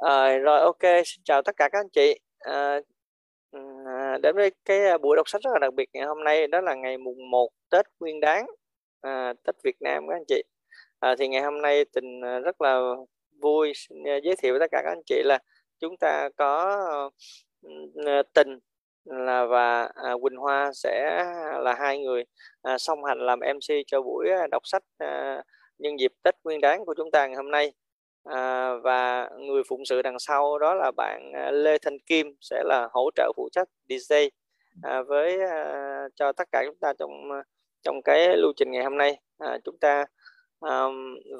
À, rồi ok, xin chào tất cả các anh chị. À, đến với cái ờ, buổi đọc sách rất là đặc biệt ngày hôm nay đó là ngày mùng 1 Tết Nguyên Đán, à, Tết Việt Nam các anh chị. À, thì ngày hôm nay tình rất là vui xin giới thiệu với tất cả các anh chị là chúng ta có ừ, tình là và à, Quỳnh Hoa sẽ là hai người à, song hành làm MC cho buổi đọc sách à, nhân dịp Tết Nguyên Đán của chúng ta ngày hôm nay à, và người phụng sự đằng sau đó là bạn à, Lê Thanh Kim sẽ là hỗ trợ phụ trách DJ à, với à, cho tất cả chúng ta trong à, trong cái lưu trình ngày hôm nay. À, chúng ta à,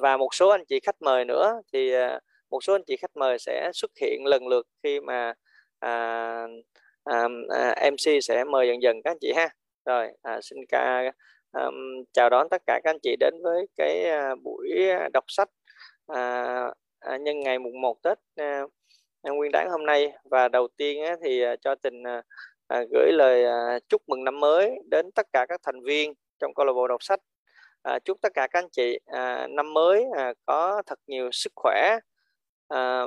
và một số anh chị khách mời nữa thì à, một số anh chị khách mời sẽ xuất hiện lần lượt khi mà à, à, à, MC sẽ mời dần dần các anh chị ha. Rồi à, xin ca um, chào đón tất cả các anh chị đến với cái uh, buổi đọc sách à, à, nhân ngày mùng 1 Tết à, à Nguyên đáng hôm nay. Và đầu tiên á, thì à, cho tình à, à, gửi lời à, chúc mừng năm mới đến tất cả các thành viên trong câu lạc bộ đọc sách. À, chúc tất cả các anh chị à, năm mới à, có thật nhiều sức khỏe à,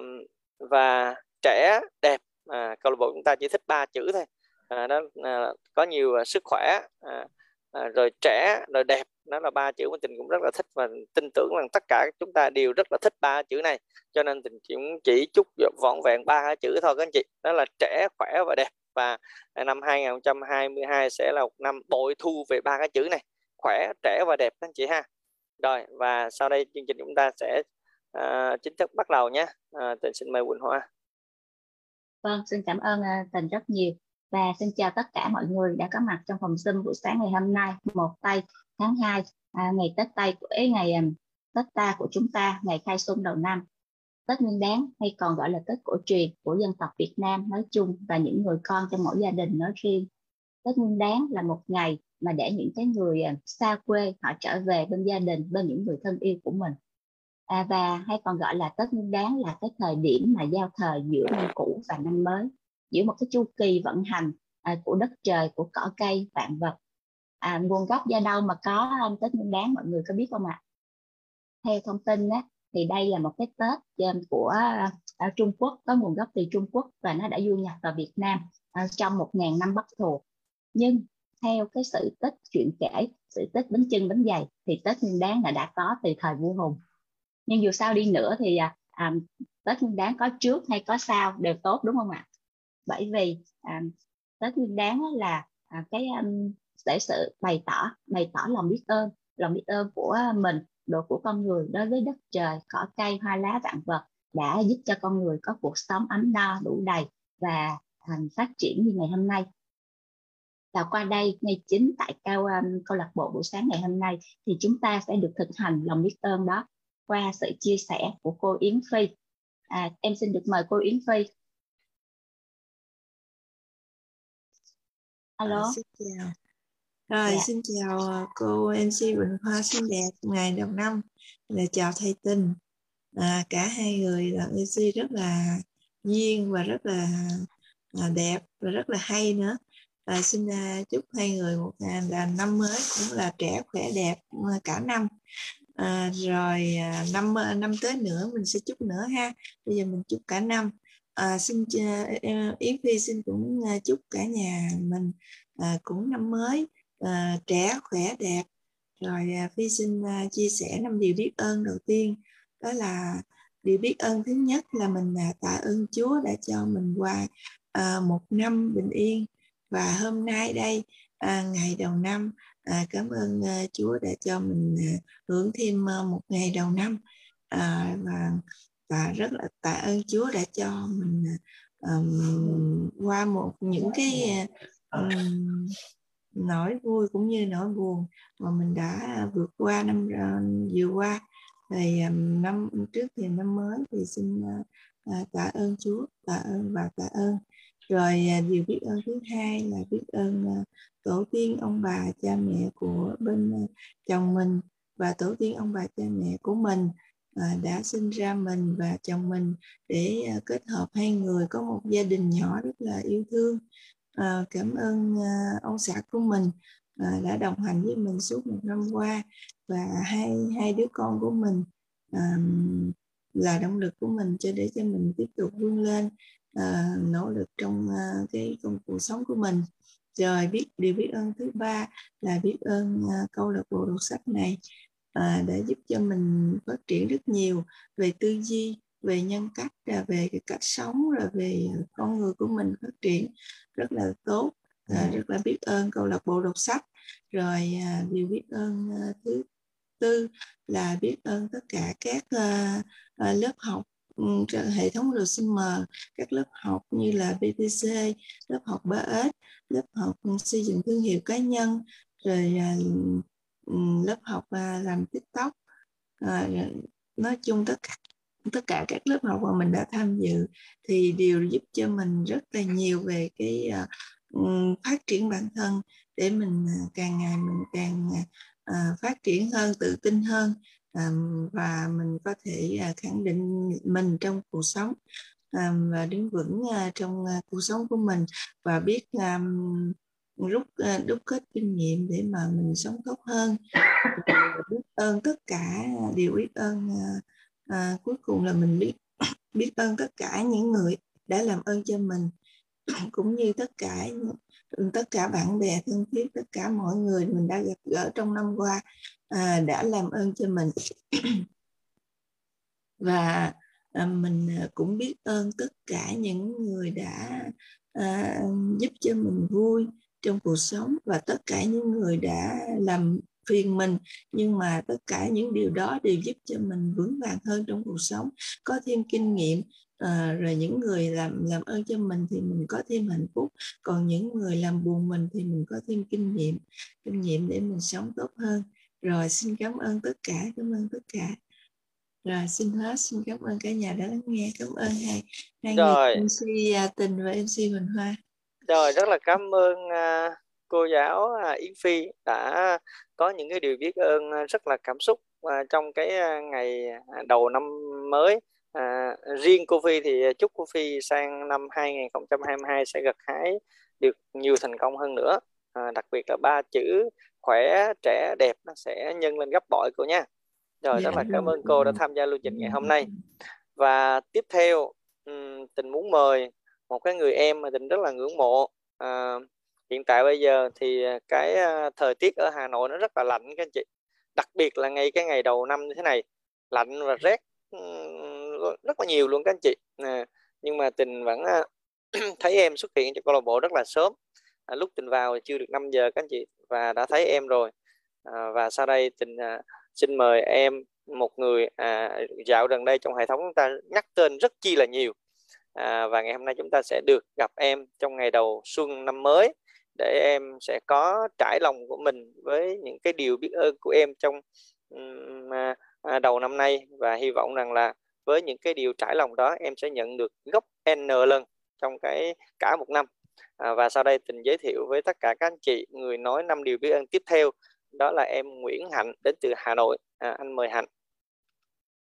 và trẻ đẹp. À, câu lạc bộ chúng ta chỉ thích ba chữ thôi. À, đó à, có nhiều à, sức khỏe à, à, rồi trẻ rồi đẹp nó là ba chữ mà tình cũng rất là thích và tin tưởng rằng tất cả chúng ta đều rất là thích ba chữ này. Cho nên tình cũng chỉ chúc vọn vẹn ba chữ thôi các anh chị đó là trẻ khỏe và đẹp. Và à, năm 2022 sẽ là một năm bội thu về ba cái chữ này khỏe trẻ và đẹp các anh chị ha. Rồi và sau đây chương trình chúng ta sẽ uh, chính thức bắt đầu nhé. Uh, tình xin mời Quỳnh Hoa. Vâng xin cảm ơn uh, tình rất nhiều và xin chào tất cả mọi người đã có mặt trong phòng Zoom buổi sáng ngày hôm nay, một tây tháng 2, à, ngày Tết Tây của ấy, ngày à, Tết ta của chúng ta, ngày khai xuân đầu năm. Tết Nguyên Đán hay còn gọi là Tết cổ truyền của dân tộc Việt Nam nói chung và những người con trong mỗi gia đình nói riêng. Tết Nguyên Đán là một ngày mà để những cái người à, xa quê họ trở về bên gia đình, bên những người thân yêu của mình. À, và hay còn gọi là Tết Nguyên Đán là cái thời điểm mà giao thời giữa năm cũ và năm mới giữa một cái chu kỳ vận hành à, của đất trời của cỏ cây vạn vật. À, nguồn gốc do đâu mà có không tết nguyên đáng mọi người có biết không ạ? Theo thông tin á, thì đây là một cái tết của uh, Trung Quốc có nguồn gốc từ Trung Quốc và nó đã du nhập vào Việt Nam à, trong một ngàn năm Bắc thuộc. Nhưng theo cái sự tích chuyện kể sự tích bánh chân bánh dày thì Tết Nguyên Đán là đã có từ thời vua Hùng. Nhưng dù sao đi nữa thì à, à Tết Nguyên Đán có trước hay có sau đều tốt đúng không ạ? Bởi vì à, tết nguyên đáng là à, cái um, để sự bày tỏ bày tỏ lòng biết ơn lòng biết ơn của mình độ của con người đối với đất trời cỏ cây hoa lá vạn vật đã giúp cho con người có cuộc sống ấm no đủ đầy và thành phát triển như ngày hôm nay. Và qua đây ngay chính tại cao um, câu lạc bộ buổi sáng ngày hôm nay thì chúng ta sẽ được thực hành lòng biết ơn đó qua sự chia sẻ của cô Yến Phi. À, em xin được mời cô Yến Phi. Alo. À, xin chào. Rồi dạ. xin chào ờ, cô MC Bình Hoa xinh đẹp ngày đầu năm. Là chào thầy Tinh à, cả hai người là MC rất là duyên và rất là à, đẹp và rất là hay nữa. À, xin chúc hai người một là năm mới cũng là trẻ khỏe đẹp cả năm. À, rồi năm năm tới nữa mình sẽ chúc nữa ha. Bây giờ mình chúc cả năm à, xin à, Yến à, Phi xin cũng à, chúc cả nhà mình à, cũng năm mới à, trẻ khỏe đẹp. Rồi à, Phi xin à, chia sẻ năm điều biết ơn đầu tiên. Đó là điều biết ơn thứ nhất là mình à, tạ ơn Chúa đã cho mình qua à, một năm bình yên. Và hôm nay đây à, ngày đầu năm à, cảm ơn à, Chúa đã cho mình à, hưởng thêm à, một ngày đầu năm. À, và và rất là tạ ơn Chúa đã cho mình um, qua một những cái um, nỗi vui cũng như nỗi buồn mà mình đã vượt qua năm ờ, vừa qua. Thì um, năm trước thì năm mới thì xin uh, tạ ơn Chúa tạ ơn và tạ ơn. Rồi uh, điều biết ơn thứ hai là biết ơn uh, tổ tiên ông bà cha mẹ của bên uh, chồng mình và tổ tiên ông bà cha mẹ của mình. À, đã sinh ra mình và chồng mình để à, kết hợp hai người có một gia đình nhỏ rất là yêu thương. À, cảm ơn à, ông xã của mình à, đã đồng hành với mình suốt một năm qua và hai hai đứa con của mình là động lực của mình cho để cho mình tiếp tục vươn lên à, nỗ lực trong à, cái công cuộc sống của mình. Rồi biết điều biết ơn thứ ba là biết ơn à, câu lạc bộ đọc sách này à, đã giúp cho mình phát triển rất nhiều về tư duy về nhân cách và về cái cách sống rồi về con người của mình phát triển rất là tốt. À, rất là biết ơn câu lạc bộ đọc sách. Rồi à, điều biết ơn à, thứ tư là biết ơn tất cả các à, à, lớp học hệ thống RCM các lớp học như là BTC lớp học 3S lớp học xây dựng thương hiệu cá nhân rồi à, lớp học à, làm TikTok. Ờ, nói chung tất cả tất cả các lớp học mà mình đã tham dự thì đều giúp cho mình rất là nhiều về cái uh, phát triển bản thân để mình uh, càng ngày mình càng uh, phát triển hơn tự tin hơn um, và mình có thể uh, khẳng định mình trong cuộc sống um, và đứng vững uh, trong uh, cuộc sống của mình. Và biết um, rút ờ, đúc kết kinh nghiệm để mà mình sống tốt hơn. Biết ơn tất cả điều biết ơn à, cuối cùng là mình biết biết ơn tất cả những người đã làm ơn cho mình cũng như tất cả ừ, tất cả bạn bè thân thiết tất cả mọi người mình đã gặp gỡ trong năm qua à, đã làm ơn cho mình. Và à, mình cũng biết ơn tất cả những người đã à, giúp cho mình vui trong cuộc sống và tất cả những người đã làm phiền mình nhưng mà tất cả những điều đó đều giúp cho mình vững vàng hơn trong cuộc sống có thêm kinh nghiệm à, rồi những người làm làm ơn cho mình thì mình có thêm hạnh phúc còn những người làm buồn mình thì mình có thêm kinh nghiệm kinh nghiệm để mình sống tốt hơn. Rồi xin cảm ơn tất cả cảm ơn tất cả. Rồi xin hết xin cảm ơn cả nhà đã lắng nghe cảm ơn hai hai người MC à, tình và MC Huỳnh Hoa rồi rất là cảm ơn uh, cô giáo uh, Yến Phi đã có những cái điều biết ơn à, rất là cảm xúc và trong cái à, ngày đầu năm mới. À, riêng cô Phi thì chúc cô Phi sang năm 2022 sẽ gặt hái được nhiều thành công hơn nữa. À, đặc biệt là ba chữ khỏe trẻ đẹp nó sẽ nhân lên gấp bội cô nha. Rồi rất là cảm ơn cô đã tham gia lưu trình ngày hôm nay. Và tiếp theo tình muốn mời một cái người em mà tình rất là ngưỡng mộ. À, hiện tại bây giờ thì cái à, thời tiết ở Hà Nội nó rất là lạnh các anh chị. Đặc biệt là ngay cái ngày đầu năm như thế này lạnh và rét rất là nhiều luôn các anh chị. À, nhưng mà tình vẫn à, thấy em xuất hiện cho câu lạc bộ rất là sớm. À, lúc tình vào chưa được 5 giờ các anh chị và đã thấy em rồi. À, và sau đây tình à, xin mời em một người à, dạo gần đây trong hệ thống chúng ta nhắc tên rất chi là nhiều à, và ngày hôm nay chúng ta sẽ được gặp em trong ngày đầu xuân năm mới để em sẽ có trải lòng của mình với những cái điều biết ơn của em trong um, à, đầu năm nay. Và hy vọng rằng là với những cái điều trải lòng đó em sẽ nhận được gấp n lần trong cái cả một năm. À, và sau đây tình giới thiệu với tất cả các anh chị người nói năm điều biết ơn tiếp theo. Đó là em Nguyễn Hạnh đến từ Hà Nội. À, anh mời Hạnh.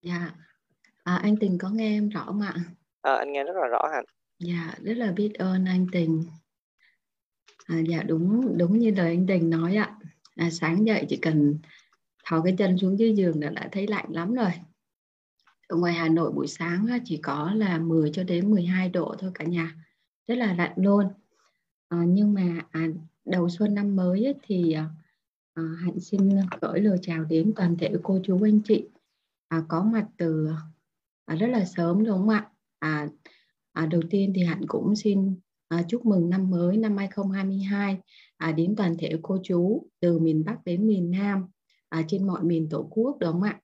Dạ. À, anh Tình có nghe em rõ không ạ? À, anh nghe rất là rõ Hạnh dạ rất là biết ơn anh Tình À, dạ đúng đúng như lời anh Tình nói ạ. À, sáng dậy chỉ cần thò cái chân xuống dưới giường là đã thấy lạnh lắm rồi. Ở ngoài Hà Nội buổi sáng chỉ có là 10 cho đến 12 độ thôi cả nhà. Rất là lạnh luôn. À, nhưng mà à, đầu xuân năm mới ấy, thì à, à, Hạnh xin gửi lời chào đến toàn thể cô chú anh chị à, có mặt từ à, rất là sớm đúng không ạ? À, à, đầu tiên thì Hạnh cũng xin à, chúc mừng năm mới năm 2022 à, đến toàn thể cô chú từ miền Bắc đến miền Nam à, trên mọi miền Tổ quốc đúng không ạ?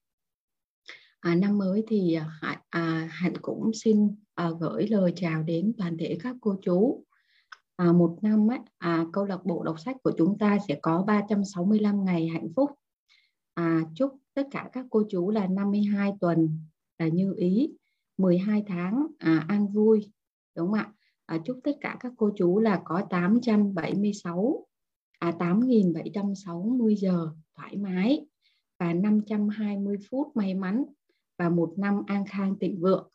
À, năm mới thì à, à, Hạnh cũng xin à, gửi lời chào đến toàn thể các cô chú. À, một năm ấy, à, câu lạc bộ đọc sách của chúng ta sẽ có 365 ngày hạnh phúc. À, chúc tất cả các cô chú là 52 tuần là như ý, 12 tháng à, an vui, đúng không ạ? à, chúc tất cả các cô chú là có 876 à 8.760 giờ thoải mái và 520 phút may mắn và một năm an khang thịnh vượng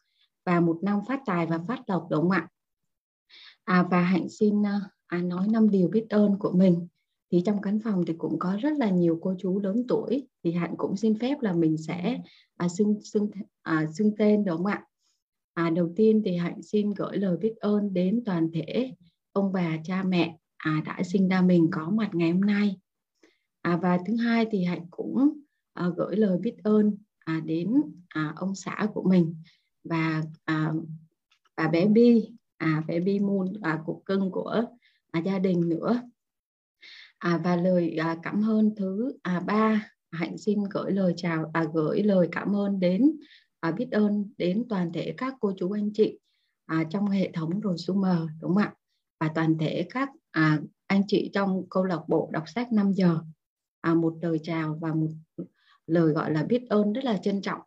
và một năm phát tài và phát lộc đúng không ạ? À, và hạnh xin à, à, nói năm điều biết ơn của mình. thì trong căn phòng thì cũng có rất là nhiều cô chú lớn tuổi thì hạnh cũng xin phép là mình sẽ à, xưng xưng à, xưng tên đúng không ạ à, đầu tiên thì hạnh xin gửi lời biết ơn đến toàn thể ông bà cha mẹ à, đã sinh ra mình có mặt ngày hôm nay. À, và thứ hai thì hạnh cũng à, gửi lời biết ơn à, đến à, ông xã của mình và à, bà bé Bi à bé Bi Moon và cục cưng của à, gia đình nữa. À, và lời à, cảm ơn thứ à, ba hạnh xin gửi lời chào à, gửi lời cảm ơn đến à, biết ơn đến toàn thể các cô chú anh chị à, trong hệ thống rồi Sumer đúng không ạ? Và toàn thể các à, anh chị trong câu lạc bộ đọc sách 5 giờ. À, một lời chào và một lời gọi là biết ơn rất là trân trọng.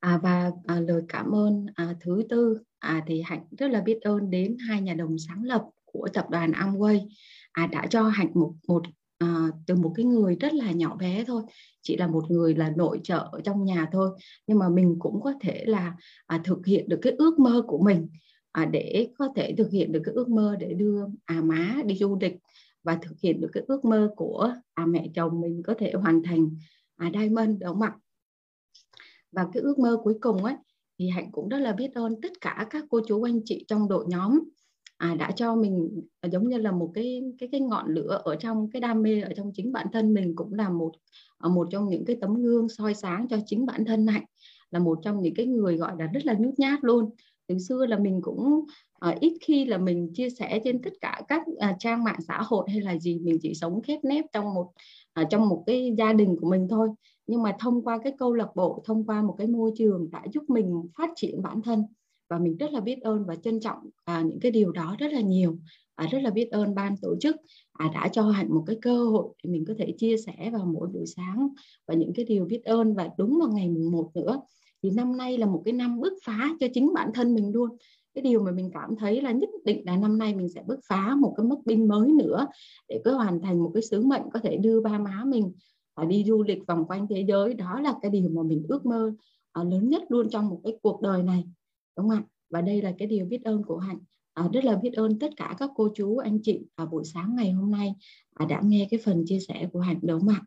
À, và à, lời cảm ơn à, thứ tư à, thì hạnh rất là biết ơn đến hai nhà đồng sáng lập của tập đoàn Amway. À, đã cho hạnh một một à, từ một cái người rất là nhỏ bé thôi chỉ là một người là nội trợ ở trong nhà thôi. Nhưng mà mình cũng có thể là à, thực hiện được cái ước mơ của mình à, để có thể thực hiện được cái ước mơ để đưa à má đi du lịch và thực hiện được cái ước mơ của à mẹ chồng mình có thể hoàn thành à diamond đúng không ạ và cái ước mơ cuối cùng ấy thì hạnh cũng rất là biết ơn tất cả các cô chú anh chị trong đội nhóm à, đã cho mình à, giống như là một cái cái cái ngọn lửa ở trong cái đam mê ở trong chính bản thân mình cũng là một à, một trong những cái tấm gương soi sáng cho chính bản thân này là một trong những cái người gọi là rất là nhút nhát luôn. Từ xưa là mình cũng à, ít khi là mình chia sẻ trên tất cả các à, trang mạng xã hội hay là gì mình chỉ sống khép nép trong một à, trong một cái gia đình của mình thôi. Nhưng mà thông qua cái câu lạc bộ thông qua một cái môi trường đã giúp mình phát triển bản thân và mình rất là biết ơn và trân trọng à, những cái điều đó rất là nhiều. À, rất là biết ơn ban tổ chức à, đã cho hạnh một cái cơ hội để mình có thể chia sẻ vào mỗi buổi sáng và những cái điều biết ơn. Và đúng vào ngày mùng một nữa thì năm nay là một cái năm bứt phá cho chính bản thân mình luôn. Cái điều mà mình cảm thấy là nhất định là năm nay mình sẽ bứt phá một cái mức binh mới nữa để có hoàn thành một cái sứ mệnh có thể đưa ba má mình và đi du lịch vòng quanh thế giới. Đó là cái điều mà mình ước mơ à, lớn nhất luôn trong một cái cuộc đời này đúng không ạ? Và đây là cái điều biết ơn của hạnh. À, rất là biết ơn tất cả các cô chú anh chị vào buổi sáng ngày hôm nay à, đã nghe cái phần chia sẻ của hạnh đúng không ạ?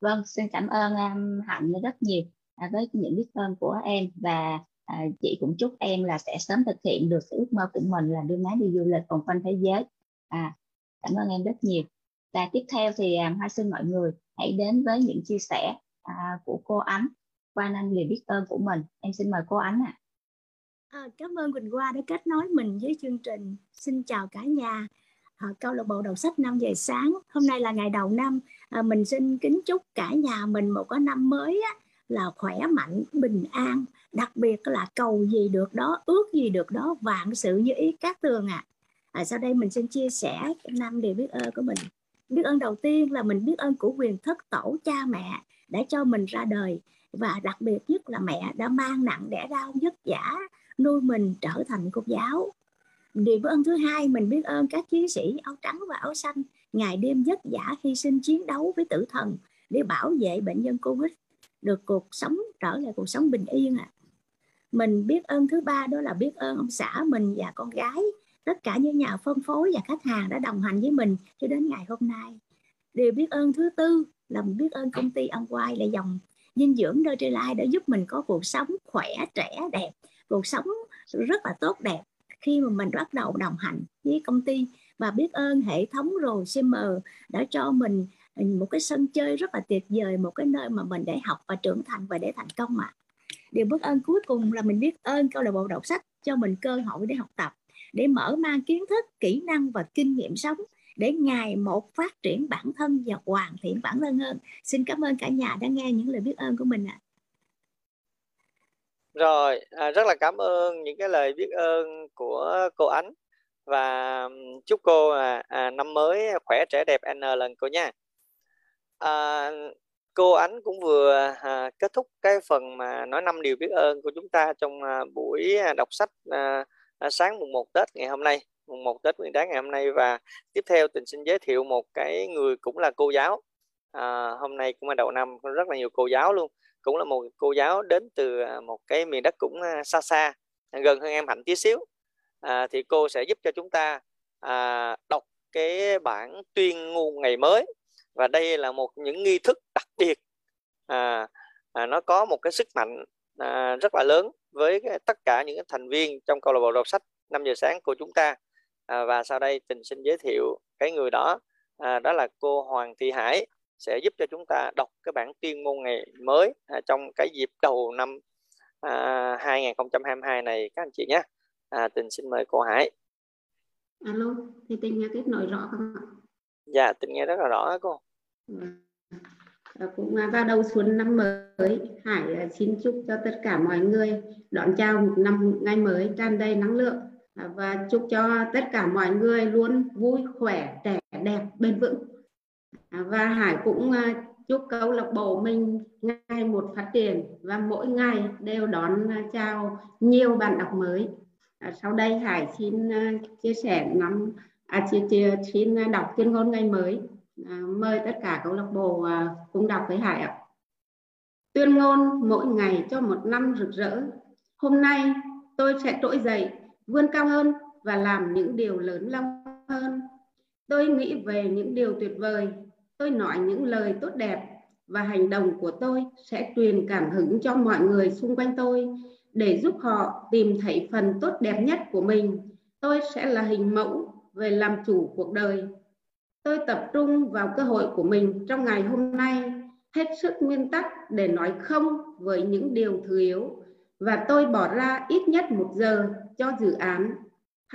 Vâng xin cảm ơn um, hạnh rất nhiều à, với những biết ơn của em. Và à, chị cũng chúc em là sẽ sớm thực hiện được ước mơ của mình là đưa má đi du lịch vòng quanh thế giới. À cảm ơn em rất nhiều. Và tiếp theo thì um, hoa xin mọi người hãy đến với những chia sẻ à, của cô ánh qua anh lời biết ơn của mình. Em xin mời cô ánh ạ. À. à, cảm ơn Quỳnh Hoa đã kết nối mình với chương trình. Xin chào cả nhà. À, câu lạc bộ đầu sách 5 giờ sáng. Hôm nay là ngày đầu năm. À, mình xin kính chúc cả nhà mình một cái năm mới á, là khỏe mạnh bình an. Đặc biệt là cầu gì được đó ước gì được đó vạn sự như ý các tường ạ. À. à, sau đây mình xin chia sẻ năm điều biết ơn của mình. Biết ơn đầu tiên là mình biết ơn của quyền thất tổ cha mẹ đã cho mình ra đời và đặc biệt nhất là mẹ đã mang nặng đẻ đau vất vả nuôi mình trở thành cô giáo. Điều biết ơn thứ hai, mình biết ơn các chiến sĩ áo trắng và áo xanh ngày đêm vất vả hy sinh chiến đấu với tử thần để bảo vệ bệnh nhân covid. Được cuộc sống trở lại cuộc sống bình yên à mình biết ơn thứ ba, đó là biết ơn ông xã mình và con gái. Tất cả những nhà phân phối và khách hàng đã đồng hành với mình cho đến ngày hôm nay. Điều biết ơn thứ tư là mình biết ơn công ty ông quay là dòng dinh dưỡng Nutrilite đã giúp mình có cuộc sống khỏe, trẻ, đẹp, cuộc sống rất là tốt đẹp. Khi mà mình bắt đầu đồng hành với công ty và biết ơn hệ thống rồi Cm đã cho mình một cái sân chơi rất là tuyệt vời, một cái nơi mà mình để học và trưởng thành và để thành công mà điều biết ơn cuối cùng là mình biết ơn câu lạc bộ đọc sách cho mình cơ hội để học tập, để mở mang kiến thức, kỹ năng và kinh nghiệm sống để ngày một phát triển bản thân và hoàn thiện bản thân hơn. Xin cảm ơn cả nhà đã nghe những lời biết ơn của mình ạ. À. rồi à, rất là cảm ơn những cái lời biết ơn của cô ánh. Và chúc cô à, à, năm mới khỏe trẻ đẹp n lần cô nha. À, cô ánh cũng vừa à, kết thúc cái phần mà nói năm điều biết ơn của chúng ta trong à, buổi à, đọc sách à, à, sáng mùng 1 Tết ngày hôm nay mùng 1 Tết Nguyên Đán ngày hôm nay. Và tiếp theo tình xin giới thiệu một cái người cũng là cô giáo. À, hôm nay cũng là đầu năm rất là nhiều cô giáo luôn. Cũng là một cô giáo đến từ à, một cái miền đất cũng à, xa xa gần hơn em hạnh tí xíu. À, thì cô sẽ giúp cho chúng ta à, đọc cái bản tuyên ngôn ngày mới. Và đây là một những nghi thức đặc biệt. À, à, nó có một cái sức mạnh à, rất là lớn với tất cả những thành viên trong câu lạc bộ đọc sách 5 giờ sáng của chúng ta à, và sau đây tình xin giới thiệu cái người đó. À, đó là cô Hoàng Thị Hải sẽ giúp cho chúng ta đọc cái bản tuyên ngôn ngày mới à, trong cái dịp đầu năm à, 2022 này các anh chị nhé. À, tình xin mời cô Hải. Alo thì tình nghe kết nối rõ không ạ? Dạ tình nghe rất là rõ cô. À, cũng vào đầu xuân năm mới Hải à, xin chúc cho tất cả mọi người đón chào một năm ngày mới tràn đầy năng lượng. à, À, và chúc cho tất cả mọi người luôn vui khỏe trẻ đẹp bền vững. À, và Hải cũng à, chúc câu lạc bộ mình ngày một phát triển và mỗi ngày đều đón chào nhiều bạn đọc mới. Sau đây Hải xin chia sẻ năm à, chia, chia, xin đọc tuyên ngôn ngày mới. À, mời tất cả câu lạc bộ cùng đọc với Hải ạ. Tuyên ngôn mỗi ngày cho một năm rực rỡ. Hôm nay tôi sẽ trỗi dậy vươn cao hơn và làm những điều lớn lao hơn tôi nghĩ về những điều tuyệt vời tôi nói những lời tốt đẹp và hành động của tôi sẽ truyền cảm hứng cho mọi người xung quanh tôi để giúp họ tìm thấy phần tốt đẹp nhất của mình. Tôi sẽ là hình mẫu về làm chủ cuộc đời. Tôi tập trung vào cơ hội của mình trong ngày hôm nay, hết sức nguyên tắc để nói không với những điều thừa yếu và tôi bỏ ra ít nhất một giờ cho dự án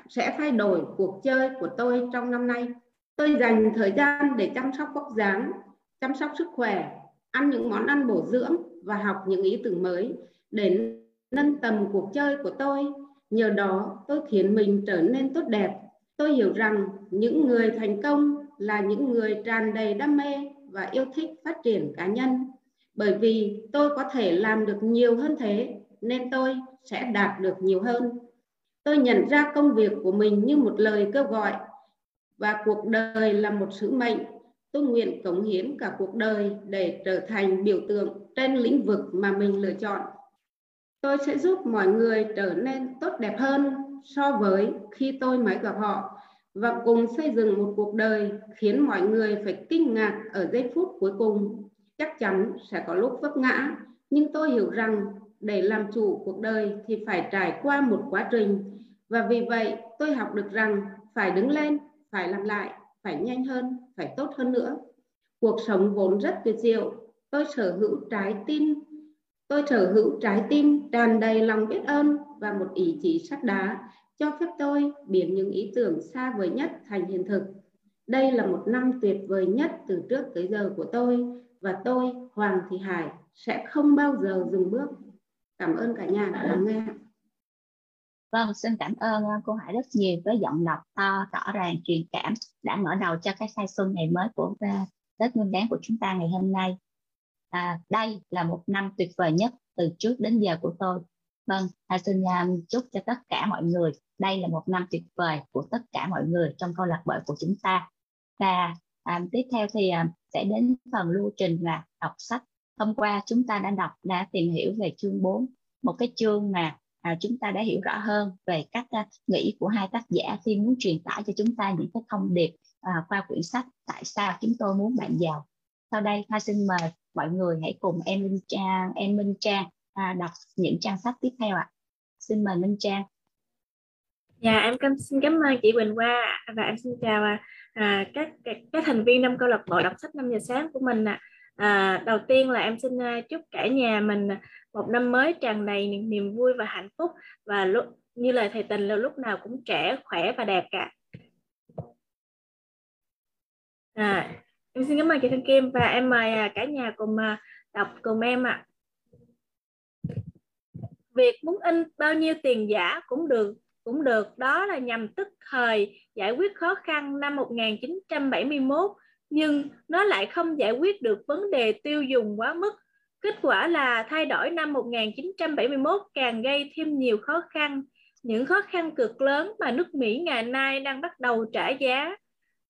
sẽ thay đổi cuộc chơi của tôi trong năm nay. Tôi dành thời gian để chăm sóc vóc dáng, chăm sóc sức khỏe, ăn những món ăn bổ dưỡng và học những ý tưởng mới để nâng tầm cuộc chơi của tôi. Nhờ đó tôi khiến mình trở nên tốt đẹp. Tôi hiểu rằng những người thành công là những người tràn đầy đam mê và yêu thích phát triển cá nhân. Bởi vì tôi có thể làm được nhiều hơn thế nên tôi sẽ đạt được nhiều hơn. Tôi nhận ra công việc của mình như một lời kêu gọi và cuộc đời là một sứ mệnh. Tôi nguyện cống hiến cả cuộc đời để trở thành biểu tượng trên lĩnh vực mà mình lựa chọn tôi sẽ giúp mọi người trở nên tốt đẹp hơn so với khi tôi mới gặp họ và cùng xây dựng một cuộc đời khiến mọi người phải kinh ngạc ở giây phút cuối cùng chắc chắn sẽ có lúc vấp ngã, nhưng tôi hiểu rằng để làm chủ cuộc đời thì phải trải qua một quá trình và vì vậy tôi học được rằng phải đứng lên phải làm lại phải nhanh hơn phải tốt hơn nữa cuộc sống vốn rất tuyệt diệu tôi sở hữu trái tim Tôi sở hữu trái tim tràn đầy lòng biết ơn và một ý chí sắt đá cho phép tôi biến những ý tưởng xa vời nhất thành hiện thực. Đây là một năm tuyệt vời nhất từ trước tới giờ của tôi và tôi, Hoàng Thị Hải, sẽ không bao giờ dừng bước. Cảm ơn cả nhà đã lắng nghe. Vâng, xin cảm ơn à, cô Hải rất nhiều với giọng đọc to, rõ ràng, truyền cảm đã mở đầu cho cái khai xuân ngày mới của à, Tết Nguyên đán của chúng ta ngày hôm nay. À, đây là một năm tuyệt vời nhất từ trước đến giờ của tôi. Vâng à, xin um, chúc cho tất cả mọi người đây là một năm tuyệt vời của tất cả mọi người trong câu lạc bộ của chúng ta. Và à, tiếp theo thì à, sẽ đến phần lưu trình là đọc sách hôm qua chúng ta đã đọc đã tìm hiểu về chương 4 một cái chương mà à, chúng ta đã hiểu rõ hơn về cách à, nghĩ của hai tác giả khi muốn truyền tải cho chúng ta những cái thông điệp à, qua quyển sách tại sao chúng tôi muốn bạn giàu sau đây Hoa xin mời mọi người hãy cùng em Minh Trang em Minh Trang à, đọc những trang sách tiếp theo ạ. À. Xin mời Minh Trang. Dạ em cảm, xin cảm ơn chị Quỳnh Hoa và em xin chào à, à các, các các thành viên năm câu lạc bộ đọc sách 5 giờ sáng của mình ạ. À. À, đầu tiên là em xin à, chúc cả nhà mình à, một năm mới tràn đầy niềm, niềm vui và hạnh phúc và lúc như lời thầy tình là lúc nào cũng trẻ khỏe và đẹp cả. À, em xin cảm ơn chị Thanh Kim và em mời à, cả nhà cùng đọc cùng em ạ. À. Việc muốn in bao nhiêu tiền giả cũng được cũng được đó là nhằm tức thời giải quyết khó khăn năm 1971 nhưng nó lại không giải quyết được vấn đề tiêu dùng quá mức. Kết quả là thay đổi năm 1971 càng gây thêm nhiều khó khăn, những khó khăn cực lớn mà nước Mỹ ngày nay đang bắt đầu trả giá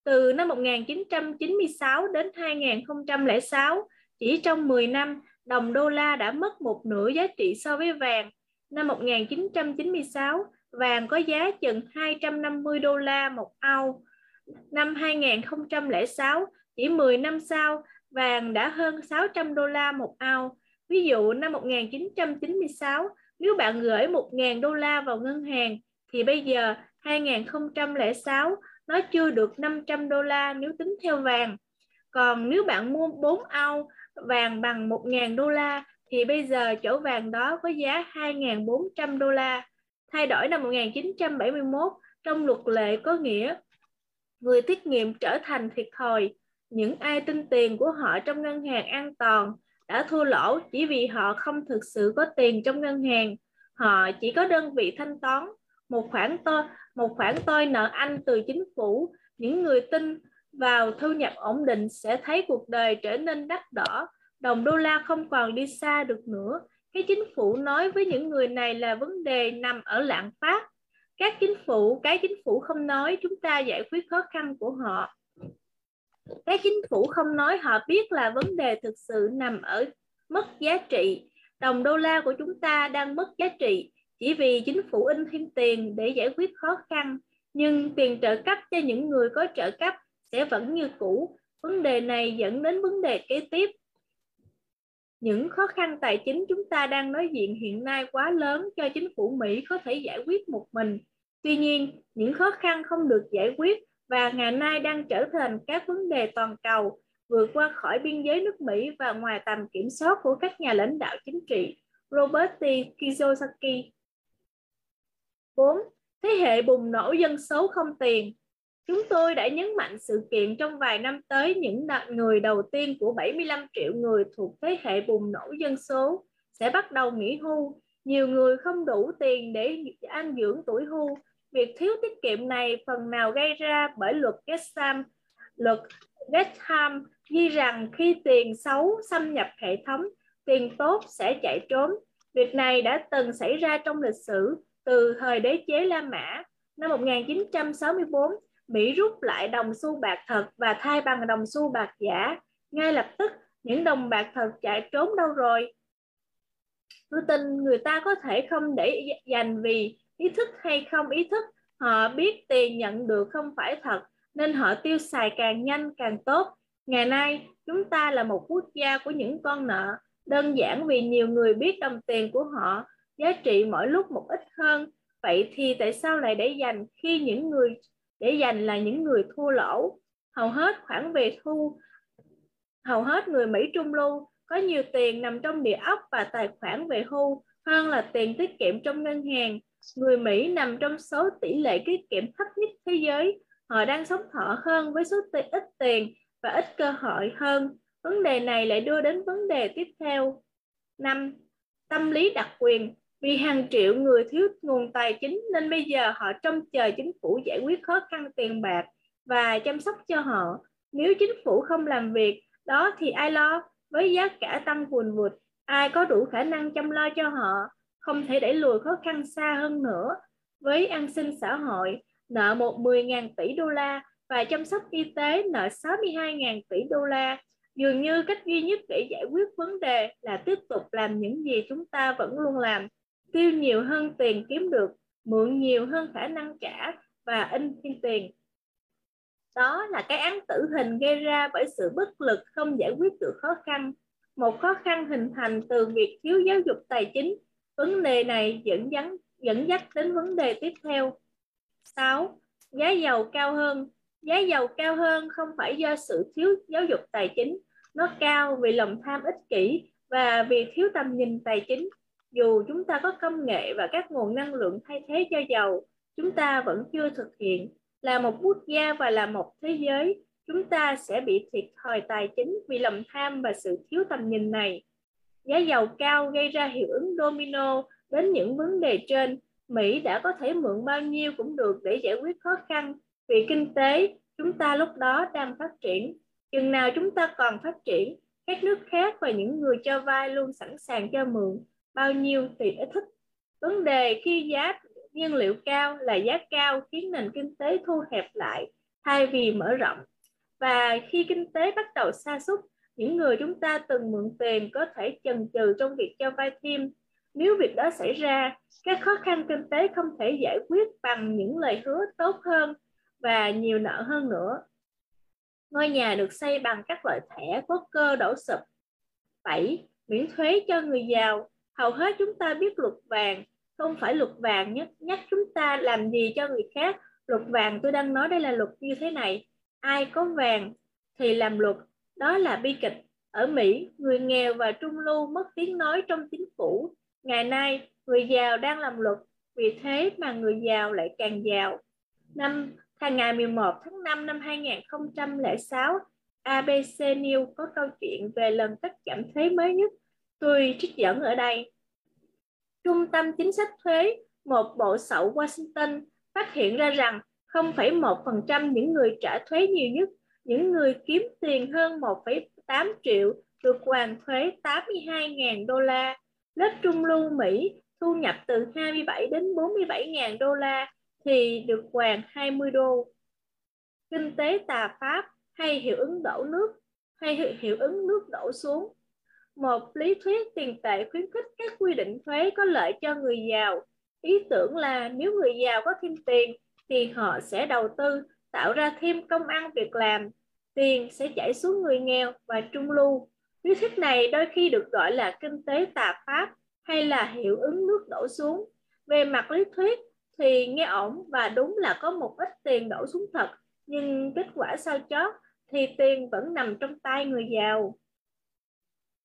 từ năm 1996 đến 2006, chỉ trong 10 năm, đồng đô la đã mất một nửa giá trị so với vàng. Năm 1996, vàng có giá chừng 250 đô la một ao năm 2006, chỉ 10 năm sau, vàng đã hơn 600 đô la một ao. Ví dụ năm 1996, nếu bạn gửi 1.000 đô la vào ngân hàng, thì bây giờ 2006 nó chưa được 500 đô la nếu tính theo vàng. Còn nếu bạn mua 4 ao vàng bằng 1.000 đô la thì bây giờ chỗ vàng đó có giá 2.400 đô la. Thay đổi năm 1971 trong luật lệ có nghĩa người tiết kiệm trở thành thiệt thòi. Những ai tin tiền của họ trong ngân hàng an toàn đã thua lỗ chỉ vì họ không thực sự có tiền trong ngân hàng. Họ chỉ có đơn vị thanh toán, một khoản tôi một khoản tôi nợ anh từ chính phủ. Những người tin vào thu nhập ổn định sẽ thấy cuộc đời trở nên đắt đỏ. Đồng đô la không còn đi xa được nữa. Cái chính phủ nói với những người này là vấn đề nằm ở lạm phát. Các chính phủ, cái chính phủ không nói chúng ta giải quyết khó khăn của họ. Cái chính phủ không nói họ biết là vấn đề thực sự nằm ở mất giá trị. Đồng đô la của chúng ta đang mất giá trị chỉ vì chính phủ in thêm tiền để giải quyết khó khăn. Nhưng tiền trợ cấp cho những người có trợ cấp sẽ vẫn như cũ. Vấn đề này dẫn đến vấn đề kế tiếp. Những khó khăn tài chính chúng ta đang đối diện hiện nay quá lớn cho chính phủ Mỹ có thể giải quyết một mình. Tuy nhiên, những khó khăn không được giải quyết và ngày nay đang trở thành các vấn đề toàn cầu, vượt qua khỏi biên giới nước Mỹ và ngoài tầm kiểm soát của các nhà lãnh đạo chính trị. Robert T. Kiyosaki 4. Thế hệ bùng nổ dân số không tiền Chúng tôi đã nhấn mạnh sự kiện trong vài năm tới những người đầu tiên của 75 triệu người thuộc thế hệ bùng nổ dân số sẽ bắt đầu nghỉ hưu. Nhiều người không đủ tiền để ăn dưỡng tuổi hưu. Việc thiếu tiết kiệm này phần nào gây ra bởi luật Gesham, luật Gesham ghi rằng khi tiền xấu xâm nhập hệ thống, tiền tốt sẽ chạy trốn. Việc này đã từng xảy ra trong lịch sử từ thời đế chế La Mã năm 1964 Mỹ rút lại đồng xu bạc thật và thay bằng đồng xu bạc giả. Ngay lập tức, những đồng bạc thật chạy trốn đâu rồi? Tôi tin người ta có thể không để dành vì ý thức hay không ý thức. Họ biết tiền nhận được không phải thật, nên họ tiêu xài càng nhanh càng tốt. Ngày nay, chúng ta là một quốc gia của những con nợ. Đơn giản vì nhiều người biết đồng tiền của họ giá trị mỗi lúc một ít hơn. Vậy thì tại sao lại để dành khi những người để dành là những người thua lỗ. Hầu hết khoản về thu, hầu hết người Mỹ Trung Lưu có nhiều tiền nằm trong địa ốc và tài khoản về hưu hơn là tiền tiết kiệm trong ngân hàng. Người Mỹ nằm trong số tỷ lệ tiết kiệm thấp nhất thế giới. Họ đang sống thọ hơn với số tiền ít tiền và ít cơ hội hơn. Vấn đề này lại đưa đến vấn đề tiếp theo. 5. Tâm lý đặc quyền vì hàng triệu người thiếu nguồn tài chính nên bây giờ họ trông chờ chính phủ giải quyết khó khăn tiền bạc và chăm sóc cho họ. Nếu chính phủ không làm việc, đó thì ai lo? Với giá cả tăng vùn vụt, ai có đủ khả năng chăm lo cho họ? Không thể đẩy lùi khó khăn xa hơn nữa. Với an sinh xã hội, nợ một 10.000 tỷ đô la và chăm sóc y tế nợ 62.000 tỷ đô la. Dường như cách duy nhất để giải quyết vấn đề là tiếp tục làm những gì chúng ta vẫn luôn làm tiêu nhiều hơn tiền kiếm được, mượn nhiều hơn khả năng trả và in thêm tiền. Đó là cái án tử hình gây ra bởi sự bất lực không giải quyết được khó khăn. Một khó khăn hình thành từ việc thiếu giáo dục tài chính. Vấn đề này dẫn dắt, dẫn dắt đến vấn đề tiếp theo. 6. Giá dầu cao hơn. Giá dầu cao hơn không phải do sự thiếu giáo dục tài chính. Nó cao vì lòng tham ích kỷ và vì thiếu tầm nhìn tài chính dù chúng ta có công nghệ và các nguồn năng lượng thay thế cho dầu, chúng ta vẫn chưa thực hiện. Là một quốc gia và là một thế giới, chúng ta sẽ bị thiệt thòi tài chính vì lòng tham và sự thiếu tầm nhìn này. Giá dầu cao gây ra hiệu ứng domino đến những vấn đề trên. Mỹ đã có thể mượn bao nhiêu cũng được để giải quyết khó khăn vì kinh tế chúng ta lúc đó đang phát triển. Chừng nào chúng ta còn phát triển, các nước khác và những người cho vay luôn sẵn sàng cho mượn bao nhiêu tùy ý thích. Vấn đề khi giá nhiên liệu cao là giá cao khiến nền kinh tế thu hẹp lại thay vì mở rộng. Và khi kinh tế bắt đầu sa sút, những người chúng ta từng mượn tiền có thể chần chừ trong việc cho vay thêm. Nếu việc đó xảy ra, các khó khăn kinh tế không thể giải quyết bằng những lời hứa tốt hơn và nhiều nợ hơn nữa. Ngôi nhà được xây bằng các loại thẻ có cơ đổ sụp. 7. Miễn thuế cho người giàu. Hầu hết chúng ta biết luật vàng, không phải luật vàng nhắc, nhắc chúng ta làm gì cho người khác. Luật vàng tôi đang nói đây là luật như thế này. Ai có vàng thì làm luật. Đó là bi kịch. Ở Mỹ, người nghèo và trung lưu mất tiếng nói trong chính phủ. Ngày nay, người giàu đang làm luật, vì thế mà người giàu lại càng giàu. Năm tháng ngày 11 tháng 5 năm 2006, ABC News có câu chuyện về lần cắt giảm thuế mới nhất. Tôi trích dẫn ở đây. Trung tâm Chính sách Thuế, một bộ sậu Washington, phát hiện ra rằng 0,1% những người trả thuế nhiều nhất, những người kiếm tiền hơn 1,8 triệu được hoàn thuế 82.000 đô la. Lớp trung lưu Mỹ thu nhập từ 27 đến 47.000 đô la thì được hoàn 20 đô. Kinh tế tà pháp hay hiệu ứng đổ nước hay hiệu ứng nước đổ xuống. Một lý thuyết tiền tệ khuyến khích các quy định thuế có lợi cho người giàu. Ý tưởng là nếu người giàu có thêm tiền thì họ sẽ đầu tư tạo ra thêm công ăn việc làm. Tiền sẽ chảy xuống người nghèo và trung lưu. Lý thuyết này đôi khi được gọi là kinh tế tà pháp hay là hiệu ứng nước đổ xuống. Về mặt lý thuyết thì nghe ổn và đúng là có một ít tiền đổ xuống thật, nhưng kết quả sau chót thì tiền vẫn nằm trong tay người giàu.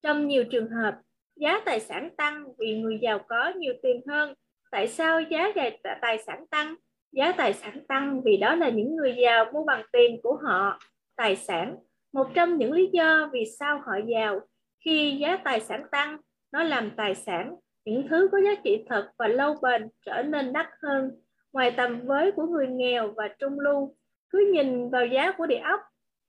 Trong nhiều trường hợp, giá tài sản tăng vì người giàu có nhiều tiền hơn. Tại sao giá tài sản tăng? Giá tài sản tăng vì đó là những người giàu mua bằng tiền của họ. Tài sản, một trong những lý do vì sao họ giàu. Khi giá tài sản tăng, nó làm tài sản, những thứ có giá trị thật và lâu bền trở nên đắt hơn. Ngoài tầm với của người nghèo và trung lưu, cứ nhìn vào giá của địa ốc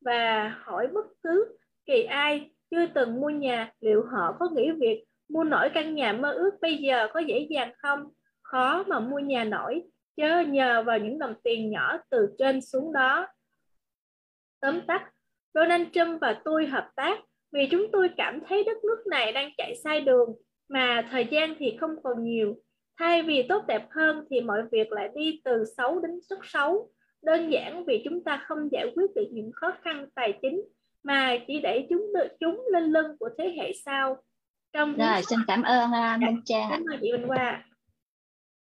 và hỏi bất cứ kỳ ai chưa từng mua nhà liệu họ có nghĩ việc mua nổi căn nhà mơ ước bây giờ có dễ dàng không? Khó mà mua nhà nổi, chớ nhờ vào những đồng tiền nhỏ từ trên xuống đó. Tóm tắt, Donald Trump và tôi hợp tác vì chúng tôi cảm thấy đất nước này đang chạy sai đường mà thời gian thì không còn nhiều. Thay vì tốt đẹp hơn thì mọi việc lại đi từ xấu đến rất xấu. Đơn giản vì chúng ta không giải quyết được những khó khăn tài chính mà chỉ để chúng chúng lên lưng của thế hệ sau. Trong Rồi, xin cảm ơn uh, Minh Trang. Cảm ơn chị Minh Hoa.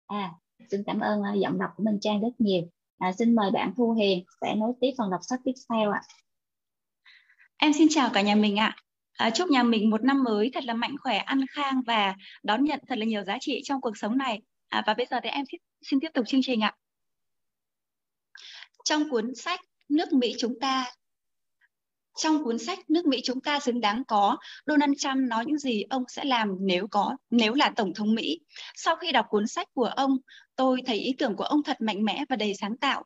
À, xin cảm ơn uh, giọng đọc của Minh Trang rất nhiều. À, xin mời bạn Thu Hiền sẽ nối tiếp phần đọc sách tiếp theo ạ. Em xin chào cả nhà mình ạ. À, chúc nhà mình một năm mới thật là mạnh khỏe, an khang và đón nhận thật là nhiều giá trị trong cuộc sống này. À, và bây giờ thì em xin, xin tiếp tục chương trình ạ. Trong cuốn sách Nước Mỹ chúng ta trong cuốn sách nước Mỹ chúng ta xứng đáng có, Donald Trump nói những gì ông sẽ làm nếu có nếu là tổng thống Mỹ. Sau khi đọc cuốn sách của ông, tôi thấy ý tưởng của ông thật mạnh mẽ và đầy sáng tạo.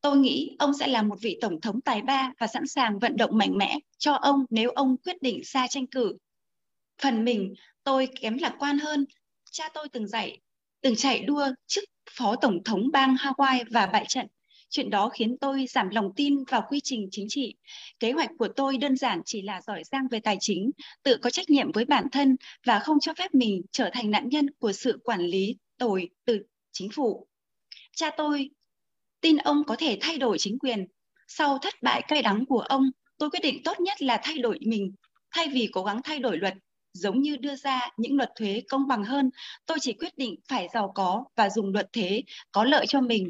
Tôi nghĩ ông sẽ là một vị tổng thống tài ba và sẵn sàng vận động mạnh mẽ cho ông nếu ông quyết định ra tranh cử. Phần mình, tôi kém lạc quan hơn. Cha tôi từng dạy, từng chạy đua chức phó tổng thống bang Hawaii và bại trận. Chuyện đó khiến tôi giảm lòng tin vào quy trình chính trị. Kế hoạch của tôi đơn giản chỉ là giỏi giang về tài chính, tự có trách nhiệm với bản thân và không cho phép mình trở thành nạn nhân của sự quản lý tồi từ chính phủ. Cha tôi tin ông có thể thay đổi chính quyền. Sau thất bại cay đắng của ông, tôi quyết định tốt nhất là thay đổi mình, thay vì cố gắng thay đổi luật. Giống như đưa ra những luật thuế công bằng hơn, tôi chỉ quyết định phải giàu có và dùng luật thuế có lợi cho mình.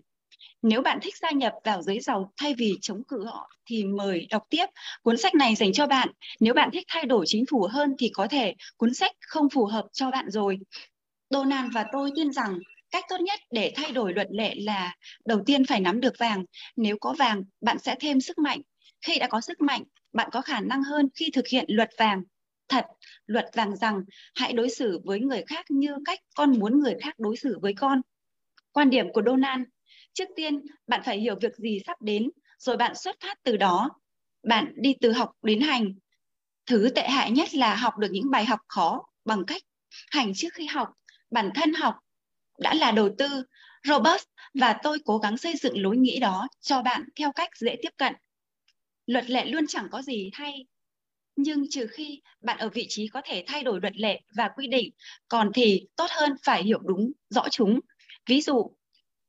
Nếu bạn thích gia nhập vào giới giàu thay vì chống cự họ thì mời đọc tiếp. Cuốn sách này dành cho bạn. Nếu bạn thích thay đổi chính phủ hơn thì có thể cuốn sách không phù hợp cho bạn rồi. Donald và tôi tin rằng cách tốt nhất để thay đổi luật lệ là đầu tiên phải nắm được vàng nếu có vàng, bạn sẽ thêm sức mạnh khi đã có sức mạnh, bạn có khả năng hơn khi thực hiện luật vàng thật, luật vàng rằng hãy đối xử với người khác như cách con muốn người khác đối xử với con quan điểm của donald trước tiên bạn phải hiểu việc gì sắp đến rồi bạn xuất phát từ đó bạn đi từ học đến hành thứ tệ hại nhất là học được những bài học khó bằng cách hành trước khi học bản thân học đã là đầu tư robust và tôi cố gắng xây dựng lối nghĩ đó cho bạn theo cách dễ tiếp cận. Luật lệ luôn chẳng có gì thay, nhưng trừ khi bạn ở vị trí có thể thay đổi luật lệ và quy định, còn thì tốt hơn phải hiểu đúng, rõ chúng. Ví dụ,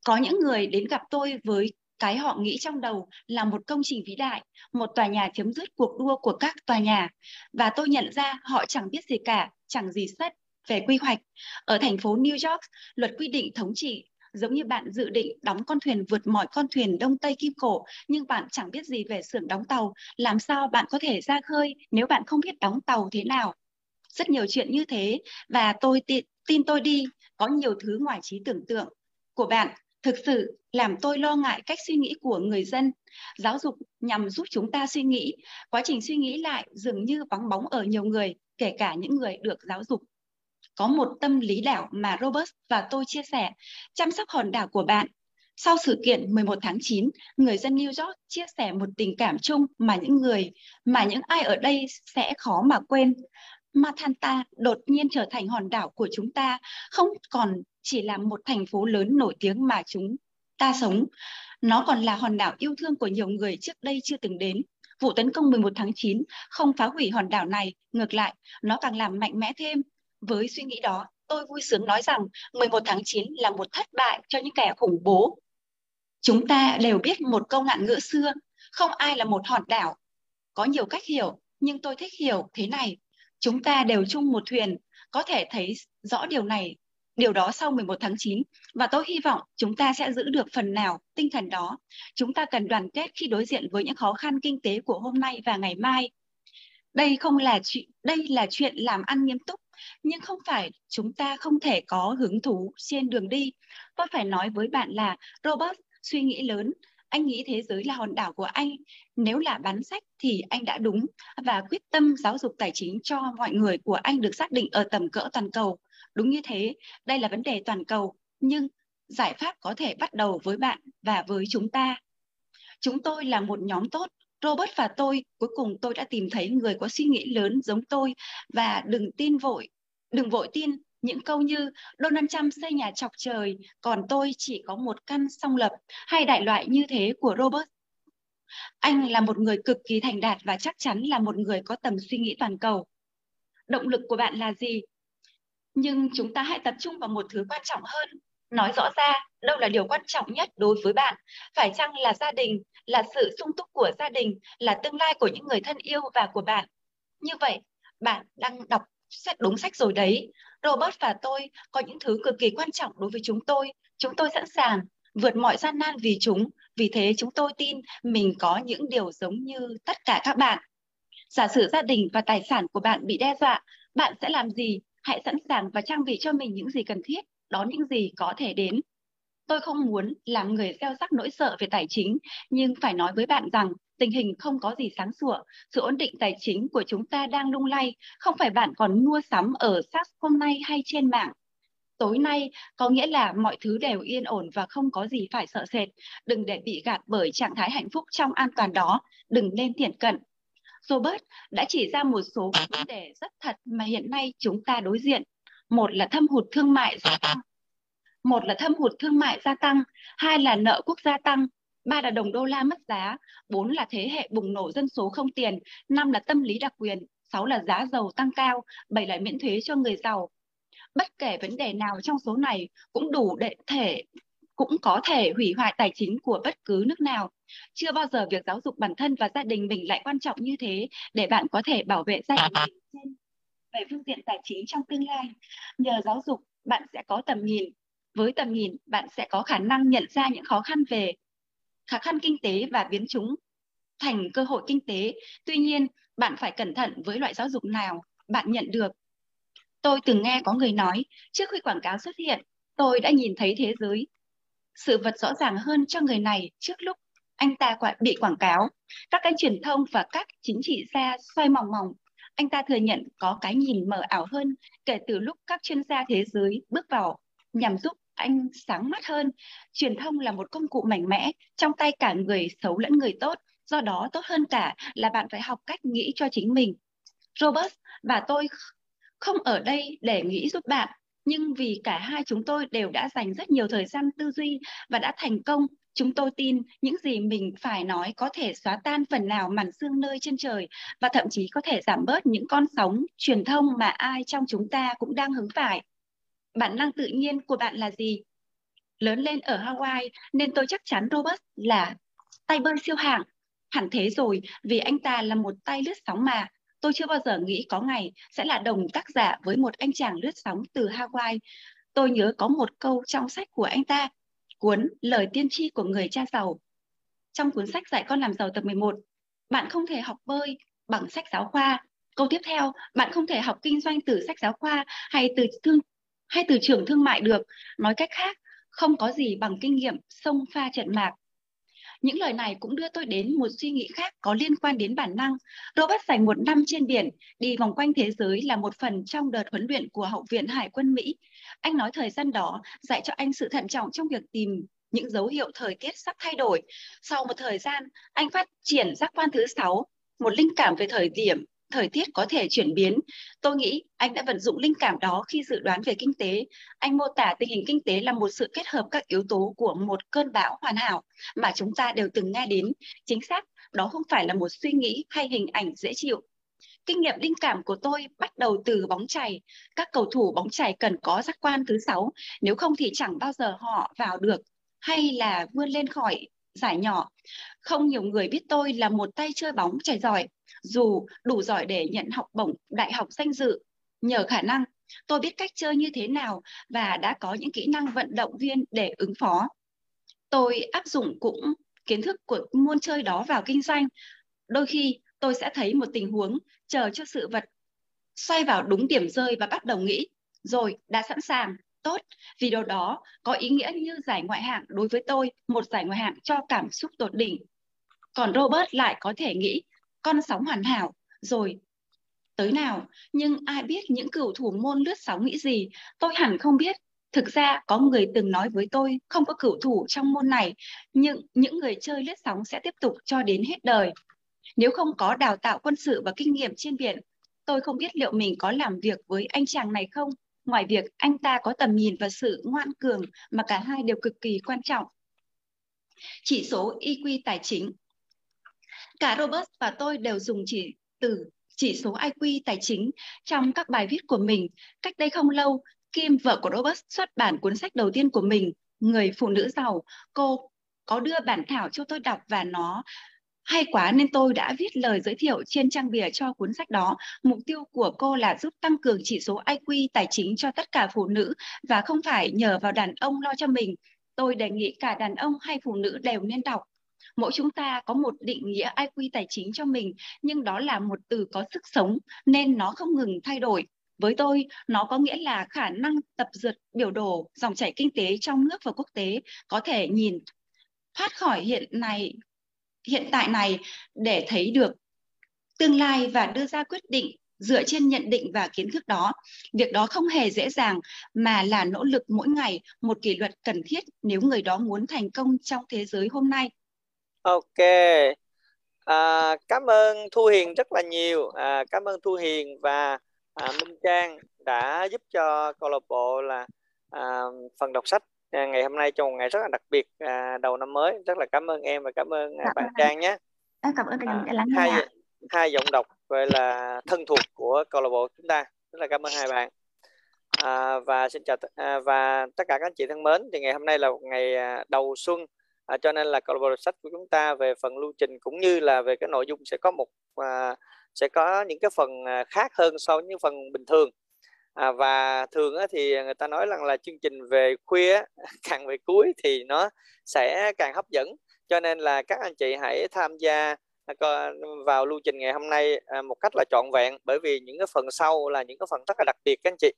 có những người đến gặp tôi với cái họ nghĩ trong đầu là một công trình vĩ đại, một tòa nhà chấm dứt cuộc đua của các tòa nhà. Và tôi nhận ra họ chẳng biết gì cả, chẳng gì xét về quy hoạch. Ở thành phố New York, luật quy định thống trị giống như bạn dự định đóng con thuyền vượt mọi con thuyền đông tây kim cổ nhưng bạn chẳng biết gì về xưởng đóng tàu làm sao bạn có thể ra khơi nếu bạn không biết đóng tàu thế nào rất nhiều chuyện như thế và tôi tin, tin tôi đi có nhiều thứ ngoài trí tưởng tượng của bạn thực sự làm tôi lo ngại cách suy nghĩ của người dân giáo dục nhằm giúp chúng ta suy nghĩ quá trình suy nghĩ lại dường như vắng bóng ở nhiều người kể cả những người được giáo dục có một tâm lý đảo mà Robert và tôi chia sẻ, chăm sóc hòn đảo của bạn. Sau sự kiện 11 tháng 9, người dân New York chia sẻ một tình cảm chung mà những người, mà những ai ở đây sẽ khó mà quên. Matanta đột nhiên trở thành hòn đảo của chúng ta, không còn chỉ là một thành phố lớn nổi tiếng mà chúng ta sống. Nó còn là hòn đảo yêu thương của nhiều người trước đây chưa từng đến. Vụ tấn công 11 tháng 9 không phá hủy hòn đảo này, ngược lại, nó càng làm mạnh mẽ thêm với suy nghĩ đó, tôi vui sướng nói rằng 11 tháng 9 là một thất bại cho những kẻ khủng bố. Chúng ta đều biết một câu ngạn ngữ xưa, không ai là một hòn đảo. Có nhiều cách hiểu, nhưng tôi thích hiểu thế này. Chúng ta đều chung một thuyền, có thể thấy rõ điều này, điều đó sau 11 tháng 9 và tôi hy vọng chúng ta sẽ giữ được phần nào tinh thần đó. Chúng ta cần đoàn kết khi đối diện với những khó khăn kinh tế của hôm nay và ngày mai. Đây không là chuyện đây là chuyện làm ăn nghiêm túc nhưng không phải chúng ta không thể có hứng thú trên đường đi. Tôi phải nói với bạn là Robert suy nghĩ lớn, anh nghĩ thế giới là hòn đảo của anh. Nếu là bán sách thì anh đã đúng và quyết tâm giáo dục tài chính cho mọi người của anh được xác định ở tầm cỡ toàn cầu. Đúng như thế, đây là vấn đề toàn cầu, nhưng giải pháp có thể bắt đầu với bạn và với chúng ta. Chúng tôi là một nhóm tốt Robert và tôi, cuối cùng tôi đã tìm thấy người có suy nghĩ lớn giống tôi và đừng tin vội, đừng vội tin những câu như Donald Trump xây nhà chọc trời, còn tôi chỉ có một căn song lập hay đại loại như thế của Robert. Anh là một người cực kỳ thành đạt và chắc chắn là một người có tầm suy nghĩ toàn cầu. Động lực của bạn là gì? Nhưng chúng ta hãy tập trung vào một thứ quan trọng hơn, nói rõ ra đâu là điều quan trọng nhất đối với bạn phải chăng là gia đình là sự sung túc của gia đình là tương lai của những người thân yêu và của bạn như vậy bạn đang đọc sách đúng sách rồi đấy. Robert và tôi có những thứ cực kỳ quan trọng đối với chúng tôi. Chúng tôi sẵn sàng vượt mọi gian nan vì chúng. Vì thế chúng tôi tin mình có những điều giống như tất cả các bạn. Giả sử gia đình và tài sản của bạn bị đe dọa bạn sẽ làm gì? Hãy sẵn sàng và trang bị cho mình những gì cần thiết đón những gì có thể đến. Tôi không muốn làm người gieo rắc nỗi sợ về tài chính, nhưng phải nói với bạn rằng tình hình không có gì sáng sủa. Sự ổn định tài chính của chúng ta đang lung lay, không phải bạn còn mua sắm ở SARS hôm nay hay trên mạng. Tối nay có nghĩa là mọi thứ đều yên ổn và không có gì phải sợ sệt. Đừng để bị gạt bởi trạng thái hạnh phúc trong an toàn đó. Đừng nên thiện cận. Robert đã chỉ ra một số vấn đề rất thật mà hiện nay chúng ta đối diện một là thâm hụt thương mại gia tăng một là thâm hụt thương mại gia tăng hai là nợ quốc gia tăng ba là đồng đô la mất giá bốn là thế hệ bùng nổ dân số không tiền năm là tâm lý đặc quyền sáu là giá dầu tăng cao bảy là miễn thuế cho người giàu bất kể vấn đề nào trong số này cũng đủ để thể cũng có thể hủy hoại tài chính của bất cứ nước nào. Chưa bao giờ việc giáo dục bản thân và gia đình mình lại quan trọng như thế để bạn có thể bảo vệ gia đình mình trên về phương diện tài chính trong tương lai. Nhờ giáo dục, bạn sẽ có tầm nhìn. Với tầm nhìn, bạn sẽ có khả năng nhận ra những khó khăn về khó khăn kinh tế và biến chúng thành cơ hội kinh tế. Tuy nhiên, bạn phải cẩn thận với loại giáo dục nào bạn nhận được. Tôi từng nghe có người nói, trước khi quảng cáo xuất hiện, tôi đã nhìn thấy thế giới. Sự vật rõ ràng hơn cho người này trước lúc anh ta bị quảng cáo. Các kênh truyền thông và các chính trị gia xoay mòng mòng anh ta thừa nhận có cái nhìn mờ ảo hơn kể từ lúc các chuyên gia thế giới bước vào nhằm giúp anh sáng mắt hơn. Truyền thông là một công cụ mạnh mẽ trong tay cả người xấu lẫn người tốt, do đó tốt hơn cả là bạn phải học cách nghĩ cho chính mình. Robert và tôi không ở đây để nghĩ giúp bạn, nhưng vì cả hai chúng tôi đều đã dành rất nhiều thời gian tư duy và đã thành công Chúng tôi tin những gì mình phải nói có thể xóa tan phần nào màn sương nơi trên trời và thậm chí có thể giảm bớt những con sóng truyền thông mà ai trong chúng ta cũng đang hứng phải. Bản năng tự nhiên của bạn là gì? lớn lên ở Hawaii nên tôi chắc chắn Robert là tay bơi siêu hạng. Hẳn thế rồi, vì anh ta là một tay lướt sóng mà. Tôi chưa bao giờ nghĩ có ngày sẽ là đồng tác giả với một anh chàng lướt sóng từ Hawaii. Tôi nhớ có một câu trong sách của anh ta, cuốn Lời tiên tri của người cha giàu. Trong cuốn sách dạy con làm giàu tập 11, bạn không thể học bơi bằng sách giáo khoa. Câu tiếp theo, bạn không thể học kinh doanh từ sách giáo khoa hay từ thương hay từ trường thương mại được. Nói cách khác, không có gì bằng kinh nghiệm sông pha trận mạc. Những lời này cũng đưa tôi đến một suy nghĩ khác có liên quan đến bản năng. Robert dành một năm trên biển, đi vòng quanh thế giới là một phần trong đợt huấn luyện của Học viện Hải quân Mỹ. Anh nói thời gian đó dạy cho anh sự thận trọng trong việc tìm những dấu hiệu thời tiết sắp thay đổi. Sau một thời gian, anh phát triển giác quan thứ sáu, một linh cảm về thời điểm thời tiết có thể chuyển biến. Tôi nghĩ anh đã vận dụng linh cảm đó khi dự đoán về kinh tế. Anh mô tả tình hình kinh tế là một sự kết hợp các yếu tố của một cơn bão hoàn hảo mà chúng ta đều từng nghe đến. Chính xác, đó không phải là một suy nghĩ hay hình ảnh dễ chịu. Kinh nghiệm linh cảm của tôi bắt đầu từ bóng chày. Các cầu thủ bóng chày cần có giác quan thứ sáu, nếu không thì chẳng bao giờ họ vào được hay là vươn lên khỏi giải nhỏ. Không nhiều người biết tôi là một tay chơi bóng chày giỏi, dù đủ giỏi để nhận học bổng đại học danh dự. Nhờ khả năng, tôi biết cách chơi như thế nào và đã có những kỹ năng vận động viên để ứng phó. Tôi áp dụng cũng kiến thức của môn chơi đó vào kinh doanh. Đôi khi tôi sẽ thấy một tình huống chờ cho sự vật xoay vào đúng điểm rơi và bắt đầu nghĩ, rồi đã sẵn sàng, tốt, vì điều đó có ý nghĩa như giải ngoại hạng đối với tôi, một giải ngoại hạng cho cảm xúc tột đỉnh. Còn Robert lại có thể nghĩ, con sóng hoàn hảo, rồi tới nào, nhưng ai biết những cửu thủ môn lướt sóng nghĩ gì, tôi hẳn không biết. Thực ra có người từng nói với tôi không có cửu thủ trong môn này, nhưng những người chơi lướt sóng sẽ tiếp tục cho đến hết đời. Nếu không có đào tạo quân sự và kinh nghiệm trên biển, tôi không biết liệu mình có làm việc với anh chàng này không, ngoài việc anh ta có tầm nhìn và sự ngoan cường mà cả hai đều cực kỳ quan trọng. Chỉ số IQ tài chính Cả Robert và tôi đều dùng chỉ từ chỉ số IQ tài chính trong các bài viết của mình. Cách đây không lâu, Kim, vợ của Robert, xuất bản cuốn sách đầu tiên của mình, Người phụ nữ giàu. Cô có đưa bản thảo cho tôi đọc và nó hay quá nên tôi đã viết lời giới thiệu trên trang bìa cho cuốn sách đó. Mục tiêu của cô là giúp tăng cường chỉ số IQ tài chính cho tất cả phụ nữ và không phải nhờ vào đàn ông lo cho mình. Tôi đề nghị cả đàn ông hay phụ nữ đều nên đọc. Mỗi chúng ta có một định nghĩa IQ tài chính cho mình, nhưng đó là một từ có sức sống nên nó không ngừng thay đổi. Với tôi, nó có nghĩa là khả năng tập dượt biểu đồ dòng chảy kinh tế trong nước và quốc tế có thể nhìn thoát khỏi hiện này hiện tại này để thấy được tương lai và đưa ra quyết định dựa trên nhận định và kiến thức đó. Việc đó không hề dễ dàng mà là nỗ lực mỗi ngày, một kỷ luật cần thiết nếu người đó muốn thành công trong thế giới hôm nay. Ok. À, cảm ơn Thu Hiền rất là nhiều. À, cảm ơn Thu Hiền và à, Minh Trang đã giúp cho câu lạc bộ là à, phần đọc sách à, ngày hôm nay trong một ngày rất là đặc biệt à, đầu năm mới. Rất là cảm ơn em và cảm ơn à, bạn Trang nhé. Em cảm ơn nghe. Hai, hai giọng đọc gọi là thân thuộc của câu lạc bộ chúng ta. Rất là cảm ơn hai bạn. À, và xin chào à, và tất cả các anh chị thân mến. Thì ngày hôm nay là một ngày à, đầu xuân à, cho nên là câu lạc bộ sách của chúng ta về phần lưu trình cũng như là về cái nội dung sẽ có một à, sẽ có những cái phần à, khác hơn so với những phần bình thường. À, và thường á, thì người ta nói rằng là chương trình về khuya càng về cuối thì nó sẽ càng hấp dẫn. Cho nên là các anh chị hãy tham gia à, vào lưu trình ngày hôm nay à, một cách là trọn vẹn bởi vì những cái phần sau là những cái phần rất là đặc biệt các anh chị.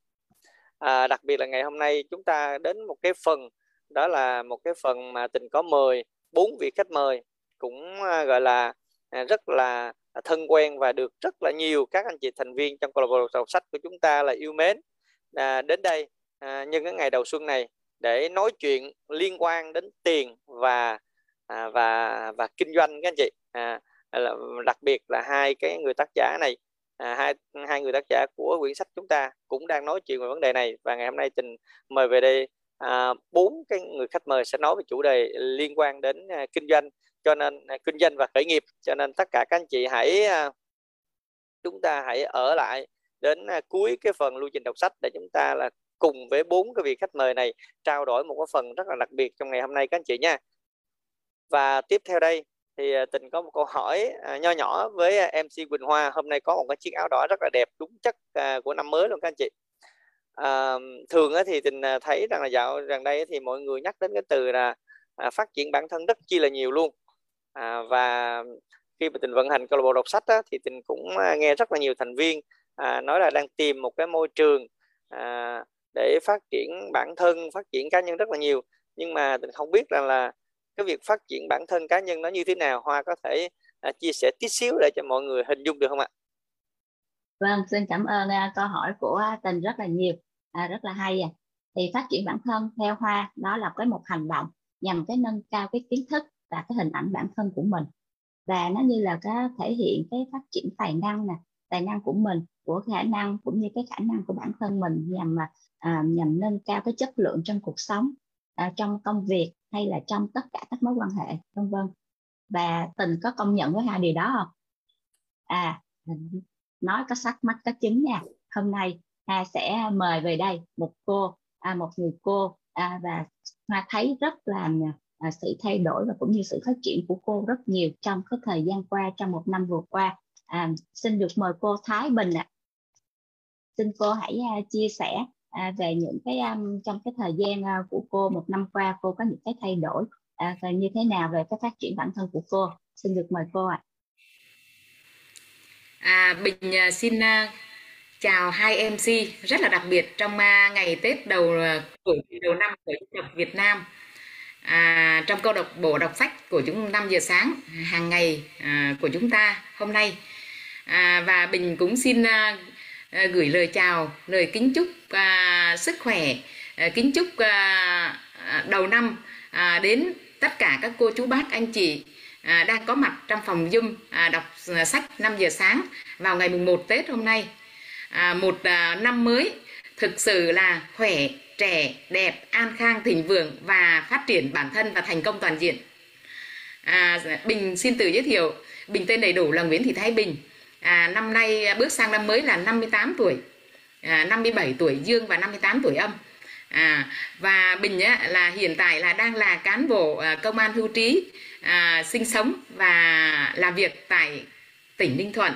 À, đặc biệt là ngày hôm nay chúng ta đến một cái phần đó là một cái phần mà tình có mời bốn vị khách mời cũng ờ, gọi là à, rất là thân quen và được rất là nhiều các anh chị thành viên trong câu lạc bộ đọc sách của chúng ta là yêu mến. À, đến đây à, nhân cái ngày đầu xuân này để nói chuyện liên quan đến tiền và à, và và kinh doanh các anh chị. À, là, đặc biệt là hai cái người tác giả này à, hai hai người tác giả của quyển sách chúng ta cũng đang nói chuyện về vấn đề này và ngày hôm nay tình mời về đây À, bốn à, cái người khách mời sẽ nói về chủ đề liên quan đến à, kinh doanh. Cho nên à, kinh doanh và khởi nghiệp. Cho nên tất cả các anh chị hãy à, chúng ta hãy ở lại đến à, cuối cái phần lưu trình đọc sách để chúng ta là cùng với bốn cái vị khách mời này trao đổi một cái phần rất là đặc biệt trong ngày hôm nay các anh chị nha. Và tiếp theo đây thì à, tình có một câu hỏi à, nho nhỏ với à, MC Quỳnh Hoa. Hôm nay có một cái chiếc áo đỏ rất là đẹp đúng chất à, của năm mới luôn các anh chị à, thường thì tình à, thấy rằng là dạo gần đây thì mọi người nhắc đến cái từ là à, phát triển bản thân rất chi là nhiều luôn. À, và khi mà tình vận hành câu lạc bộ đọc sách á, thì tình cũng à, nghe rất là nhiều thành viên à, nói là đang tìm một cái môi trường à, để phát triển bản thân phát triển cá nhân rất là nhiều. Nhưng mà tình không biết rằng là cái việc phát triển bản thân cá nhân nó như thế nào hoa có thể à, chia sẻ tí xíu để cho mọi người hình dung được không ạ? Vâng xin cảm ơn uh, câu hỏi của tình rất là nhiều à, rất là hay à. Thì phát triển bản thân theo hoa đó là cái một hành động nhằm cái nâng cao cái kiến thức và cái hình ảnh bản thân của mình. Và nó như là cái thể hiện cái phát triển tài năng nè tài năng của mình của khả năng cũng như cái khả năng của bản thân mình nhằm mà à, nhằm nâng cao cái chất lượng trong cuộc sống à, trong công việc hay là trong tất cả các mối quan hệ vân vân. Và tình có công nhận với hai điều đó không? À nói có sắc mắt có chứng nha hôm nay à, sẽ mời về đây một cô à, một người cô à, và Hoa thấy rất là à, sự thay đổi và cũng như sự phát triển của cô rất nhiều trong cái thời gian qua trong một năm vừa qua à, xin được mời cô Thái Bình ạ à. xin cô hãy à, chia sẻ à, về những cái um, trong cái thời gian uh, của cô một năm qua cô có những cái thay đổi à, như thế nào về cái phát triển bản thân của cô xin được mời cô ạ à. À, Bình à, xin uh, chào hai MC rất là đặc biệt trong uh, ngày Tết đầu của đầu năm của dân tộc Việt Nam. À, trong câu đọc bộ đọc sách của chúng 5 giờ sáng hàng ngày à, của chúng ta hôm nay. À, và Bình cũng xin à, gửi lời chào lời kính chúc à, sức khỏe à, kính chúc à, đầu năm à, đến tất cả các cô chú bác anh chị à, đang có mặt trong phòng Zoom à, đọc à, sách 5 giờ sáng vào ngày mùng 1 Tết hôm nay. À, một à, năm mới thực sự là khỏe trẻ đẹp an khang thịnh vượng và phát triển bản thân và thành công toàn diện. À, Bình xin tự giới thiệu Bình tên đầy đủ là Nguyễn Thị Thái Bình. À, năm nay à, bước sang năm mới là 58 tuổi. À, 57 tuổi dương và 58 tuổi âm à, và Bình á, là hiện tại là đang là cán bộ à, công an hưu trí à, sinh sống và làm việc tại tỉnh Ninh Thuận.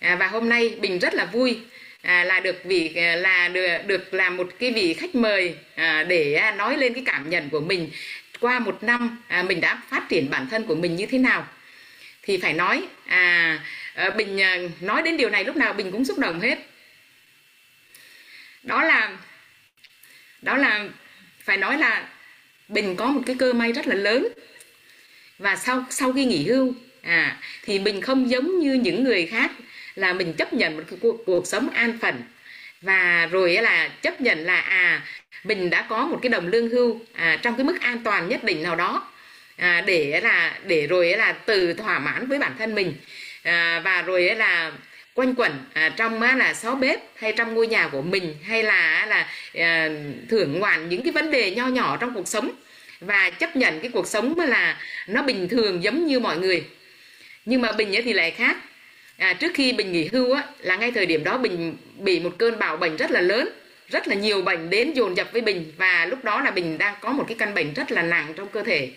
À, và hôm nay Bình rất là vui à, là được vị à, là được, được làm một cái vị khách mời à, để à, nói lên cái cảm nhận của mình qua một năm à, mình đã phát triển bản thân của mình như thế nào. Thì phải nói à, à bình à, nói đến điều này lúc nào bình cũng xúc động hết. Đó là đó là phải nói là bình có một cái cơ may rất là lớn. Và sau sau khi nghỉ hưu à thì mình không giống như những người khác là mình chấp nhận một cái cuộc, cuộc sống an phận. Và rồi là chấp nhận là à mình đã có một cái đồng lương hưu à, trong cái mức an toàn nhất định nào đó. À, để là để rồi là từ thỏa mãn với bản thân mình. À, và rồi là quanh quẩn à, trong á, là xó bếp hay trong ngôi nhà của mình hay là là à, thưởng ngoạn những cái vấn đề nho nhỏ trong cuộc sống. Và chấp nhận cái cuộc sống là nó bình thường giống như mọi người. Nhưng mà bình ấy thì lại khác. À, trước khi bình nghỉ hưu á là ngay thời điểm đó bình bị một cơn bạo bệnh rất là lớn rất là nhiều bệnh đến dồn dập với bình. Và lúc đó là bình đang có một cái căn bệnh rất là nặng trong cơ thể.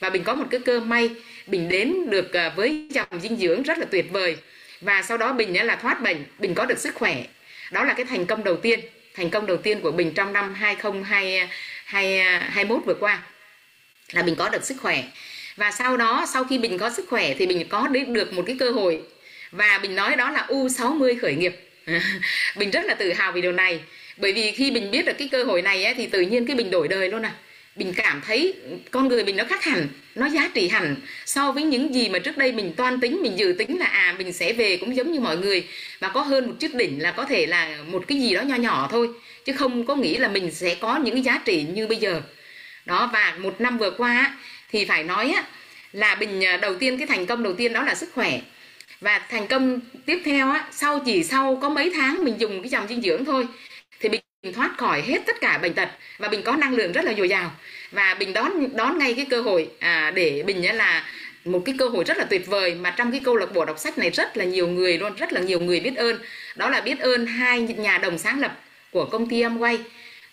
Và bình có một cái cơ may bình đến được à, với dòng dinh dưỡng rất là tuyệt vời và sau đó bình là thoát bệnh bình có được sức khỏe. Đó là cái thành công đầu tiên thành công đầu tiên của bình trong năm 2021 vừa qua là bình có được sức khỏe. Và sau đó sau khi bình có sức khỏe thì bình có được một cái cơ hội. Và bình nói đó là U60 khởi nghiệp. Bình rất là tự hào vì điều này. Bởi vì khi bình biết được cái cơ hội này ấy, thì tự nhiên cái bình đổi đời luôn à bình cảm thấy con người mình nó khác hẳn nó giá trị hẳn so với những gì mà trước đây mình toan tính mình dự tính là à mình sẽ về cũng giống như mọi người. Và có hơn một chút đỉnh là có thể là một cái gì đó nho nhỏ thôi chứ không có nghĩ là mình sẽ có những cái giá trị như bây giờ. Đó và một năm vừa qua thì phải nói á, là bình à, đầu tiên cái thành công đầu tiên đó là sức khỏe. Và thành công tiếp theo á sau chỉ sau có mấy tháng mình dùng cái dòng dinh dưỡng thôi mình thoát khỏi hết tất cả bệnh tật và mình có năng lượng rất là dồi dào. Và mình đón đón ngay cái cơ hội à, để mình là một cái cơ hội rất là tuyệt vời mà trong cái câu lạc bộ đọc sách này rất là nhiều người luôn rất là nhiều người biết ơn. Đó là biết ơn hai nhà đồng sáng lập của công ty Amway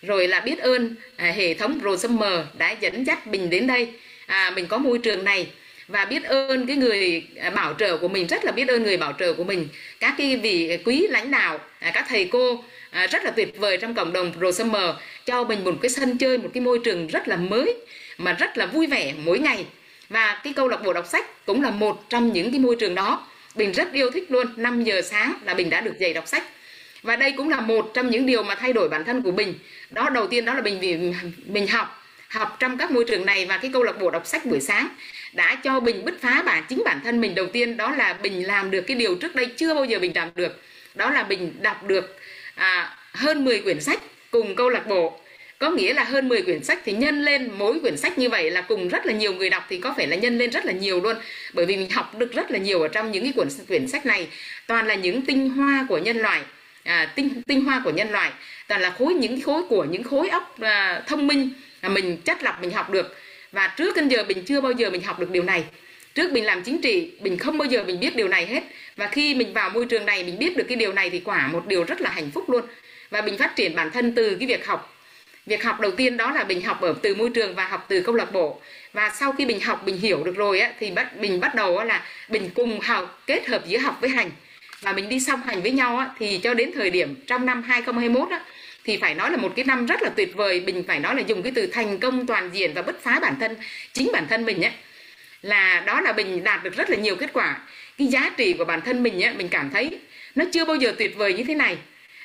rồi là biết ơn à, hệ thống Prosummer đã dẫn dắt mình đến đây. À, mình có môi trường này và biết ơn cái người à, bảo trợ của mình rất là biết ơn người bảo trợ của mình. Các cái vị quý lãnh đạo à, các thầy cô à, rất là tuyệt vời trong cộng đồng Prosummer cho mình một cái sân chơi một cái môi trường rất là mới mà rất là vui vẻ mỗi ngày. Và cái câu lạc bộ đọc sách cũng là một trong những cái môi trường đó. Bình rất yêu thích luôn 5 giờ sáng là Bình đã được dậy đọc sách. Và đây cũng là một trong những điều mà thay đổi bản thân của bình đó đầu tiên đó là bình vì mình học học trong các môi trường này và cái câu lạc bộ đọc sách buổi sáng đã cho Bình bứt phá bản chính bản thân mình đầu tiên. Đó là Bình làm được cái điều trước đây chưa bao giờ Bình làm được. Đó là Bình đọc được à, hơn 10 quyển sách cùng câu lạc bộ. Có nghĩa là hơn 10 quyển sách thì nhân lên mỗi quyển sách như vậy là cùng rất là nhiều người đọc thì có phải là nhân lên rất là nhiều luôn? Bởi vì mình học được rất là nhiều ở trong những cái quyển quyển sách này. Toàn là những tinh hoa của nhân loại. À, tinh tinh hoa của nhân loại. Toàn là khối những khối của những khối óc à, thông minh là mình chất lọc mình học được. Và trước đến giờ mình chưa bao giờ mình học được điều này trước mình làm chính trị mình không bao giờ mình biết điều này hết. Và khi mình vào môi trường này mình biết được cái điều này thì quả một điều rất là hạnh phúc luôn. Và mình phát triển bản thân từ cái việc học. Việc học đầu tiên đó là mình học ở từ môi trường và học từ câu lạc bộ. Và sau khi mình học mình hiểu được rồi á thì bắt mình bắt đầu là mình cùng học kết hợp giữa học với hành. Và mình đi song hành với nhau á, thì cho đến thời điểm trong năm 2021 á, thì phải nói là một cái năm rất là tuyệt vời. Mình phải nói là dùng cái từ thành công toàn diện và bứt phá bản thân chính bản thân mình á là đó là mình đạt được rất là nhiều kết quả. Cái giá trị của bản thân mình á mình cảm thấy nó chưa bao giờ tuyệt vời như thế này.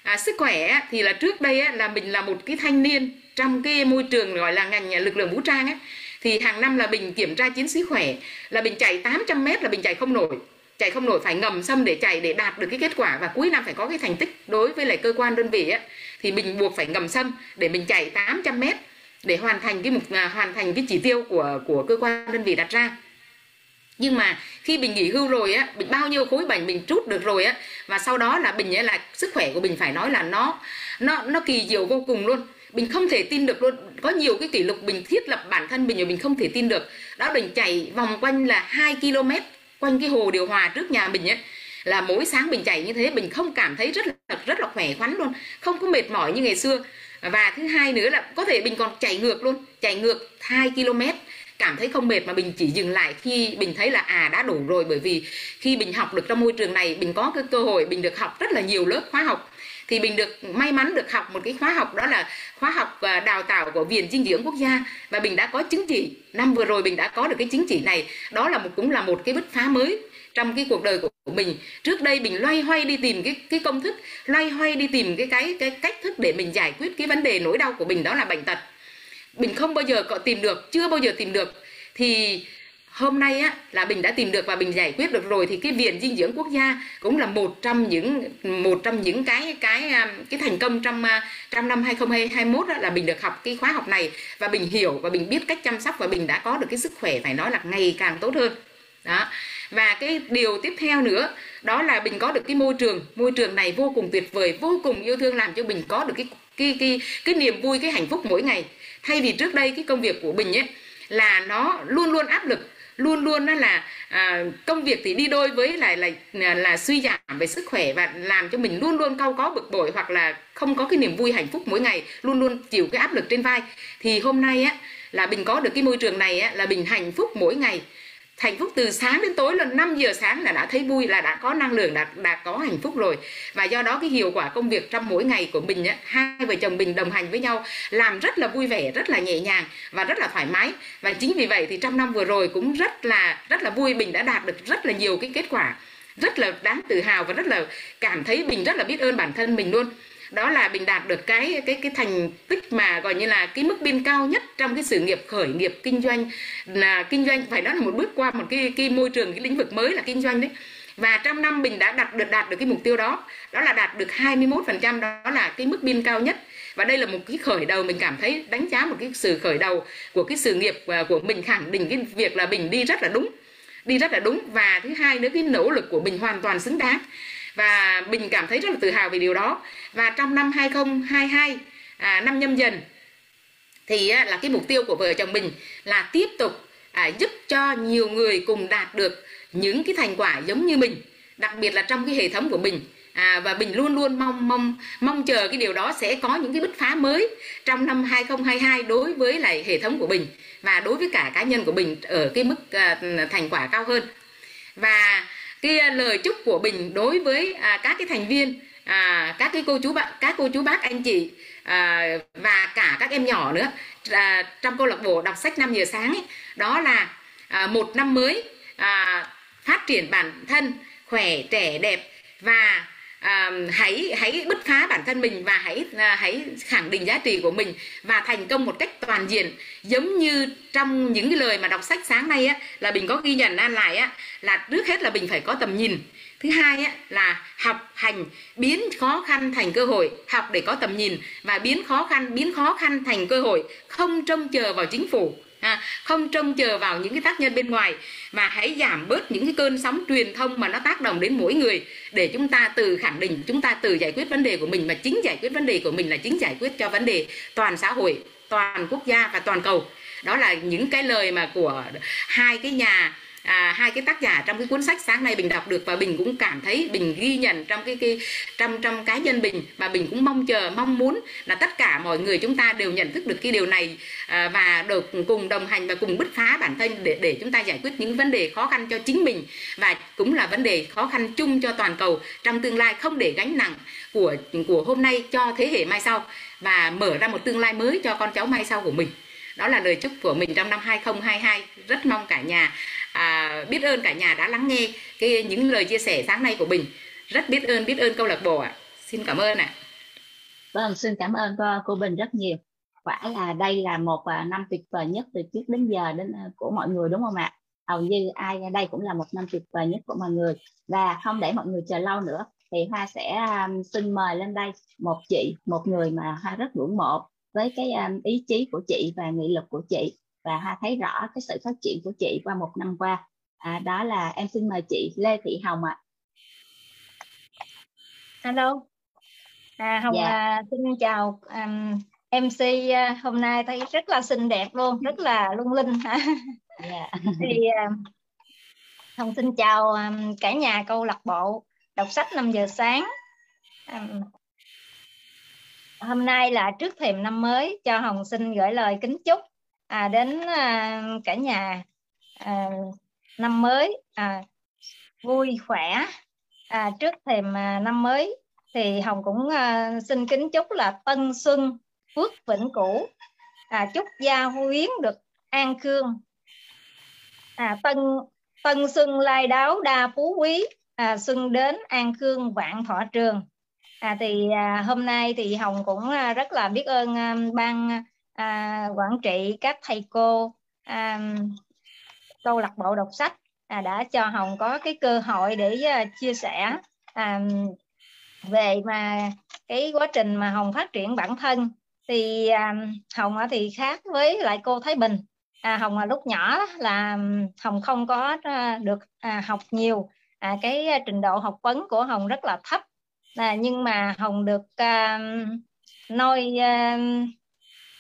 À, sức khỏe thì là trước đây á, là mình là một cái thanh niên trong cái môi trường gọi là ngành lực lượng vũ trang á, thì hàng năm là mình kiểm tra chiến sĩ khỏe là mình chạy 800 mét là mình chạy không nổi. Chạy không nổi phải ngầm xâm để chạy để đạt được cái kết quả. Và cuối năm phải có cái thành tích đối với lại cơ quan đơn vị á, thì mình buộc phải ngầm xâm để mình chạy 800 mét để hoàn thành cái mục à, hoàn thành cái chỉ tiêu của của cơ quan đơn vị đặt ra nhưng mà khi mình nghỉ hưu rồi á, mình bao nhiêu khối bệnh mình trút được rồi á, và sau đó là mình ấy là sức khỏe của mình phải nói là nó nó nó kỳ diệu vô cùng luôn. Mình không thể tin được luôn. Có nhiều cái kỷ lục mình thiết lập bản thân mình rồi mình không thể tin được. Đó mình chạy vòng quanh là 2 km quanh cái hồ điều hòa trước nhà mình ấy. Là mỗi sáng mình chạy như thế mình không cảm thấy rất là rất là khỏe khoắn luôn. Không có mệt mỏi như ngày xưa. Và thứ hai nữa là có thể mình còn chạy ngược luôn. Chạy ngược 2 km cảm thấy không mệt mà mình chỉ dừng lại khi mình thấy là à đã đủ rồi. Bởi vì khi mình học được trong môi trường này, mình có cái cơ hội, mình được học rất là nhiều lớp khóa học. Thì mình được, may mắn được học một cái khóa học đó là khóa học à, đào tạo của viện dinh dưỡng quốc gia. Và mình đã có chứng chỉ, năm vừa rồi mình đã có được cái chứng chỉ này. Đó là một, cũng là một cái bứt phá mới trong cái cuộc đời của mình. Trước đây mình loay hoay đi tìm cái cái công thức, loay hoay đi tìm cái cái cái cách thức để mình giải quyết cái vấn đề nỗi đau của mình, đó là bệnh tật bình không bao giờ có tìm được, chưa bao giờ tìm được. Thì hôm nay á, là bình đã tìm được và bình giải quyết được rồi, thì cái viện dinh dưỡng quốc gia cũng là một trong những, một trong những cái cái um, cái thành công trong uh, trong năm 2021 đó là bình được học cái khóa học này. Và bình hiểu và bình biết cách chăm sóc và bình đã có được cái sức khỏe phải nói là ngày càng tốt hơn. Đó. Và cái điều tiếp theo nữa, đó là bình có được cái môi trường. Môi trường này vô cùng tuyệt vời, vô cùng yêu thương, làm cho bình có được cái cái cái cái niềm vui, cái hạnh phúc mỗi ngày thay vì trước đây cái công việc của mình ấy là nó luôn luôn áp lực luôn luôn đó là à, công việc thì đi đôi với lại là, là là suy giảm về sức khỏe và làm cho mình luôn luôn cau có bực bội hoặc là không có cái niềm vui hạnh phúc mỗi ngày luôn luôn chịu cái áp lực trên vai. Thì hôm nay á là mình có được cái môi trường này á là mình hạnh phúc mỗi ngày hạnh phúc từ sáng đến tối là 5 giờ sáng là đã thấy vui là đã có năng lượng đã đã có hạnh phúc rồi. Và do đó cái hiệu quả công việc trong mỗi ngày của mình á, hai vợ chồng mình đồng hành với nhau làm rất là vui vẻ rất là nhẹ nhàng và rất là thoải mái. Và chính vì vậy thì trong năm vừa rồi cũng rất là rất là vui mình đã đạt được rất là nhiều cái kết quả rất là đáng tự hào và rất là cảm thấy mình rất là biết ơn bản thân mình luôn đó là mình đạt được cái cái cái thành tích mà gọi như là cái mức biên cao nhất trong cái sự nghiệp khởi nghiệp kinh doanh. Là kinh doanh, phải nói là một bước qua một cái cái môi trường, cái lĩnh vực mới là kinh doanh đấy. Và trong năm mình đã đạt được đạt được cái mục tiêu đó đó là đạt được 21% đó là cái mức biên cao nhất. Và đây là một cái khởi đầu, mình cảm thấy đánh giá một cái sự khởi đầu của cái sự nghiệp à, của mình khẳng định cái việc là mình đi rất là đúng, đi rất là đúng. Và thứ hai nữa, cái nỗ lực của mình hoàn toàn xứng đáng và bình cảm thấy rất là tự hào về điều đó. Và trong năm 2022 à, năm nhâm dần thì á, là cái mục tiêu của vợ chồng mình là tiếp tục à, giúp cho nhiều người cùng đạt được những cái thành quả giống như mình đặc biệt là trong cái hệ thống của mình à, và Bình luôn luôn mong mong mong chờ cái điều đó sẽ có những cái bứt phá mới trong năm 2022 đối với lại hệ thống của Bình và đối với cả cá nhân của Bình ở cái mức à, thành quả cao hơn. Và cái lời chúc của Bình đối với à, các cái thành viên à, các cái cô chú bạn các cô chú bác anh chị à, và cả các em nhỏ nữa à, trong câu lạc bộ đọc sách 5 giờ sáng ấy, đó là à, một năm mới à, phát triển bản thân khỏe trẻ đẹp và à, hãy hãy bứt phá bản thân mình và hãy à, hãy khẳng định giá trị của mình và thành công một cách toàn diện. Giống như trong những cái lời mà đọc sách sáng nay á là bình có ghi nhận an lại á là trước hết là bình phải có tầm nhìn. Thứ hai á, là học hành biến khó khăn thành cơ hội. Học để có tầm nhìn và biến khó khăn biến khó khăn thành cơ hội không trông chờ vào chính phủ ha. Không trông chờ vào những cái tác nhân bên ngoài, mà hãy giảm bớt những cái cơn sóng truyền thông mà nó tác động đến mỗi người, để chúng ta từ khẳng định, chúng ta từ giải quyết vấn đề của mình. Mà chính giải quyết vấn đề của mình là chính giải quyết cho vấn đề toàn xã hội, toàn quốc gia và toàn cầu. Đó là những cái lời mà của hai cái nhà à, hai cái tác giả trong cái cuốn sách sáng nay bình đọc được và bình cũng cảm thấy bình ghi nhận trong cái, cái trong trong cá nhân bình và bình cũng mong chờ mong muốn là tất cả mọi người chúng ta đều nhận thức được cái điều này à, và được cùng đồng hành và cùng bứt phá bản thân để để chúng ta giải quyết những vấn đề khó khăn cho chính mình và cũng là vấn đề khó khăn chung cho toàn cầu trong tương lai không để gánh nặng của của hôm nay cho thế hệ mai sau và mở ra một tương lai mới cho con cháu mai sau của mình. Đó là lời chúc của mình trong năm 2022 rất mong cả nhà à, biết ơn cả nhà đã lắng nghe cái những lời chia sẻ sáng nay của mình rất biết ơn biết ơn câu lạc bộ ạ. À. xin cảm ơn ạ. À. vâng xin cảm ơn cô, cô Bình rất nhiều. Quả là đây là một à, năm tuyệt vời nhất từ trước đến giờ đến à, của mọi người đúng không ạ? Hầu như ai à, đây cũng là một năm tuyệt vời nhất của mọi người. Và không để mọi người chờ lâu nữa thì hoa sẽ um, xin mời lên đây một chị một người mà hoa rất ngưỡng mộ với cái um, ý chí của chị và nghị lực của chị và Hoa thấy rõ cái sự phát triển của chị qua một năm qua à, đó là em xin mời chị Lê Thị Hồng ạ à. Hello à, Hồng dạ. à, xin chào um, MC uh, hôm nay thấy rất là xinh đẹp luôn rất là lung linh dạ. thì uh, Hồng xin chào um, cả nhà câu lạc bộ đọc sách 5 giờ sáng um, hôm nay là trước thềm năm mới cho Hồng xin gửi lời kính chúc à, đến à, cả nhà à, năm mới à, vui khỏe. À, trước thềm à, năm mới thì hồng cũng à, xin kính chúc là tân xuân phước vĩnh cửu à, chúc gia huyến được an khương. À, tân tân xuân lai đáo đa phú quý. À, xuân đến an khương vạn thọ trường. À, thì à, hôm nay thì hồng cũng à, rất là biết ơn à, ban à, quản trị các thầy cô à, câu lạc bộ đọc sách à, đã cho hồng có cái cơ hội để à, chia sẻ à, về mà cái quá trình mà hồng phát triển bản thân. Thì à, hồng thì khác với lại cô thái bình. À, hồng là lúc nhỏ là hồng không có à, được à, học nhiều. À, cái trình độ học vấn của hồng rất là thấp. À, nhưng mà hồng được à, nôi à,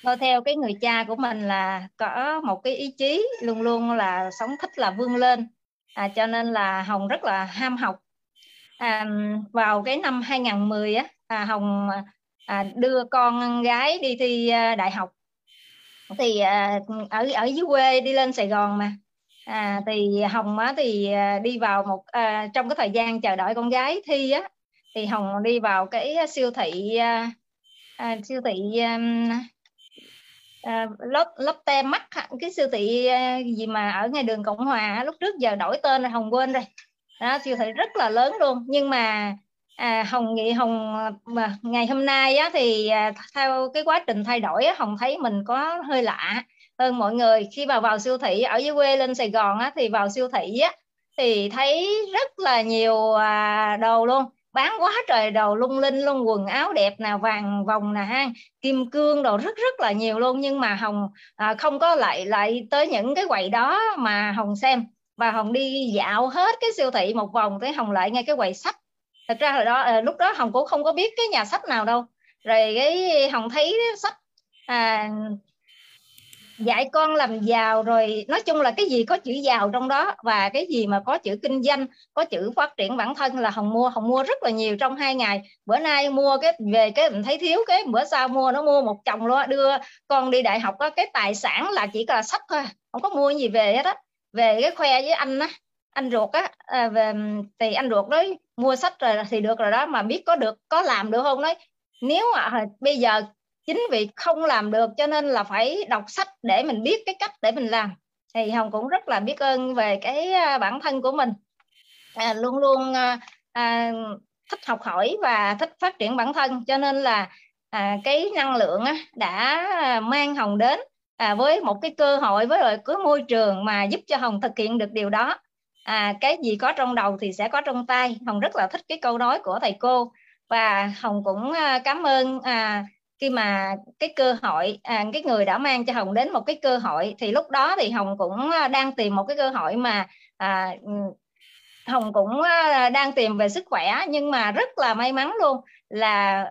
Tôi theo cái người cha của mình là có một cái ý chí luôn luôn là sống thích là vươn lên. À, cho nên là Hồng rất là ham học. À, vào cái năm 2010 á à, Hồng à, đưa con gái đi thi à, đại học. Thì à, ở ở dưới quê đi lên Sài Gòn mà. À, thì Hồng á, thì à, đi vào một à, trong cái thời gian chờ đợi con gái thi á thì Hồng đi vào cái siêu thị à, à, siêu thị à, à, Lotte mắt cái siêu thị à, gì mà ở ngay đường Cộng Hòa lúc trước giờ đổi tên là Hồng quên rồi. Đó siêu thị rất là lớn luôn. Nhưng mà à, Hồng nghĩ Hồng mà ngày hôm nay á, thì à, theo cái quá trình thay đổi á, Hồng thấy mình có hơi lạ hơn mọi người. Khi vào vào siêu thị ở dưới quê lên Sài Gòn á, thì vào siêu thị á, thì thấy rất là nhiều à, đồ luôn bán quá trời đồ lung linh luôn quần áo đẹp nào vàng vòng nè ha. Kim cương đồ rất rất là nhiều luôn. Nhưng mà hồng à, không có lại lại tới những cái quầy đó mà hồng xem. Và hồng đi dạo hết cái siêu thị một vòng tới hồng lại ngay cái quầy sách. Thật ra hồi đó à, lúc đó hồng cũng không có biết cái nhà sách nào đâu. Rồi cái hồng thấy sách à, dạy con làm giàu rồi nói chung là cái gì có chữ giàu trong đó và cái gì mà có chữ kinh doanh có chữ phát triển bản thân là hồng mua hồng mua rất là nhiều trong hai ngày. Bữa nay mua cái về cái mình thấy thiếu cái bữa sau mua nó mua một chồng luôn đưa con đi đại học có cái tài sản là chỉ là sách thôi không có mua gì về hết á. Về cái khoe với anh á anh ruột á à, về thì anh ruột đấy mua sách rồi thì được rồi đó mà biết có được có làm được không đấy nếu mà bây giờ chính vì không làm được cho nên là phải đọc sách để mình biết cái cách để mình làm. Thì hồng cũng rất là biết ơn về cái à, bản thân của mình. À, luôn luôn à, à, thích học hỏi và thích phát triển bản thân. Cho nên là à, cái năng lượng á, đã à, mang hồng đến à, với một cái cơ hội với lại cái môi trường mà giúp cho hồng thực hiện được điều đó. À, cái gì có trong đầu thì sẽ có trong tay. Hồng rất là thích cái câu nói của thầy cô. Và hồng cũng à, cảm ơn à, khi mà cái cơ hội à, cái người đã mang cho hồng đến một cái cơ hội thì lúc đó thì hồng cũng à, đang tìm một cái cơ hội mà à, ừ, hồng cũng à, đang tìm về sức khỏe nhưng mà rất là may mắn luôn là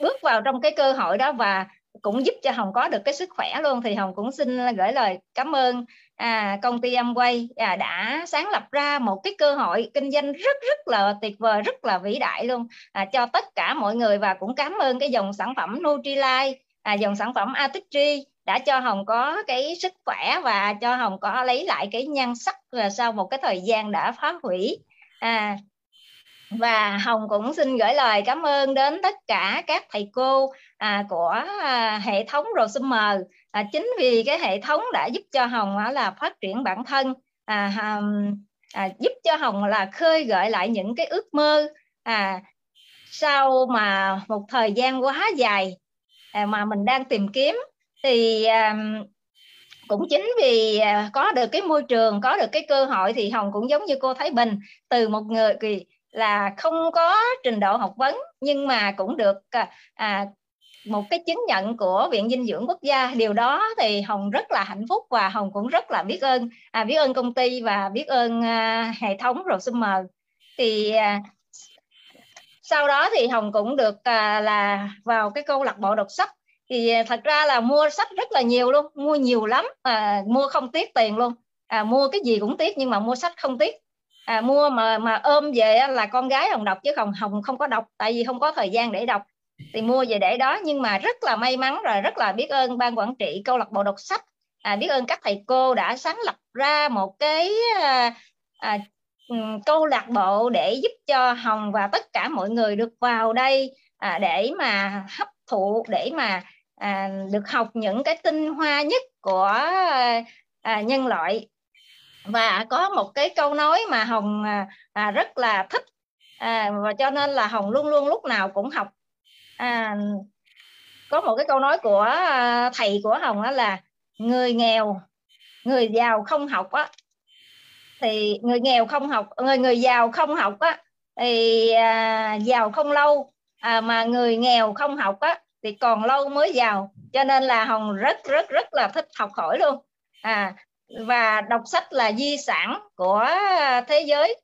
bước vào trong cái cơ hội đó và cũng giúp cho hồng có được cái sức khỏe luôn. Thì hồng cũng xin gửi lời cảm ơn à, công ty Amway à, đã sáng lập ra một cái cơ hội kinh doanh rất rất là tuyệt vời rất là vĩ đại luôn. À, cho tất cả mọi người và cũng cảm ơn cái dòng sản phẩm Nutrilite à, dòng sản phẩm Atitri đã cho Hồng có cái sức khỏe và cho Hồng có lấy lại cái nhan sắc à, sau một cái thời gian đã phá hủy. À, và Hồng cũng xin gửi lời cảm ơn đến tất cả các thầy cô à, của à, hệ thống Rosumer. À, chính vì cái hệ thống đã giúp cho Hồng à, là phát triển bản thân à, à, à, giúp cho Hồng là khơi gợi lại những cái ước mơ à, sau mà một thời gian quá dài à, mà mình đang tìm kiếm. Thì à, cũng chính vì à, có được cái môi trường có được cái cơ hội thì hồng cũng giống như cô thái bình từ một người là không có trình độ học vấn nhưng mà cũng được à, à, một cái chứng nhận của viện dinh dưỡng quốc gia. Điều đó thì hồng rất là hạnh phúc và hồng cũng rất là biết ơn. À, biết ơn công ty và biết ơn à, hệ thống Rosumer. Thì à, sau đó thì hồng cũng được à, là vào cái câu lạc bộ đọc sách. Thì à, thật ra là mua sách rất là nhiều luôn mua nhiều lắm à, mua không tiếc tiền luôn. À, mua cái gì cũng tiếc nhưng mà mua sách không tiếc à, mua mà mà ôm về là con gái hồng đọc chứ không hồng không có đọc tại vì không có thời gian để đọc. Thì mua về để đó nhưng mà rất là may mắn rồi rất là biết ơn ban quản trị câu lạc bộ đọc sách. À, biết ơn các thầy cô đã sáng lập ra một cái à, à, ừ, câu lạc bộ để giúp cho hồng và tất cả mọi người được vào đây à, để mà hấp thụ để mà à, được học những cái tinh hoa nhất của à, nhân loại và có một cái câu nói mà hồng à, à, rất là thích. À, và cho nên là hồng luôn luôn lúc nào cũng học. À, có một cái câu nói của à, thầy của hồng đó là người nghèo người giàu không học á. Thì người nghèo không học người người giàu không học á thì à, giàu không lâu. À, mà người nghèo không học á thì còn lâu mới giàu. Cho nên là hồng rất rất rất là thích học hỏi luôn. À và đọc sách là di sản của à, thế giới.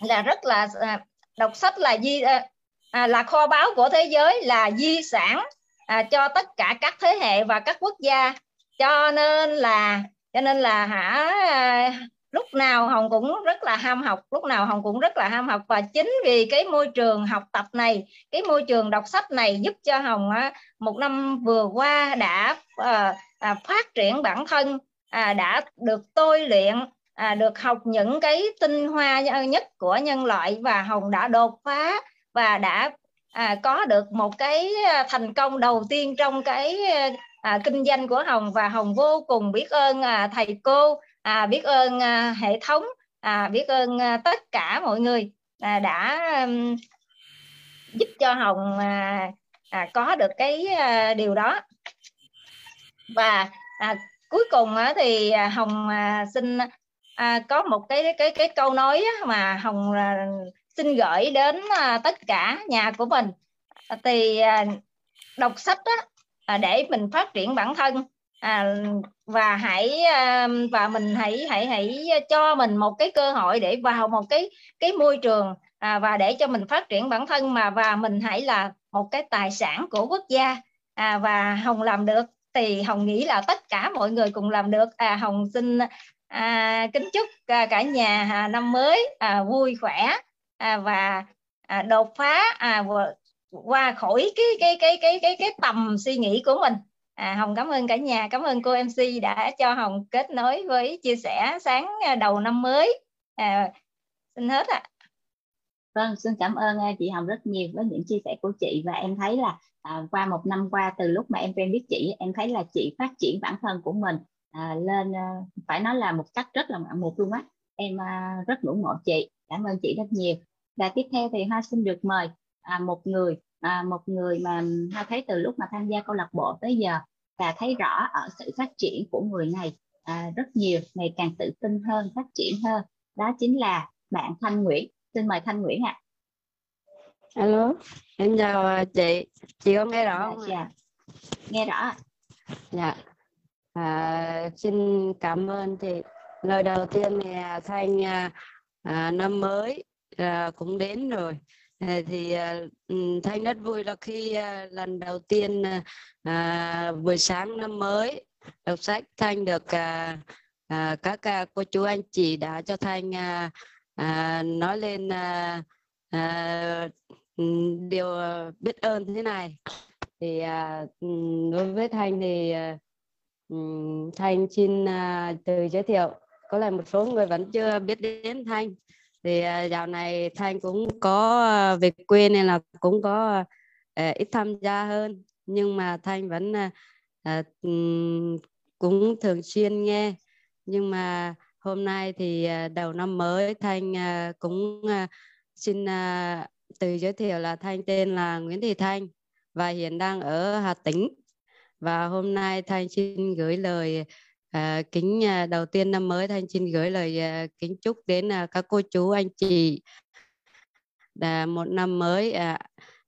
Là rất là à, đọc sách là di à, à, là kho báu của thế giới là di sản à, cho tất cả các thế hệ và các quốc gia. Cho nên là cho nên là hả lúc nào hồng cũng rất là ham học lúc nào hồng cũng rất là ham học. Và chính vì cái môi trường học tập này cái môi trường đọc sách này giúp cho hồng một năm vừa qua đã phát triển bản thân à, đã được tôi luyện à, được học những cái tinh hoa nhất của nhân loại và hồng đã đột phá và đã à, có được một cái à, thành công đầu tiên trong cái à, kinh doanh của hồng. Và hồng vô cùng biết ơn à, thầy cô à, biết ơn à, hệ thống à, biết ơn à, tất cả mọi người à, đã um, giúp cho hồng à, à, có được cái à, điều đó. Và à, cuối cùng thì à, hồng à, xin à, có một cái cái cái câu nói mà hồng xin gửi đến tất cả nhà của mình. Thì đọc sách á, để mình phát triển bản thân. À, và hãy và mình hãy hãy hãy cho mình một cái cơ hội để vào một cái cái môi trường à, và để cho mình phát triển bản thân mà và mình hãy là một cái tài sản của quốc gia. À, và hồng làm được thì hồng nghĩ là tất cả mọi người cùng làm được. À, hồng xin à, kính chúc à, cả nhà à, năm mới à, vui khỏe à, và à, đột phá à, qua khỏi cái cái cái cái cái cái tầm suy nghĩ của mình. À, hồng cảm ơn cả nhà cảm ơn cô mc đã cho hồng kết nối với chia sẻ sáng à, đầu năm mới. À, xin hết ạ. À. vâng xin cảm ơn à, chị hồng rất nhiều với những chia sẻ của chị. Và em thấy là à, qua một năm qua từ lúc mà em quen biết chị em thấy là chị phát triển bản thân của mình à, lên à, phải nói là một cách rất là ngoạn mục luôn á. Em à, rất ngưỡng mộ chị cảm ơn chị rất nhiều. Và tiếp theo thì hoa xin được mời à, một người à, một người mà hoa thấy từ lúc mà tham gia câu lạc bộ tới giờ và thấy rõ ở sự phát triển của người này à, rất nhiều ngày càng tự tin hơn phát triển hơn. Đó chính là bạn Thanh Nguyễn. Xin mời Thanh Nguyễn ạ. à alo em chào à, chị. Chị có nghe rõ dạ, không dạ. nghe rõ dạ. À, xin cảm ơn chị. Lời đầu tiên thì à, thanh à, à, năm mới à, cũng đến rồi. À, thì à, thanh rất vui là khi à, lần đầu tiên à, buổi sáng năm mới đọc sách thanh được à, à, các à, cô chú anh chị đã cho thanh à, à, nói lên à, à, Ừ, điều ờ, biết ơn thế này. Thì à, ừ, đối với thanh thì ờ, ừ, thanh xin à, từ giới thiệu. Có lẽ một số người vẫn chưa biết đến thanh. Thì à, dạo này thanh cũng có về quê nên là cũng có ít tham gia hơn. Nhưng mà thanh vẫn cũng thường xuyên nghe. Nhưng mà hôm nay thì đầu năm mới thanh cũng xin tự từ giới thiệu là thanh tên là Nguyễn Thị Thanh và hiện đang ở Hà Tĩnh và hôm nay thanh xin gửi lời À, kính à, đầu tiên năm mới Thanh xin gửi lời à, kính chúc đến à, các cô chú anh chị là một năm mới à,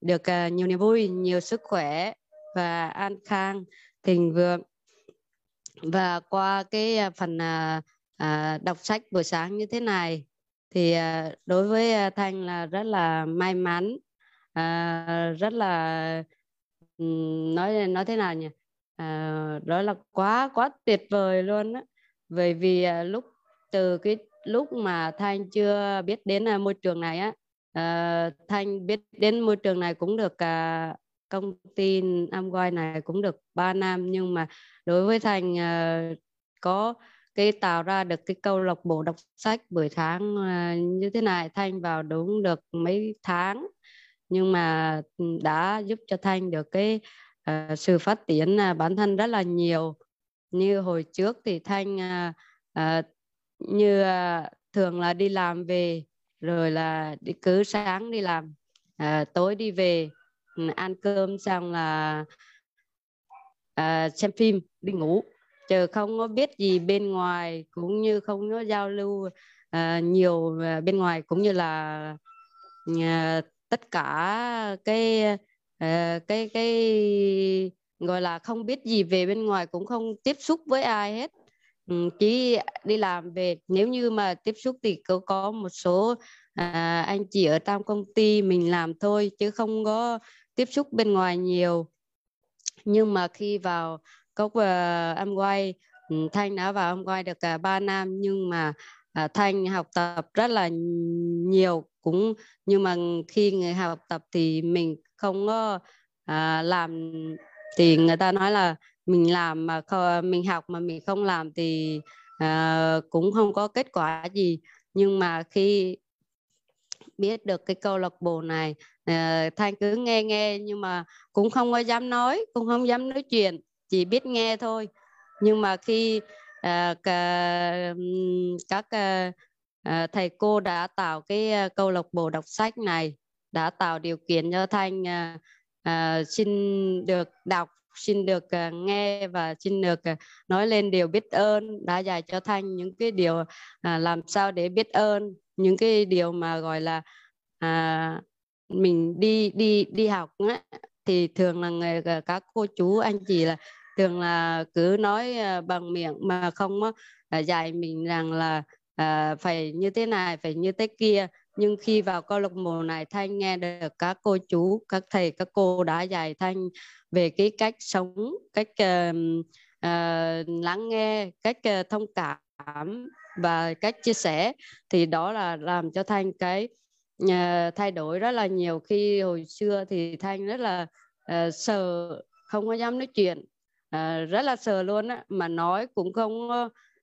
được à, nhiều niềm vui, nhiều sức khỏe và an khang, thịnh vượng. Và qua cái à, phần à, à, đọc sách buổi sáng như thế này thì à, đối với à, Thanh là rất là may mắn, à, rất là nói nói thế nào nhỉ? à, đó là quá quá tuyệt vời luôn á bởi vì à, lúc từ cái lúc mà thanh chưa biết đến à, môi trường này á à, thanh biết đến môi trường này cũng được à, công ty Amway này cũng được 3 năm nhưng mà đối với thành à, có cái tạo ra được cái câu lạc bộ đọc sách buổi tháng ờ, như thế này thanh vào đúng được mấy tháng. Nhưng mà ừ, đã giúp cho thanh được cái uh, sự phát triển uh, bản thân rất là nhiều. Như hồi trước thì thanh uh, uh, như uh, thường là đi làm về rồi là đi cứ sáng đi làm uh, tối đi về ăn cơm xong là uh, xem phim đi ngủ chờ không có biết gì bên ngoài cũng như không có giao lưu uh, nhiều à, bên ngoài cũng như là uh, tất cả cái uh, cái cái gọi là không biết gì về bên ngoài cũng không tiếp xúc với ai hết. Ừ, chỉ đi làm về. Nếu như mà tiếp xúc thì có có một số à, anh chị ở trong công ty mình làm thôi chứ không có tiếp xúc bên ngoài nhiều. Nhưng mà khi vào cốc ờ, và em quay. Ừ, thanh đã vào em quay được cả ba năm nhưng mà à, thanh học tập rất là nhiều cũng nhưng mà khi người học tập thì mình không có à, làm thì người ta nói là mình làm mà không, mình học mà mình không làm thì à, cũng không có kết quả gì. Nhưng mà khi biết được cái câu lạc bộ này à, thanh cứ nghe nghe nhưng mà cũng không có dám nói cũng không dám nói chuyện chỉ biết nghe thôi. Nhưng mà khi à, cả, các à, à, thầy cô đã tạo cái à, câu lạc bộ đọc sách này đã tạo điều kiện cho thanh à, à, xin được đọc xin được uh, nghe và xin được uh, nói lên điều biết ơn đã dạy cho thanh những cái điều uh, làm sao để biết ơn những cái điều mà gọi là uh, mình đi đi đi học ấy, thì thường là người các cô chú anh chị là thường là cứ nói à, bằng miệng mà không à, dạy mình rằng là à, phải như thế này phải như thế kia. Nhưng khi vào câu lạc bộ này thanh nghe được các cô chú các thầy các cô đã dạy thanh về cái cách sống cách uh, uh, lắng nghe cách uh, thông cảm và cách chia sẻ thì đó là làm cho thanh cái uh, thay đổi rất là nhiều. Khi hồi xưa thì thanh rất là uh, sợ không có dám nói chuyện. Ờ, rất là sờ luôn á mà nói cũng không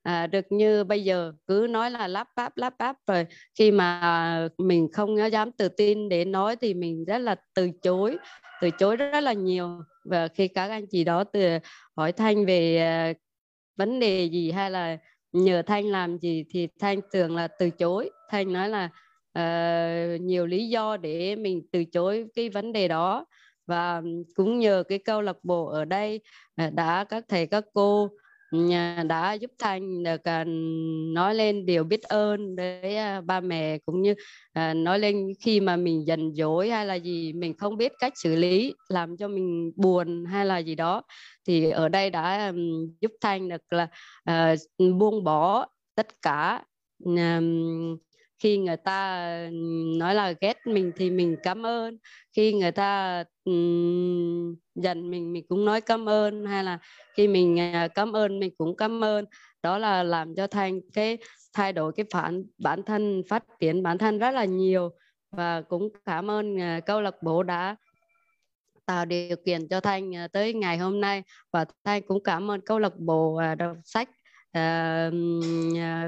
à, được như bây giờ. Cứ nói là lắp bắp lắp bắp rồi khi mà mình không dám tự tin để nói thì mình rất là từ chối từ chối rất là nhiều. Và khi các anh chị đó từ hỏi thanh về uh, vấn đề gì hay là nhờ thanh làm gì thì thanh thường là từ chối. Thanh nói là uh, nhiều lý do để mình từ chối cái vấn đề đó và cũng nhờ cái câu lạc bộ ở đây à, đã các thầy, các cô đã giúp Thanh được à, nói lên điều biết ơn với à, ba mẹ cũng như nói lên khi mà mình giận dỗi hay là gì mình không biết cách xử lý, làm cho mình buồn hay là gì đó, thì ở đây đã giúp Thanh được là buông bỏ tất cả khi người ta nói là ghét mình thì mình cảm ơn. Khi người ta um, giận mình mình cũng nói cảm ơn. Hay là khi mình uh, cảm ơn mình cũng cảm ơn. Đó là làm cho thành cái thay đổi cái phản bản thân phát triển bản thân rất là nhiều. Và cũng cảm ơn uh, câu lạc bộ đã tạo điều kiện cho thanh à, tới ngày hôm nay. Và thanh cũng cảm ơn câu lạc bộ đọc sách.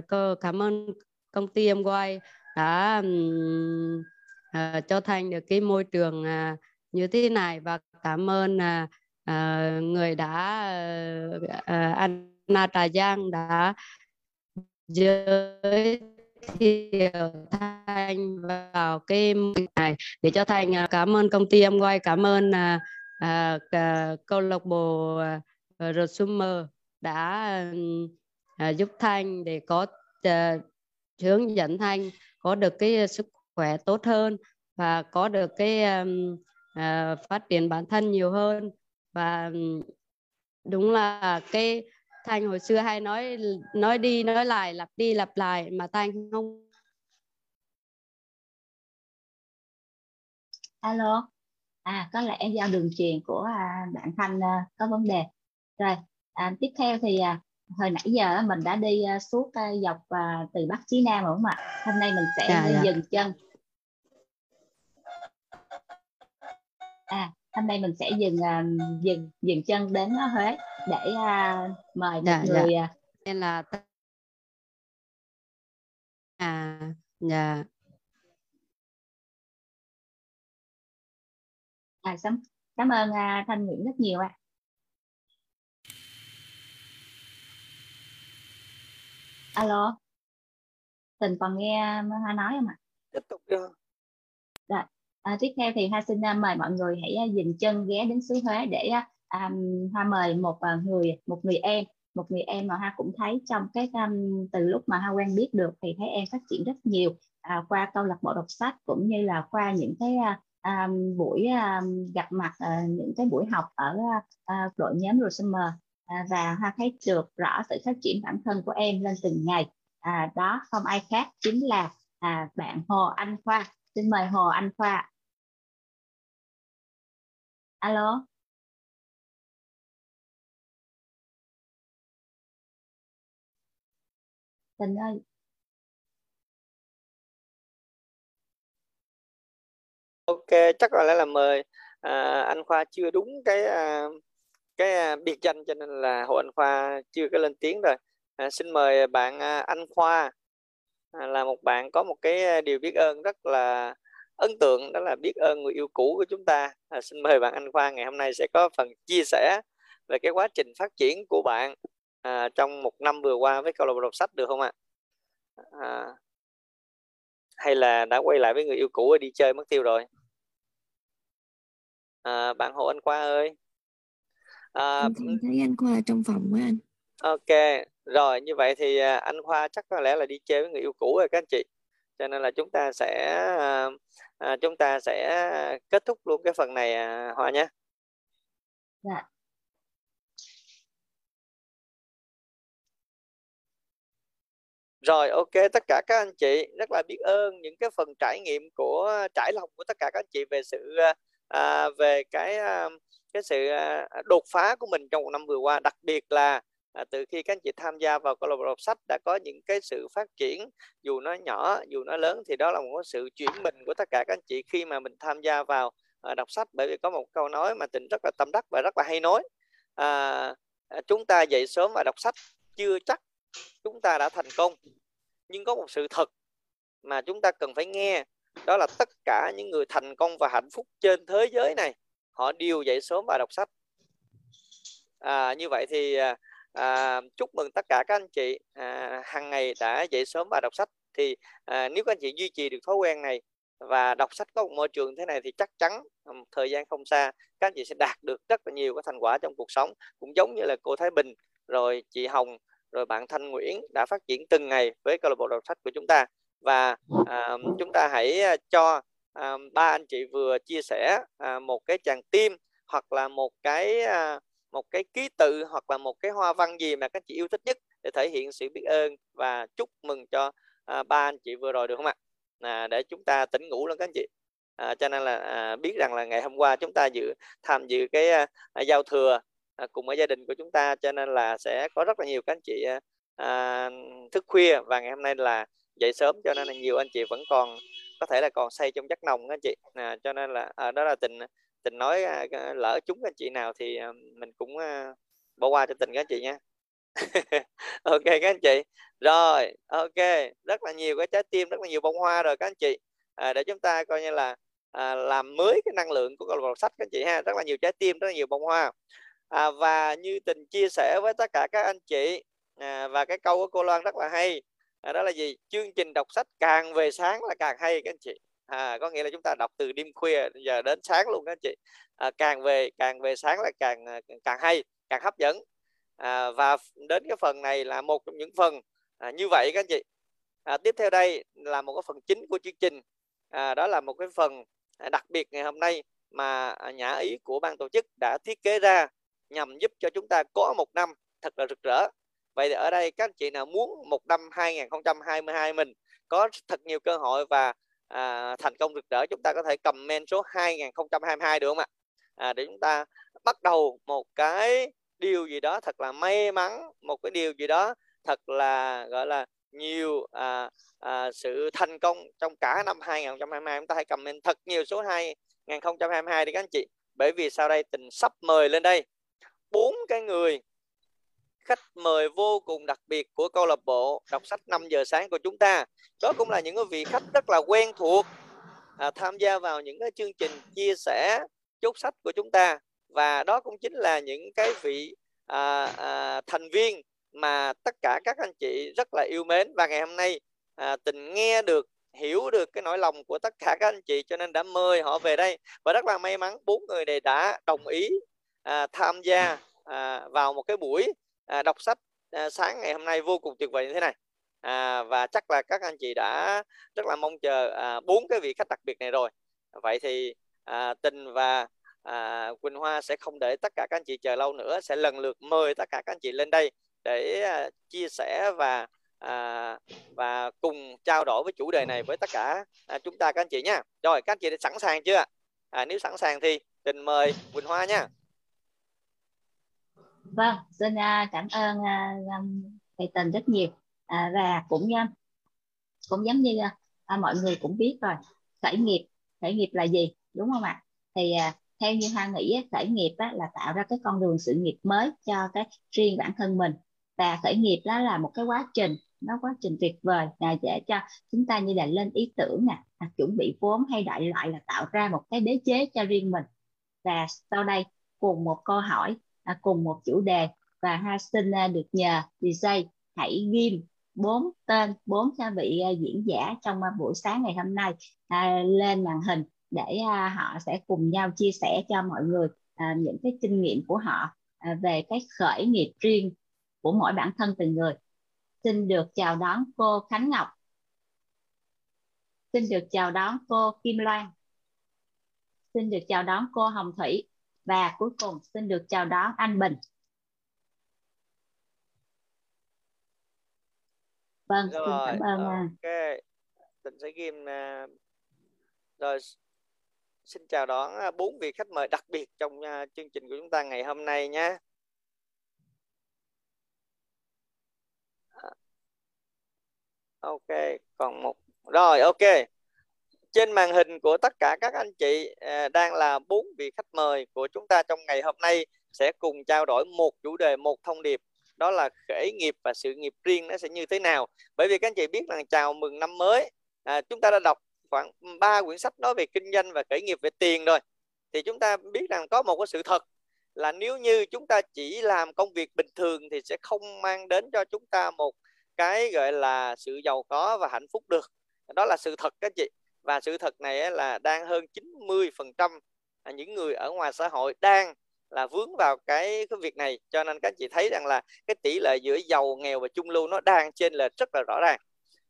Cô cảm ơn công ty em quay đã uh, ờ, cho thành được cái môi trường uh, như thế này và cảm ơn uh, uh, người đã ờ, uh, uh, Anna Trà Giang đã giới thiệu thanh vào cái này. Để cho thành uh, à, cảm ơn công ty em quay cảm ơn uh, uh, câu lạc bộ uh, Resumer đã uh, giúp thanh để có uh, hướng dẫn thanh có được cái ờ, sức khỏe tốt hơn và có được cái um, uh, phát triển bản thân nhiều hơn. Và đúng là cái thanh hồi xưa hay nói nói đi nói lại lặp đi lặp lại mà thanh không alo. À có lẽ do đường truyền của à, bạn thanh à, có vấn đề. Rồi à, tiếp theo thì à, hồi nãy giờ mình đã đi uh, suốt uh, dọc uh, từ bắc chí nam đúng không ạ hôm nay mình sẽ dạ, dạ. dừng chân à hôm nay mình sẽ dừng dừng dừng chân đến huế để mời một dạ, người dạ. nên là à dạ à cảm cảm ơn thanh nguyễn rất nhiều ạ à. Alo? Tình còn nghe hoa nói không ạ? Tiếp tục được dạ. à, tiếp theo thì hoa xin uh, mời mọi người hãy uh, dừng chân ghé đến xứ huế để um, hoa mời một người một người em. Một người em mà hoa cũng thấy trong cái um, từ lúc mà hoa quen biết được thì thấy em phát triển rất nhiều uh, qua câu lạc bộ đọc sách cũng như là qua những cái um, buổi um, gặp mặt uh, những cái buổi học ở uh, đội nhóm Rosemer à, và hoa thấy được rõ sự phát triển bản thân của em lên từng ngày. À, đó không ai khác chính là à, bạn Hồ Anh Khoa. Xin mời Hồ Anh Khoa. Alo? Tình ơi. Ok chắc có lẽ là mời à, anh khoa chưa đúng cái à, cái à, biệt danh cho nên là Hồ Anh Khoa chưa có lên tiếng rồi. À, xin mời bạn à, Anh Khoa à, là một bạn có một cái à, điều biết ơn rất là ấn tượng đó là biết ơn người yêu cũ của chúng ta. À, xin mời bạn Anh Khoa ngày hôm nay sẽ có phần chia sẻ về cái quá trình phát triển của bạn à, trong một năm vừa qua với câu lạc bộ đọc sách được không ạ? À, hay là đã quay lại với người yêu cũ đi chơi mất tiêu rồi? À, bạn Hồ Anh Khoa ơi à, thấy anh Khoa trong phòng với anh. Ok rồi như vậy thì à, anh Khoa chắc có lẽ là đi chơi với người yêu cũ rồi các anh chị. Cho nên là chúng ta sẽ à, à chúng ta sẽ kết thúc luôn cái phần này à, Hoa nhé. Dạ. Rồi ok tất cả các anh chị rất là biết ơn những cái phần trải nghiệm của trải lòng của tất cả các anh chị về sự à, về cái à, cái sự à, đột phá của mình trong một năm vừa qua đặc biệt là à, từ khi các anh chị tham gia vào câu lạc bộ đọc sách đã có những cái sự phát triển dù nó nhỏ dù nó lớn thì đó là một sự chuyển mình của tất cả các anh chị khi mà mình tham gia vào à, đọc sách. Bởi vì có một câu nói mà tình rất là tâm đắc và rất là hay nói à, à, chúng ta dậy sớm và đọc sách chưa chắc chúng ta đã thành công nhưng có một sự thật mà chúng ta cần phải nghe đó là tất cả những người thành công và hạnh phúc trên thế giới này họ đều dậy sớm và đọc sách. À, như vậy thì à, à chúc mừng tất cả các anh chị à, hàng ngày đã dậy sớm và đọc sách. Thì à, nếu các anh chị duy trì được thói quen này và đọc sách có một môi trường thế này thì chắc chắn thời gian không xa các anh chị sẽ đạt được rất là nhiều cái thành quả trong cuộc sống. Cũng giống như là cô Thái Bình rồi chị Hồng rồi bạn Thanh Nguyễn đã phát triển từng ngày với câu lạc bộ đọc sách của chúng ta. Và à, chúng ta hãy à, cho à, ba anh chị vừa chia sẻ à, một cái chàng tim hoặc là một cái à, một cái ký tự hoặc là một cái hoa văn gì mà các chị yêu thích nhất để thể hiện sự biết ơn và chúc mừng cho à, ba anh chị vừa rồi được không ạ? À, để chúng ta tỉnh ngủ luôn các anh chị. À, cho nên là à, biết rằng là ngày hôm qua chúng ta dự tham dự cái à, giao thừa à, cùng với gia đình của chúng ta cho nên là sẽ có rất là nhiều các anh chị à, à thức khuya và ngày hôm nay là dậy sớm cho nên là nhiều anh chị vẫn còn có thể là còn say trong giấc nồng anh chị. À, cho nên là à, đó là tình tình nói à, à lỡ chúng anh chị nào thì à, mình cũng à, bỏ qua cho tình các anh chị nha. Ok các anh chị. Rồi ok rất là nhiều cái trái tim rất là nhiều bông hoa rồi các anh chị. À, để chúng ta coi như là à, làm mới cái năng lượng của câu lạc bộ sách các anh chị ha. Rất là nhiều trái tim rất là nhiều bông hoa. À, và như tình chia sẻ với tất cả các anh chị à, và cái câu của cô Loan rất là hay à, đó là gì? Chương trình đọc sách càng về sáng là càng hay các anh chị. À, có nghĩa là chúng ta đọc từ đêm khuya giờ đến sáng luôn các anh chị. À, càng về càng về sáng là càng à, càng hay càng hấp dẫn. À, và đến cái phần này là một trong những phần à, như vậy các anh chị. À, tiếp theo đây là một cái phần chính của chương trình. À, đó là một cái phần à, đặc biệt ngày hôm nay mà à, nhã ý của ban tổ chức đã thiết kế ra nhằm giúp cho chúng ta có một năm thật là rực rỡ vậy thì ở đây các anh chị nào muốn một năm 2022 mình có thật nhiều cơ hội và à, thành công rực rỡ chúng ta có thể comment số 2022 được không ạ? À, để chúng ta bắt đầu một cái điều gì đó thật là may mắn một cái điều gì đó thật là gọi là nhiều à, à, sự thành công trong cả năm 2022 chúng ta hãy comment thật nhiều số 2022 đi các anh chị. Bởi vì sau đây tình sắp mời lên đây bốn cái người khách mời vô cùng đặc biệt của câu lạc bộ đọc sách 5 giờ sáng của chúng ta. Đó cũng là những cái vị khách rất là quen thuộc à, tham gia vào những cái chương trình chia sẻ chốt sách của chúng ta. Và đó cũng chính là những cái vị à, à, thành viên mà tất cả các anh chị rất là yêu mến. Và ngày hôm nay à, tình nghe được hiểu được cái nỗi lòng của tất cả các anh chị cho nên đã mời họ về đây. Và rất là may mắn bốn người này đã đồng ý à, tham gia à, vào một cái buổi à, đọc sách à, sáng ngày hôm nay vô cùng tuyệt vời như thế này. À, và chắc là các anh chị đã rất là mong chờ à, bốn à, cái vị khách đặc biệt này rồi. Vậy thì à, tình và à, Quỳnh Hoa sẽ không để tất cả các anh chị chờ lâu nữa sẽ lần lượt mời tất cả các anh chị lên đây để à, chia sẻ và à, và cùng trao đổi với chủ đề này với tất cả à, chúng ta các anh chị nha rồi các anh chị đã sẵn sàng chưa à, nếu sẵn sàng thì tình mời Quỳnh Hoa nha vâng xin à, cảm ơn à, thầy tình rất nhiều. À, và cũng à, cũng giống như mọi người cũng biết rồi khởi nghiệp khởi nghiệp là gì đúng không ạ? Thì theo như hoa nghĩ khởi nghiệp á, là tạo ra cái con đường sự nghiệp mới cho cái riêng bản thân mình. Và khởi nghiệp đó là một cái quá trình nó quá trình tuyệt vời là để cho chúng ta như là lên ý tưởng nè à, chuẩn bị vốn hay đại loại là tạo ra một cái đế chế cho riêng mình. Và sau đây cùng một câu hỏi à, cùng một chủ đề và hai xin à, được nhờ DJ hãy ghim bốn tên bốn vị à, diễn giả trong à, buổi sáng ngày hôm nay à, lên màn hình để à, họ sẽ cùng nhau chia sẻ cho mọi người à, những cái kinh nghiệm của họ à, về cái khởi nghiệp riêng của mỗi bản thân từng người. Xin được chào đón cô Khánh Ngọc. Xin được chào đón cô Kim Loan. Xin được chào đón cô Hồng Thủy và cuối cùng xin được chào đón anh Bình. Vâng rồi, xin cảm ơn ok. Tình sẽ ghi uh, rồi xin chào đón bốn vị khách mời đặc biệt trong chương trình của chúng ta ngày hôm nay nhé. Ok còn một rồi ok trên màn hình của tất cả các anh chị à, đang là bốn vị khách mời của chúng ta trong ngày hôm nay sẽ cùng trao đổi một chủ đề một thông điệp. Đó là khởi nghiệp và sự nghiệp riêng nó sẽ như thế nào. Bởi vì các anh chị biết rằng chào mừng năm mới à, chúng ta đã đọc khoảng ba quyển sách nói về kinh doanh và khởi nghiệp về tiền rồi. Thì chúng ta biết rằng có một cái sự thật là nếu như chúng ta chỉ làm công việc bình thường thì sẽ không mang đến cho chúng ta một cái gọi là sự giàu có và hạnh phúc được. Đó là sự thật các anh chị và sự thật này là đang hơn 90% những người ở ngoài xã hội đang là vướng vào cái cái việc này. Cho nên các chị thấy rằng là cái tỷ lệ giữa giàu nghèo và trung lưu nó đang trên lệch rất là rõ ràng.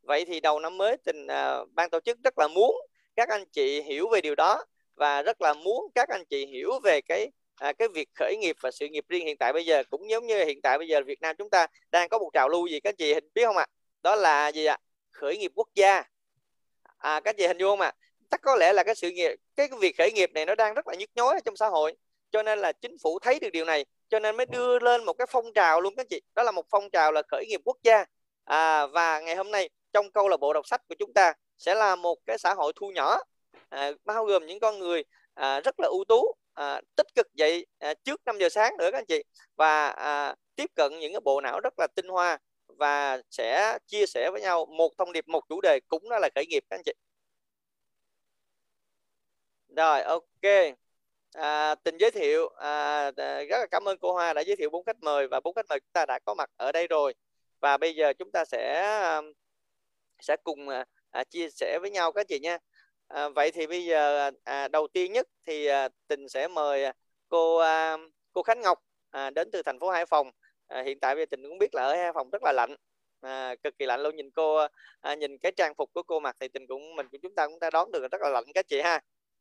Vậy thì đầu năm mới tình uh, ban tổ chức rất là muốn các anh chị hiểu về điều đó và rất là muốn các anh chị hiểu về cái à, cái việc khởi nghiệp và sự nghiệp riêng hiện tại bây giờ cũng giống như hiện tại bây giờ Việt Nam chúng ta đang có một trào lưu gì các chị hình biết không ạ? Đó là gì ạ? Khởi nghiệp quốc gia à các chị hình dung không ạ? Chắc có lẽ là cái sự nghiệp cái việc khởi nghiệp này nó đang rất là nhức nhối ở trong xã hội. Cho nên là chính phủ thấy được điều này cho nên mới đưa lên một cái phong trào luôn các chị. Đó là một phong trào là khởi nghiệp quốc gia. À, và ngày hôm nay trong câu lạc bộ đọc sách của chúng ta sẽ là một cái xã hội thu nhỏ à, bao gồm những con người à, rất là ưu tú à, tích cực dậy à, trước 5 giờ sáng nữa các anh chị. Và à, tiếp cận những cái bộ não rất là tinh hoa và sẽ chia sẻ với nhau một thông điệp một chủ đề cũng đó là khởi nghiệp các anh chị. Rồi ok. À, tình giới thiệu. À, à, rất là cảm ơn cô Hoa đã giới thiệu bốn khách mời và bốn khách mời chúng ta đã có mặt ở đây rồi. Và bây giờ chúng ta sẽ um, sẽ cùng à, à, chia sẻ với nhau các chị nha. À, vậy thì bây giờ à, đầu tiên nhất thì à, tình sẽ mời à, cô à, cô Khánh Ngọc à, đến từ thành phố Hải Phòng à, hiện tại bây giờ tình cũng biết là ở Phòng rất là lạnh. À, cực kỳ lạnh luôn. Nhìn cô à, nhìn cái trang phục của cô mặc thì tình cũng mình cũng chúng ta cũng đã đón được rất là lạnh các chị ha.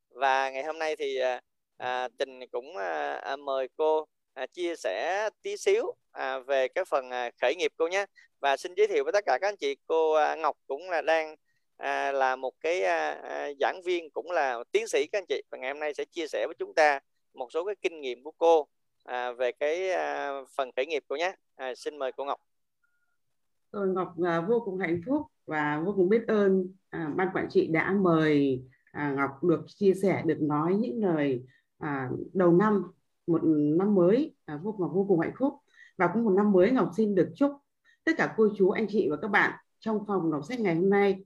Và ngày hôm nay thì à, à, tình cũng à, à, mời cô à, chia sẻ tí xíu à, về cái phần à, khởi nghiệp cô nhé. Và xin giới thiệu với tất cả các anh chị cô à, Ngọc cũng là đang à, là một cái à, à, giảng viên cũng là tiến sĩ các anh chị. Và ngày hôm nay sẽ chia sẻ với chúng ta một số cái kinh nghiệm của cô à, về cái à, phần khởi nghiệp cô nhé à, xin mời cô Ngọc. Tôi Ngọc à, vô cùng hạnh phúc và vô cùng biết ơn à, ban quản trị đã mời à, Ngọc được chia sẻ được nói những lời à, đầu năm một năm mới à, vô cùng vô cùng hạnh phúc. Và cũng một năm mới Ngọc xin được chúc tất cả cô chú anh chị và các bạn trong phòng đọc sách ngày hôm nay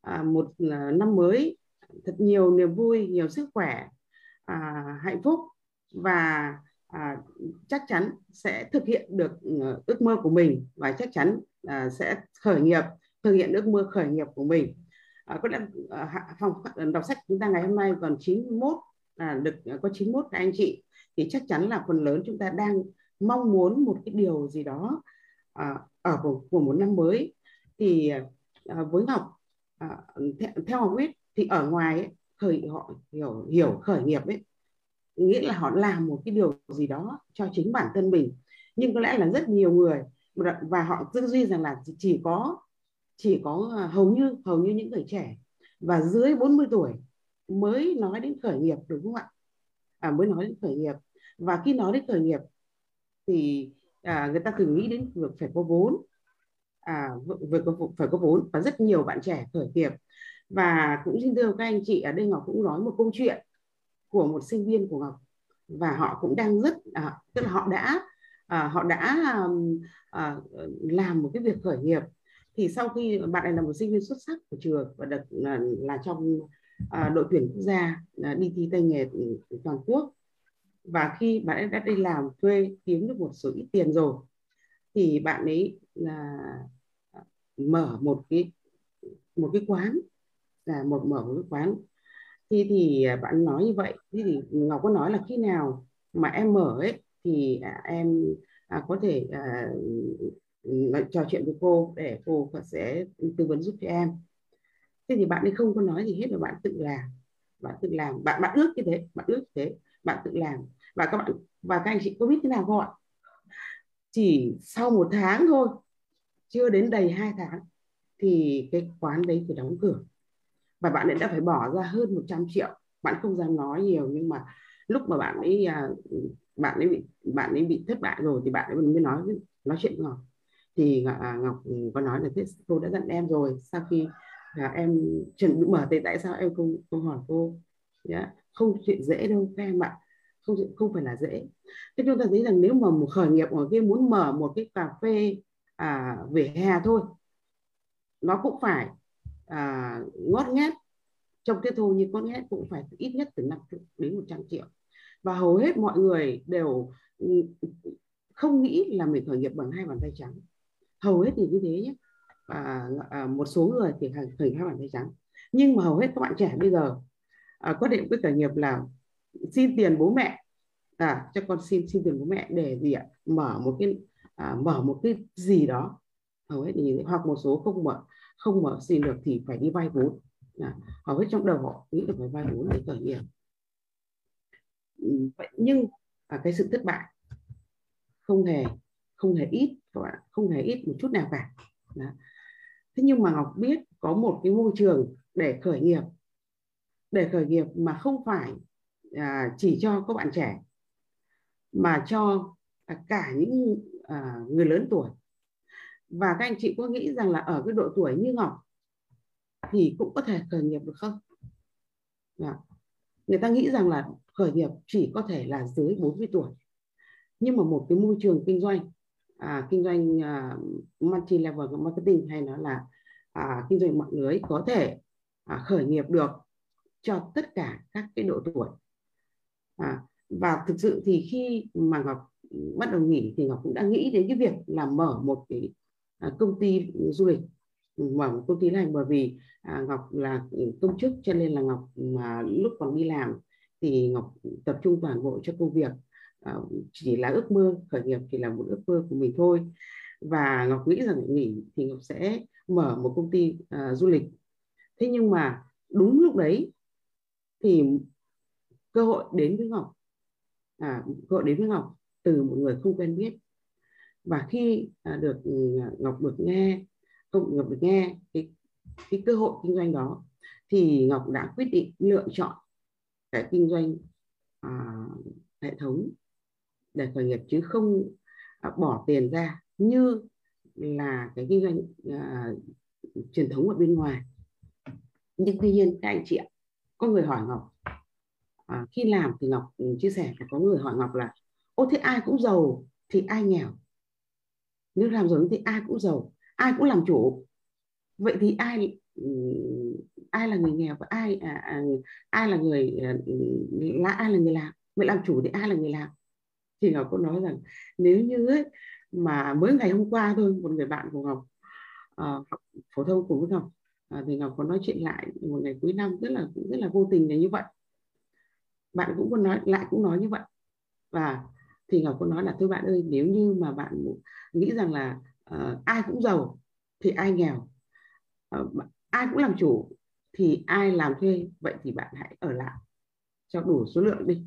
à, một à, năm mới thật nhiều niềm vui nhiều sức khỏe à, hạnh phúc và à, chắc chắn sẽ thực hiện được ờ, ước mơ của mình và chắc chắn à, sẽ khởi nghiệp thực hiện ước mơ khởi nghiệp của mình. À, có lẽ à, phòng đọc sách chúng ta ngày hôm nay còn 91 à, được ờ, có 91 các anh chị. Thì chắc chắn là phần lớn chúng ta đang mong muốn một cái điều gì đó à, ở của, của một năm mới. Thì à, với Ngọc à, theo, theo Ngọc biết thì ở ngoài ấy, khởi họ hiểu hiểu khởi nghiệp ấy nghĩa là họ làm một cái điều gì đó cho chính bản thân mình. Nhưng có lẽ là rất nhiều người và họ tư duy rằng là chỉ có chỉ có à, hầu như hầu như những người trẻ và dưới 40 tuổi mới nói đến khởi nghiệp đúng không ạ? À, mới nói đến khởi nghiệp. Và khi nói đến khởi nghiệp thì à, người ta thường nghĩ đến việc phải có vốn. À, việc có phải có vốn và rất nhiều bạn trẻ khởi nghiệp. Và cũng xin thưa các anh chị ở đây Ngọc cũng nói một câu chuyện của một sinh viên của Ngọc. Và họ cũng đang rất à, tức là họ đã à, họ đã à, làm một cái việc khởi nghiệp. Thì sau khi bạn này là một sinh viên xuất sắc của trường và được là, là trong à, đội tuyển quốc gia à, đi thi tay nghề toàn quốc. Và khi bạn ấy đã đi làm thuê kiếm được một số ít tiền rồi thì bạn ấy là à, mở một cái một cái quán là một mở một cái quán thì thì bạn nói như vậy. Thì, thì ngọc có nói là khi nào mà em mở ấy thì à, em à, có thể à, trò chuyện với cô để cô sẽ tư vấn giúp cho em. Thế thì bạn ấy không có nói gì hết là bạn tự làm. Bạn tự làm. Bạn bạn ước như thế. Bạn ước như thế. Bạn tự làm. Và các bạn và các anh chị có biết thế nào không ạ? Chỉ sau một tháng thôi chưa đến đầy hai tháng thì cái quán đấy phải đóng cửa và bạn ấy đã phải bỏ ra hơn 100 triệu. Bạn không dám nói nhiều nhưng mà lúc mà bạn ấy à, bạn ấy bị bạn ấy bị thất bại rồi thì bạn ấy mới nói nói chuyện Ngọc. Thì à, à, Ngọc có nói là thế cô đã dặn em rồi sau khi là em chuẩn bị mở thì tại sao em không không hỏi cô? Yeah. không chuyện dễ đâu các em ạ. Không không phải là dễ. Thế chúng ta thấy rằng nếu mà một khởi nghiệp ở kia muốn mở một cái cà phê à, vỉa hè thôi nó cũng phải à, ngót nghét. Trong cái thu như con nghét cũng phải ít nhất từ 5 đến 100 triệu. Và hầu hết mọi người đều ừ, không nghĩ là mình khởi nghiệp bằng hai bàn tay trắng. Hầu hết thì như thế nhé. À, à, một số người thì khởi hai bàn tay trắng. Nhưng mà hầu hết các bạn trẻ bây giờ à, có định với khởi nghiệp là xin tiền bố mẹ. À, cho con xin xin tiền bố mẹ để gì ạ? Mở một cái à, mở một cái gì đó hầu hết như thế hoặc một số không mở không mở xin được thì phải đi vay vốn. À, hầu hết trong đầu họ nghĩ là phải vay vốn để khởi nghiệp. Vậy nhưng à, cái sự thất bại không hề không hề ít các bạn không hề ít một chút nào cả. Đó. thế nhưng mà ngọc biết có một cái môi trường để khởi nghiệp để khởi nghiệp mà không phải à, chỉ cho các bạn trẻ mà cho à, cả những à, người lớn tuổi và các anh chị có nghĩ rằng là ở cái độ tuổi như ngọc thì cũng có thể khởi nghiệp được không? Đó. người ta nghĩ rằng là khởi nghiệp chỉ có thể là dưới 40 tuổi. Nhưng mà một cái môi trường kinh doanh à, kinh doanh à, multi level marketing hay nó là à, kinh doanh mạng lưới có thể à, khởi nghiệp được cho tất cả các cái độ tuổi. À, và thực sự thì khi mà ngọc bắt đầu nghỉ thì ngọc cũng đã nghĩ đến cái việc là mở một cái À, công ty du lịch ừ, mở một công ty này bởi vì à, ngọc là công chức cho nên là ngọc mà lúc còn đi làm thì ngọc tập trung toàn bộ cho công việc. À, chỉ là ước mơ khởi nghiệp thì là một ước mơ của mình thôi. Và ngọc nghĩ rằng nghỉ thì ngọc sẽ mở một công ty à, du lịch. Thế nhưng mà đúng lúc đấy thì cơ hội đến với ngọc à, cơ hội đến với ngọc từ một người không quen biết và khi à, được ừ, ngọc được nghe không ngọc được nghe cái cái cơ hội kinh doanh đó thì ngọc đã quyết định lựa chọn cái kinh doanh à, hệ thống để khởi nghiệp chứ không à, bỏ tiền ra như là cái kinh doanh à, truyền thống ở bên ngoài. Nhưng tuy nhiên các anh chị ạ có người hỏi ngọc à, khi làm thì ngọc ừ, chia sẻ là có người hỏi ngọc là ô thế ai cũng giàu thì ai nghèo? Nếu làm giàu thì ai cũng giàu ai cũng làm chủ. Vậy thì ai ai là người nghèo và ai à, à, ai là người à, là ai là người làm? Vậy làm chủ thì ai là người làm? Thì ngọc có nói rằng nếu như ấy, mà mới ngày hôm qua thôi một người bạn của ngọc à, học phổ thông cùng với ngọc à, thì ngọc có nói chuyện lại một ngày cuối năm rất là rất là vô tình là như vậy. Bạn cũng có nói lại cũng nói như vậy. Và thì ngọc có nói là thôi bạn ơi nếu như mà bạn nghĩ rằng là uh, ai cũng giàu thì ai nghèo uh, ai cũng làm chủ thì ai làm thuê vậy thì bạn hãy ở lại cho đủ số lượng đi.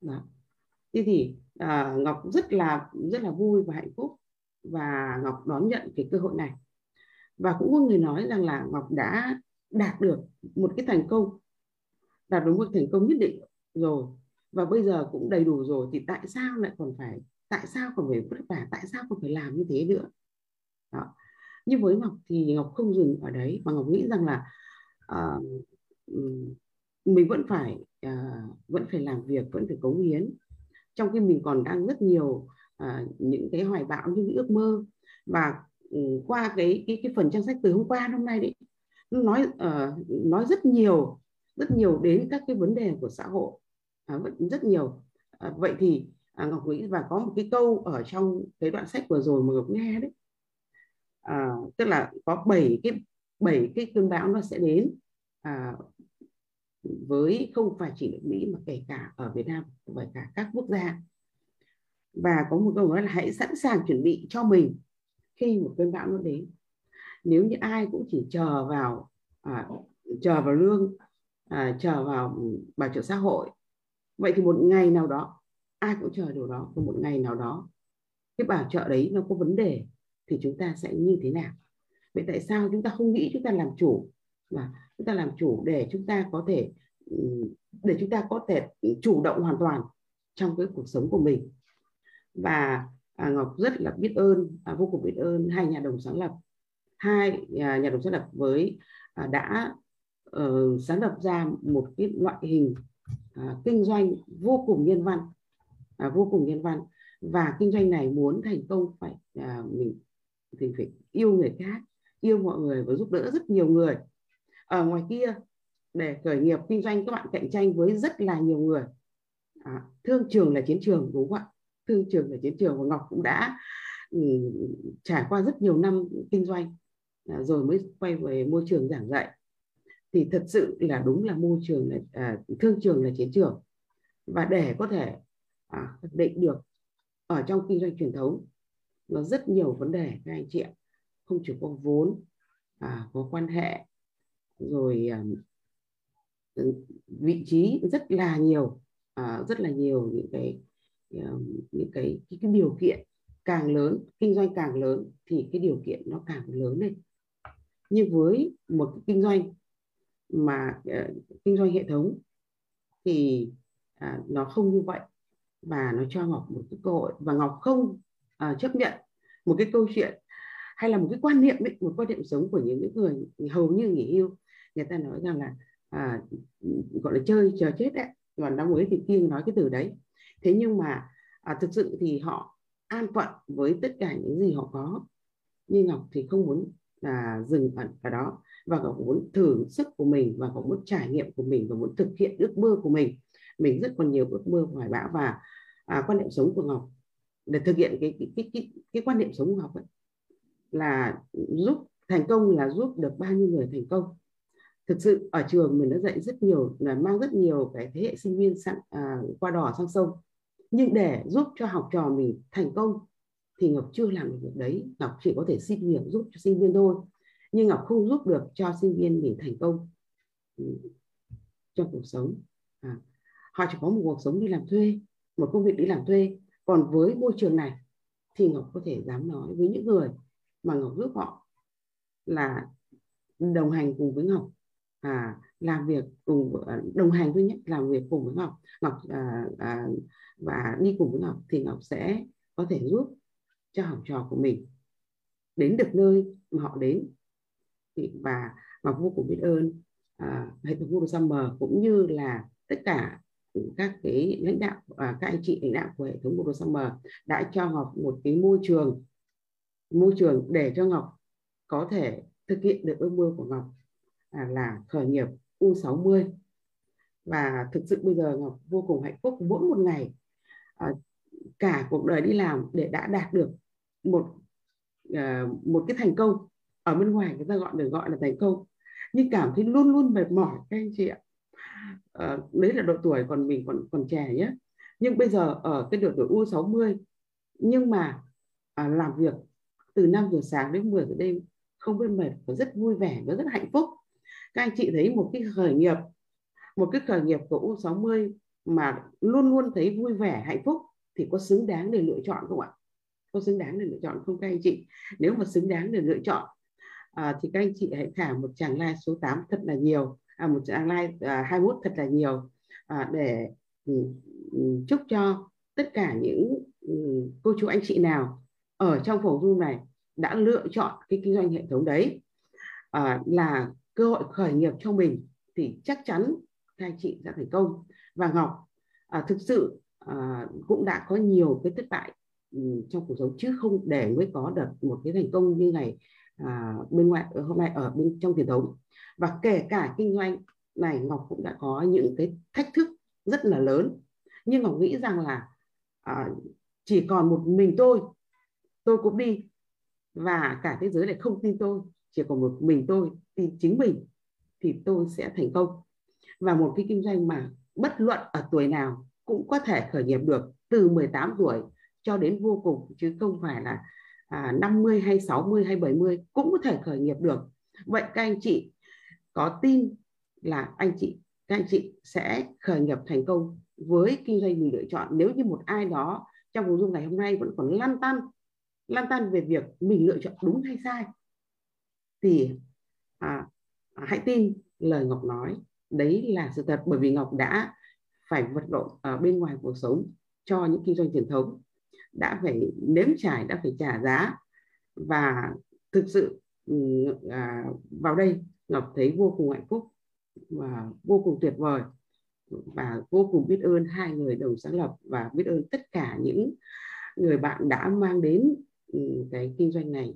Đó. thế thì uh, ngọc rất là rất là vui và hạnh phúc và ngọc đón nhận cái cơ hội này. Và cũng có người nói rằng là ngọc đã đạt được một cái thành công đạt được một thành công nhất định rồi và bây giờ cũng đầy đủ rồi thì tại sao lại còn phải tại sao còn phải vất vả tại sao còn phải làm như thế nữa? Đó. như với ngọc thì ngọc không dừng ở đấy mà ngọc nghĩ rằng là uh, mình vẫn phải uh, vẫn phải làm việc vẫn phải cống hiến. Trong khi mình còn đang rất nhiều uh, những cái hoài bão những ước mơ. Và uh, qua cái cái cái phần trang sách từ hôm qua hôm nay đấy nói uh, nói rất nhiều rất nhiều đến các cái vấn đề của xã hội à, rất nhiều. À, vậy thì à, ngọc nghĩ và có một cái câu ở trong cái đoạn sách vừa rồi mà ngọc nghe đấy. À, tức là có bảy cái bảy cái cơn bão nó sẽ đến. À, với không phải chỉ nước Mỹ mà kể cả ở Việt Nam và cả các quốc gia. Và có một câu nói là hãy sẵn sàng chuẩn bị cho mình khi một cơn bão nó đến. Nếu như ai cũng chỉ chờ vào à, chờ vào lương à, chờ vào ừ, bảo trợ xã hội vậy thì một ngày nào đó ai cũng chờ điều đó và một ngày nào đó cái bảo trợ đấy nó có vấn đề thì chúng ta sẽ như thế nào? Vậy tại sao chúng ta không nghĩ chúng ta làm chủ mà chúng ta làm chủ để chúng ta có thể để chúng ta có thể chủ động hoàn toàn trong cái cuộc sống của mình? Và à, Ngọc rất là biết ơn à, vô cùng biết ơn hai nhà đồng sáng lập hai à, nhà đồng sáng lập với à, đã uh, sáng lập ra một cái loại hình à, kinh doanh vô cùng nhân văn à, vô cùng nhân văn. Và kinh doanh này muốn thành công phải à, mình thì phải yêu người khác yêu mọi người và giúp đỡ rất nhiều người. Ở ngoài kia để khởi nghiệp kinh doanh các bạn cạnh tranh với rất là nhiều người. À, thương trường là chiến trường đúng không ạ? Thương trường là chiến trường và ngọc cũng đã um, trải qua rất nhiều năm kinh doanh à, rồi mới quay về môi trường giảng dạy thì thật sự là đúng là môi trường là à, thương trường là chiến trường. Và để có thể à, định được ở trong kinh doanh truyền thống nó rất nhiều vấn đề các anh chị ạ. Không chỉ có vốn à, có quan hệ rồi à, ừ, vị trí rất là nhiều à, rất là nhiều những cái à, những cái, cái cái điều kiện càng lớn kinh doanh càng lớn thì cái điều kiện nó càng lớn lên. Nhưng với một cái kinh doanh mà uh, kinh doanh hệ thống thì uh, nó không như vậy và nó cho ngọc một cái cơ hội. Và ngọc không uh, chấp nhận một cái câu chuyện hay là một cái quan niệm ấy, một quan niệm sống của những người hầu như nghỉ hưu. Người ta nói rằng là à, gọi là chơi chờ chết đấy. Còn năm mới thì kiêng nói cái từ đấy. Thế nhưng mà à, thực sự thì họ an phận với tất cả những gì họ có. Nhưng ngọc thì không muốn là dừng ẩn ở đó và ngọc muốn thử sức của mình và cậu muốn trải nghiệm của mình và muốn thực hiện ước mơ của mình. Mình rất còn nhiều ước mơ hoài bão và à, quan niệm sống của ngọc để thực hiện cái cái cái cái, cái quan niệm sống của ngọc ấy, là giúp thành công là giúp được bao nhiêu người thành công. Thực sự ở trường mình đã dạy rất nhiều là mang rất nhiều cái thế hệ sinh viên sang, à, qua đò sang sông nhưng để giúp cho học trò mình thành công thì ngọc chưa làm được việc đấy. Ngọc chỉ có thể xin việc giúp cho sinh viên thôi. Nhưng ngọc không giúp được cho sinh viên mình thành công ừ, trong cuộc sống. À, họ chỉ có một cuộc sống đi làm thuê một công việc đi làm thuê. Còn với môi trường này thì ngọc có thể dám nói với những người mà ngọc giúp họ là đồng hành cùng với ngọc. À, làm việc cùng à, đồng hành với nhất làm việc cùng với ngọc. Ngọc à, à, và đi cùng với ngọc thì ngọc sẽ có thể giúp cho học trò của mình. Đến được nơi mà họ đến và ngọc vô cùng biết ơn à, hệ thống Google Summer cũng như là tất cả các cái lãnh đạo và các anh chị lãnh đạo của hệ thống Google Summer đã cho ngọc một cái môi trường môi trường để cho ngọc có thể thực hiện được ước mơ của ngọc à, là khởi nghiệp U60 và thực sự bây giờ Ngọc vô cùng hạnh phúc mỗi một ngày à, cả cuộc đời đi làm để đã đạt được một à, một cái thành công. Ở bên ngoài người ta gọi được gọi là thành công. Nhưng cảm thấy luôn luôn mệt mỏi các anh chị ạ. À, đấy là độ tuổi còn mình còn còn trẻ nhé. Nhưng bây giờ ở cái độ tuổi U60 nhưng mà à, làm việc từ 5 giờ sáng đến 10 giờ đêm không biết mệt và rất vui vẻ và rất hạnh phúc. Các anh chị thấy một cái khởi nghiệp một cái khởi nghiệp của U60 mà luôn luôn thấy vui vẻ hạnh phúc thì có xứng đáng để lựa chọn không ạ? Không xứng đáng để lựa chọn không các anh chị. Nếu mà xứng đáng để lựa chọn à, thì các anh chị hãy thả một chàng like số 8 thật là nhiều à, một chàng like à, 21 thật là nhiều à, để um, chúc cho tất cả những um, cô chú anh chị nào ở trong phòng Zoom này đã lựa chọn cái kinh doanh hệ thống đấy à, là cơ hội khởi nghiệp cho mình thì chắc chắn các anh chị sẽ thành công. Và Ngọc à, thực sự à, cũng đã có nhiều cái thất bại Ừ, trong cuộc sống chứ không để mới có được một cái thành công như ngày à, bên ngoài ở ờ, hôm nay ở bên trong truyền thống. Và kể cả kinh doanh này Ngọc cũng đã có những cái thách thức rất là lớn. Nhưng Ngọc nghĩ rằng là à, chỉ còn một mình tôi tôi cũng đi. Và cả thế giới lại không tin tôi chỉ còn một mình tôi tin chính mình thì tôi sẽ thành công. Và một cái kinh doanh mà bất luận ở tuổi nào cũng có thể khởi nghiệp được từ 18 tuổi cho đến vô cùng chứ không phải là à, 50 hay 60 hay 70 cũng có thể khởi nghiệp được. Vậy các anh chị có tin là anh chị các anh chị sẽ khởi nghiệp thành công với kinh doanh mình lựa chọn? Nếu như một ai đó trong vùng dung ngày hôm nay vẫn còn lăn tăn lăn tăn về việc mình lựa chọn đúng hay sai thì à, hãy tin lời Ngọc nói. Đấy là sự thật bởi vì Ngọc đã phải vật lộn ở bên ngoài cuộc sống cho những kinh doanh truyền thống đã phải nếm trải đã phải trả giá. Và thực sự ừ, à, vào đây Ngọc thấy vô cùng hạnh phúc và vô cùng tuyệt vời. Và vô cùng biết ơn hai người đồng sáng lập và biết ơn tất cả những người bạn đã mang đến ừ, cái kinh doanh này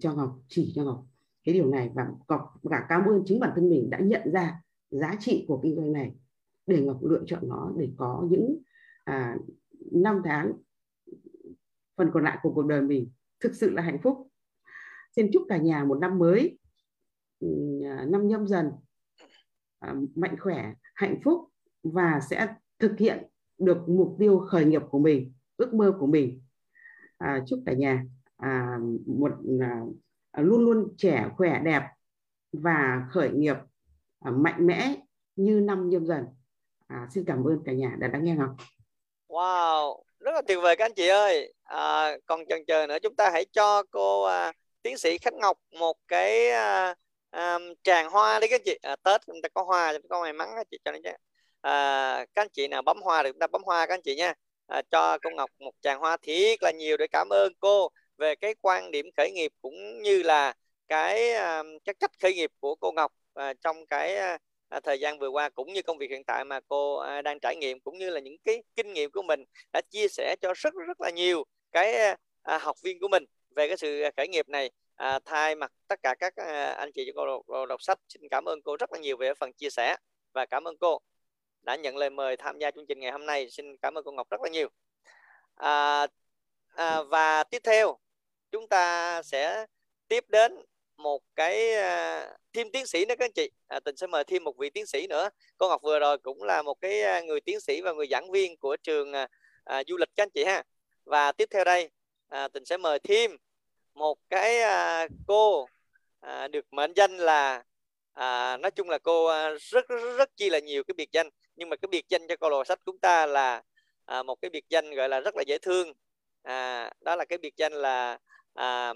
cho Ngọc chỉ cho Ngọc cái điều này. Và Ngọc cả cảm ơn chính bản thân mình đã nhận ra giá trị của kinh doanh này để Ngọc lựa chọn nó để có những à, năm tháng phần còn lại của cuộc đời mình. Thực sự là hạnh phúc. Xin chúc cả nhà một năm mới ừ, à, năm nhâm dần à, mạnh khỏe hạnh phúc và sẽ thực hiện được mục tiêu khởi nghiệp của mình ước mơ của mình. À, chúc cả nhà à, một à, à, luôn luôn trẻ khỏe đẹp và khởi nghiệp à, mạnh mẽ như năm nhâm dần. À, xin cảm ơn cả nhà đã lắng nghe ngọc. Wow rất là tuyệt vời các anh chị ơi à, còn chần chờ nữa chúng ta hãy cho cô à, tiến sĩ Khánh Ngọc một cái à, à, tràng hoa đi các chị. À, Tết chúng ta có hoa chúng ta có may mắn các chị cho nên à, ờ, các anh chị nào bấm hoa được chúng ta bấm hoa các anh chị nha à, ờ, cho cô Ngọc một tràng hoa thiệt là nhiều để cảm ơn cô về cái quan điểm khởi nghiệp cũng như là cái à, cái cách khởi nghiệp của cô Ngọc à, trong cái à, à thời gian vừa qua cũng như công việc hiện tại mà cô à, đang trải nghiệm cũng như là những cái kinh nghiệm của mình đã chia sẻ cho rất rất là nhiều cái à, học viên của mình về cái sự khởi nghiệp này. À, thay mặt tất cả các à, anh chị cô đọc, đọc sách xin cảm ơn cô rất là nhiều về phần chia sẻ và cảm ơn cô đã nhận lời mời tham gia chương trình ngày hôm nay. Xin cảm ơn cô Ngọc rất là nhiều. À, à, và tiếp theo chúng ta sẽ tiếp đến một cái à, thêm tiến sĩ nữa các anh chị. À, tình sẽ mời thêm một vị tiến sĩ nữa. Cô Ngọc vừa rồi cũng là một cái à, người tiến sĩ và người giảng viên của trường à, à du lịch các anh chị ha và tiếp theo đây à, tình sẽ mời thêm một cái à, cô à, được mệnh danh là à, nói chung là cô à, rất, rất rất chi là nhiều cái biệt danh. Nhưng mà cái biệt danh cho câu lò sách chúng ta là à, một cái biệt danh gọi là rất là dễ thương. À, đó là cái biệt danh là à,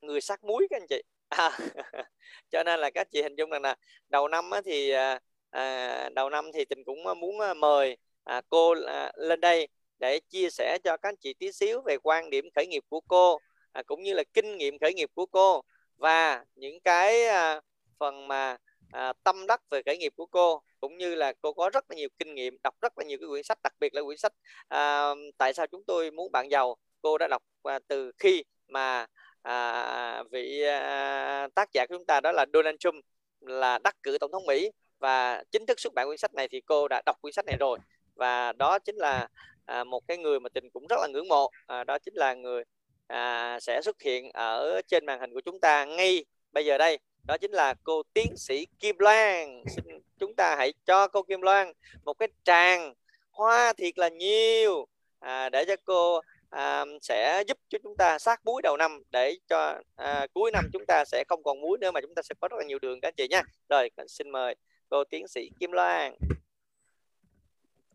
người sắc muối các anh chị. À, cho nên là các chị hình dung rằng là đầu năm thì à, à, đầu năm thì tình cũng muốn à, mời à, cô à, lên đây để chia sẻ cho các anh chị tí xíu về quan điểm khởi nghiệp của cô à, cũng như là kinh nghiệm khởi nghiệp của cô và những cái à, phần mà à, tâm đắc về khởi nghiệp của cô cũng như là cô có rất là nhiều kinh nghiệm đọc rất là nhiều cái quyển sách đặc biệt là quyển sách à, tại sao chúng tôi muốn bạn giàu. Cô đã đọc à, từ khi mà à, vị à, tác giả của chúng ta đó là Donald Trump là đắc cử tổng thống Mỹ và chính thức xuất bản quyển sách này thì cô đã đọc quyển sách này rồi. Và đó chính là à, một cái người mà tình cũng rất là ngưỡng mộ à, đó chính là người à, sẽ xuất hiện ở trên màn hình của chúng ta ngay bây giờ đây. Đó chính là cô tiến sĩ Kim Loan. Xin chúng ta hãy cho cô Kim Loan một cái tràng hoa thiệt là nhiều à, để cho cô à, sẽ giúp cho chúng ta sát muối đầu năm để cho à, cuối năm chúng ta sẽ không còn muối nữa mà chúng ta sẽ có rất là nhiều đường các anh chị nha. Rồi xin mời cô tiến sĩ Kim Loan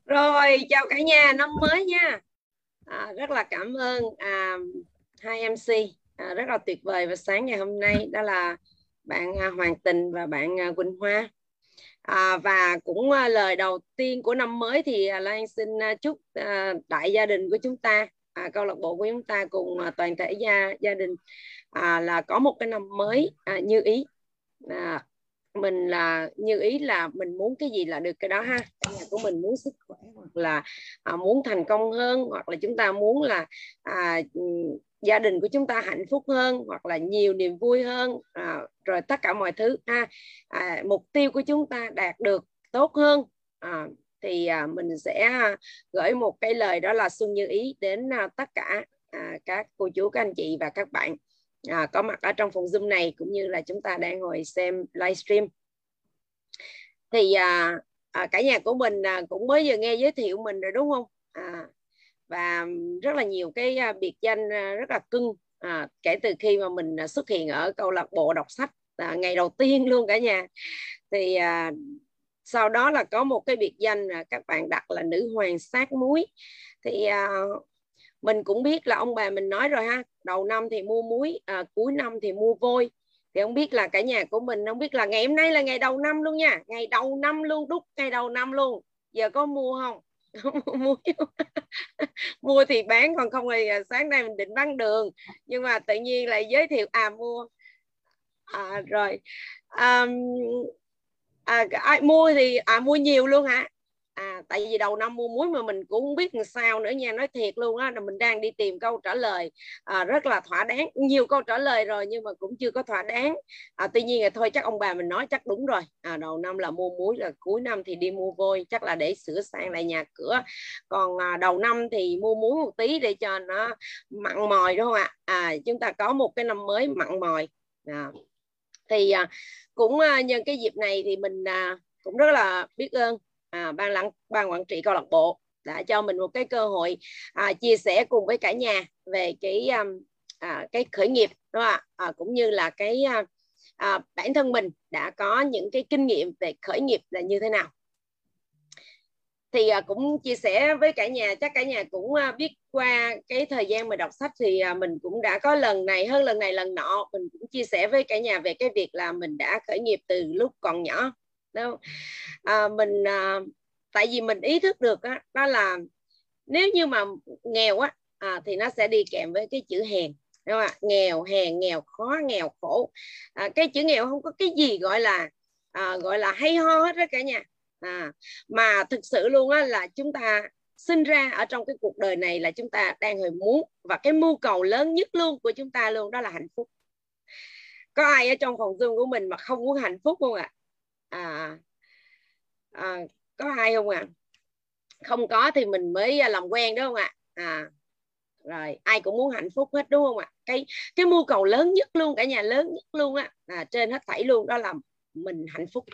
rồi chào cả nhà năm mới nha. À, rất là cảm ơn à, hai MC à, rất là tuyệt vời và sáng ngày hôm nay đó là bạn à, Hoàng Tình và bạn à, Quỳnh Hoa. À, và cũng à, lời đầu tiên của năm mới thì à, Lan xin à, chúc à, đại gia đình của chúng ta à, câu lạc bộ của chúng ta cùng toàn thể gia gia đình à, là có một cái năm mới à, như ý. À, mình là như ý là mình muốn cái gì là được cái đó ha. Nhà của mình muốn sức khỏe hoặc là à, muốn thành công hơn hoặc là chúng ta muốn là à, gia đình của chúng ta hạnh phúc hơn hoặc là nhiều niềm vui hơn à, rồi tất cả mọi thứ ha. À, mục tiêu của chúng ta đạt được tốt hơn à, thì à, mình sẽ gửi một cái lời đó là xuân như ý đến à, tất cả à, các cô chú các anh chị và các bạn à, có mặt ở trong phòng zoom này cũng như là chúng ta đang ngồi xem livestream. Thì à, à, cả nhà của mình à, cũng mới vừa nghe giới thiệu mình rồi đúng không? À, và rất là nhiều cái à, biệt danh à, rất là cưng à, kể từ khi mà mình à, xuất hiện ở câu lạc bộ đọc sách à, ngày đầu tiên luôn cả nhà. Thì à, sau đó là có một cái biệt danh là các bạn đặt là nữ hoàng sát muối. Thì à, mình cũng biết là ông bà mình nói rồi ha đầu năm thì mua muối à, cuối năm thì mua vôi. Thì không biết là cả nhà của mình không biết là ngày hôm nay là ngày đầu năm luôn nha ngày đầu năm luôn đúc ngày đầu năm luôn. Giờ có mua không? Mua mua thì bán còn không thì à, sáng nay mình định bán đường. Nhưng mà tự nhiên lại giới thiệu à mua. À, rồi à, à, ai mua thì à mua nhiều luôn hả? À tại vì đầu năm mua muối mà mình cũng không biết làm sao nữa nha nói thiệt luôn á là mình đang đi tìm câu trả lời. À, rất là thỏa đáng nhiều câu trả lời rồi nhưng mà cũng chưa có thỏa đáng. À, tuy nhiên là thôi chắc ông bà mình nói chắc đúng rồi. À, đầu năm là mua muối là cuối năm thì đi mua vôi chắc là để sửa sang lại nhà cửa. Còn à, đầu năm thì mua muối một tí để cho nó mặn mòi đúng không ạ? À, chúng ta có một cái năm mới mặn mòi. À, thì à, cũng à, nhân cái dịp này thì mình à, cũng rất là biết ơn à, ban lãnh ban quản trị câu lạc bộ đã cho mình một cái cơ hội à, chia sẻ cùng với cả nhà về cái um, à, cái khởi nghiệp đúng không ạ? À, cũng như là cái à, à, bản thân mình đã có những cái kinh nghiệm về khởi nghiệp là như thế nào. Thì à, cũng chia sẻ với cả nhà chắc cả nhà cũng à, biết qua cái thời gian mà đọc sách thì à, mình cũng đã có lần này hơn lần này lần nọ. Mình cũng chia sẻ với cả nhà về cái việc là mình đã khởi nghiệp từ lúc còn nhỏ đâu à, mình à, tại vì mình ý thức được á, đó là nếu như mà nghèo á à, thì nó sẽ đi kèm với cái chữ hèn đúng không ạ? Nghèo hèn nghèo khó nghèo khổ. À, cái chữ nghèo không có cái gì gọi là à, gọi là hay ho hết đó cả nhà à, mà thực sự luôn á là chúng ta sinh ra ở trong cái cuộc đời này là chúng ta đang hồi muốn và cái mưu cầu lớn nhất luôn của chúng ta luôn đó là hạnh phúc. Có ai ở trong phòng zoom của mình mà không muốn hạnh phúc không ạ? à, À, à, có ai không ạ à? không có thì mình mới à, làm quen đúng không ạ? À rồi ai cũng muốn hạnh phúc hết đúng không ạ? Cái cái mưu cầu lớn nhất luôn cả nhà lớn nhất luôn á à, trên hết thảy luôn đó là mình hạnh phúc.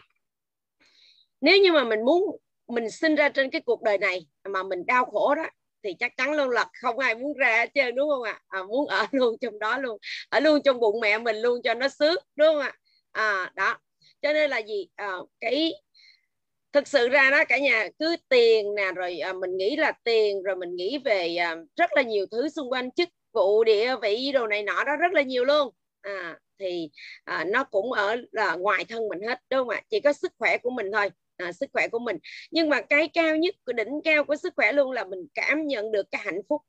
Nếu như mà mình muốn mình sinh ra trên cái cuộc đời này mà mình đau khổ đó thì chắc chắn luôn là không ai muốn ra hết trơn đúng không ạ? À, muốn ở luôn trong đó luôn ở luôn trong bụng mẹ mình luôn cho nó sướng đúng không ạ? À, đó cho nên là gì? À, cái thực sự ra đó cả nhà cứ tiền nè rồi à, mình nghĩ là tiền rồi mình nghĩ về à, rất là nhiều thứ xung quanh chức vụ địa vị đồ này nọ đó rất là nhiều luôn. À, thì à, nó cũng ở là ngoài thân mình hết đúng không ạ? Chỉ có sức khỏe của mình thôi à, sức khỏe của mình. Nhưng mà cái cao nhất của đỉnh cao của sức khỏe luôn là mình cảm nhận được cái hạnh phúc.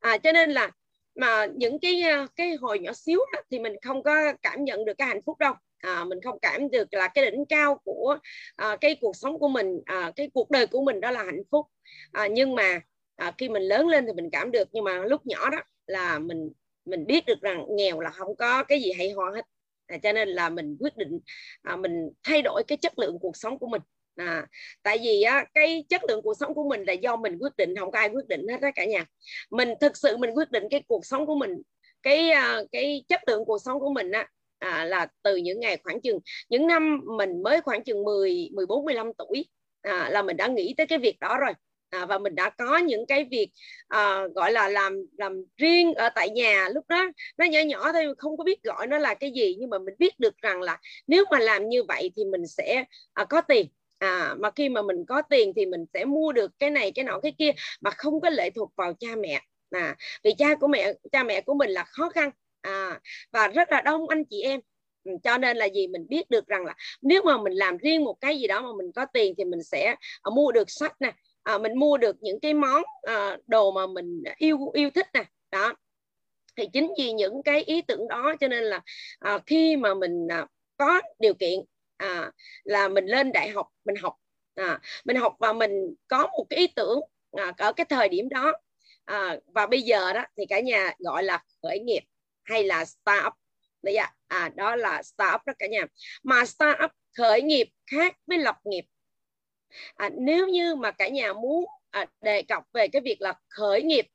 À, cho nên là mà những cái cái hồi nhỏ xíu đó, thì mình không có cảm nhận được cái hạnh phúc đâu à, mình không cảm được là cái đỉnh cao của à, cái cuộc sống của mình à, cái cuộc đời của mình đó là hạnh phúc. À, nhưng mà à, khi mình lớn lên thì mình cảm được nhưng mà lúc nhỏ đó là mình mình biết được rằng nghèo là không có cái gì hay ho hết. À, cho nên là mình quyết định à, mình thay đổi cái chất lượng cuộc sống của mình. À, tại vì á, cái chất lượng cuộc sống của mình là do mình quyết định không có ai quyết định hết đó cả nhà. Mình thực sự mình quyết định cái cuộc sống của mình cái à, cái chất lượng cuộc sống của mình á à, là từ những ngày khoảng chừng những năm mình mới khoảng chừng 10 14 15 tuổi. À, là mình đã nghĩ tới cái việc đó rồi. À, và mình đã có những cái việc à, gọi là làm làm riêng ở tại nhà. Lúc đó nó nhỏ nhỏ thôi không có biết gọi nó là cái gì. Nhưng mà mình biết được rằng là nếu mà làm như vậy thì mình sẽ à, có tiền. À mà khi mà mình có tiền thì mình sẽ mua được cái này cái nọ cái kia mà không có lệ thuộc vào cha mẹ. À vì cha của mẹ cha mẹ của mình là khó khăn à, và rất là đông anh chị em. Ừ, cho nên là gì? Mình biết được rằng là nếu mà mình làm riêng một cái gì đó mà mình có tiền thì mình sẽ à, mua được sách nè à, mình mua được những cái món à, đồ mà mình yêu yêu thích nè. Đó. Thì chính vì những cái ý tưởng đó cho nên là à, khi mà mình à, có điều kiện à, là mình lên đại học mình học à, mình học và mình có một cái ý tưởng à, ở cái thời điểm đó à, và bây giờ đó thì cả nhà gọi là khởi nghiệp hay là startup. Đấy ạ. À, đó là startup đó cả nhà. Mà startup khởi nghiệp khác với lập nghiệp. À, nếu như mà cả nhà muốn à, đề cập về cái việc là khởi nghiệp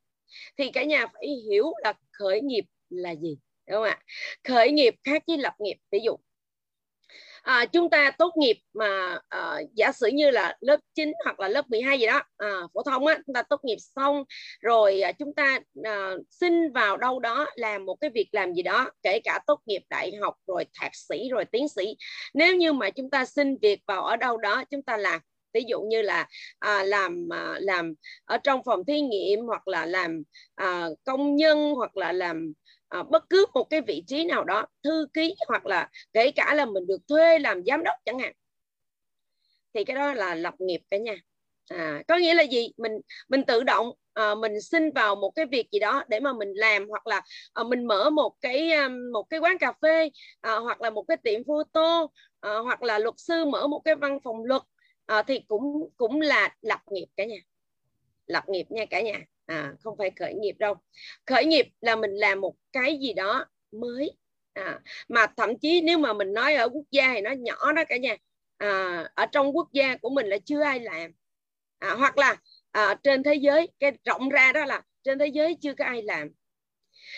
thì cả nhà phải hiểu là khởi nghiệp là gì đúng không ạ? Khởi nghiệp khác với lập nghiệp. Ví dụ à, chúng ta tốt nghiệp mà à, giả sử như là lớp 9 hoặc là lớp 12 gì đó à, phổ thông á chúng ta tốt nghiệp xong rồi à, chúng ta à, xin vào đâu đó làm một cái việc làm gì đó kể cả tốt nghiệp đại học rồi thạc sĩ rồi tiến sĩ. Nếu như mà chúng ta xin việc vào ở đâu đó chúng ta làm ví dụ như là à, làm à, làm ở trong phòng thí nghiệm hoặc là làm à, công nhân hoặc là làm à, bất cứ một cái vị trí nào đó thư ký hoặc là kể cả là mình được thuê làm giám đốc chẳng hạn. Thì cái đó là lập nghiệp cả nhà. À, có nghĩa là gì? Mình mình tự động à, mình xin vào một cái việc gì đó để mà mình làm hoặc là à, mình mở một cái một cái quán cà phê à, hoặc là một cái tiệm photo à, hoặc là luật sư mở một cái văn phòng luật à, thì cũng cũng là lập nghiệp cả nhà lập nghiệp nha cả nhà. À, không phải khởi nghiệp đâu. Khởi nghiệp là mình làm một cái gì đó mới. À, mà thậm chí nếu mà mình nói ở quốc gia thì nó nhỏ đó cả nhà. À, ở trong quốc gia của mình là chưa ai làm. À, hoặc là à, trên thế giới cái rộng ra đó là trên thế giới chưa có ai làm.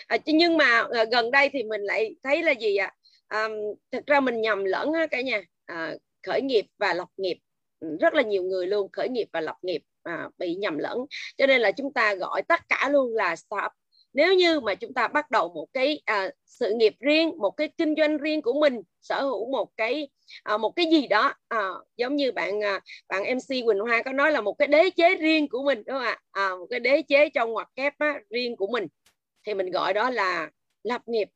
À, nhưng mà à, gần đây thì mình lại thấy là gì ạ? À, thực ra mình nhầm lẫn ha cả nhà. À, khởi nghiệp và lập nghiệp. Ừ, rất là nhiều người luôn khởi nghiệp và lập nghiệp à, bị nhầm lẫn. Cho nên là chúng ta gọi tất cả luôn là startup. Nếu như mà chúng ta bắt đầu một cái à, sự nghiệp riêng một cái kinh doanh riêng của mình sở hữu một cái à, một cái gì đó à, giống như bạn à, bạn mc quỳnh hoa có nói là một cái đế chế riêng của mình đúng không ạ? À, một cái đế chế trong ngoặc kép á, riêng của mình. Thì mình gọi đó là lập nghiệp.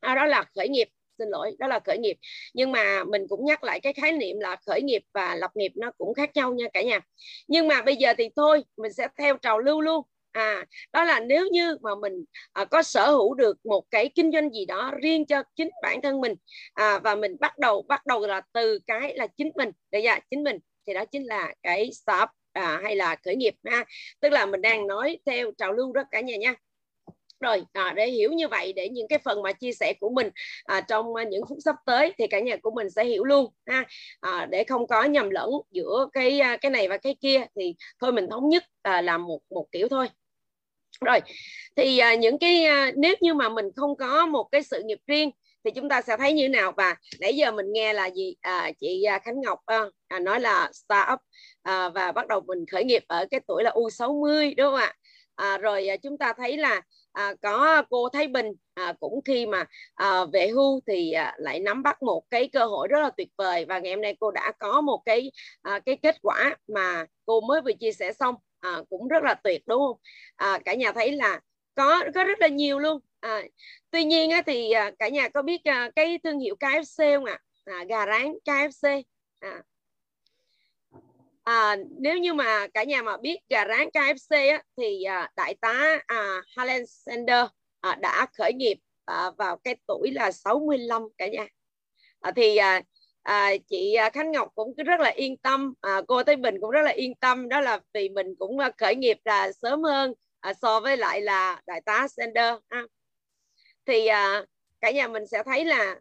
À, đó là khởi nghiệp xin lỗi đó là khởi nghiệp. Nhưng mà mình cũng nhắc lại cái khái niệm là khởi nghiệp và lập nghiệp nó cũng khác nhau nha cả nhà. Nhưng mà bây giờ thì thôi mình sẽ theo trào lưu luôn. À đó là nếu như mà mình à, có sở hữu được một cái kinh doanh gì đó riêng cho chính bản thân mình à, và mình bắt đầu bắt đầu là từ cái là chính mình. Được chưa? Chính mình thì đó chính là cái startup à, hay là khởi nghiệp ha. Tức là mình đang nói theo trào lưu đó cả nhà nha rồi. À, để hiểu như vậy để những cái phần mà chia sẻ của mình à, trong à, những phút sắp tới thì cả nhà của mình sẽ hiểu luôn ha. À, để không có nhầm lẫn giữa cái à, cái này và cái kia thì thôi mình thống nhất à, làm một một kiểu thôi. Rồi thì à, những cái à, nếu như mà mình không có một cái sự nghiệp riêng thì chúng ta sẽ thấy như nào? Và nãy giờ mình nghe là gì? À, chị à, Khánh Ngọc ờ, à, nói là startup à, và bắt đầu mình khởi nghiệp ở cái tuổi là U60 đúng không ạ? À, rồi à, chúng ta thấy là à, có à, cô Thái Bình à, cũng khi mà à, về hưu thì à, lại nắm bắt một cái cơ hội rất là tuyệt vời. Và ngày hôm nay cô đã có một cái à, cái kết quả mà cô mới vừa chia sẻ xong. À, cũng rất là tuyệt đúng không? À, cả nhà thấy là có có rất là nhiều luôn. À, tuy nhiên á, thì à, cả nhà có biết à, cái thương hiệu KFC không ạ? À? gà rán KFC à, à, nếu như mà cả nhà mà biết gà rán KFC á, thì à, đại tá à, Helen Sander à, đã khởi nghiệp à, vào cái tuổi là 65 cả nhà à, thì à, à, chị à, Khánh Ngọc cũng rất là yên tâm à, cô Thái Bình cũng rất là yên tâm đó là vì mình cũng à, khởi nghiệp là sớm hơn à, so với lại là đại tá Sander ha. thì à, cả nhà mình sẽ thấy là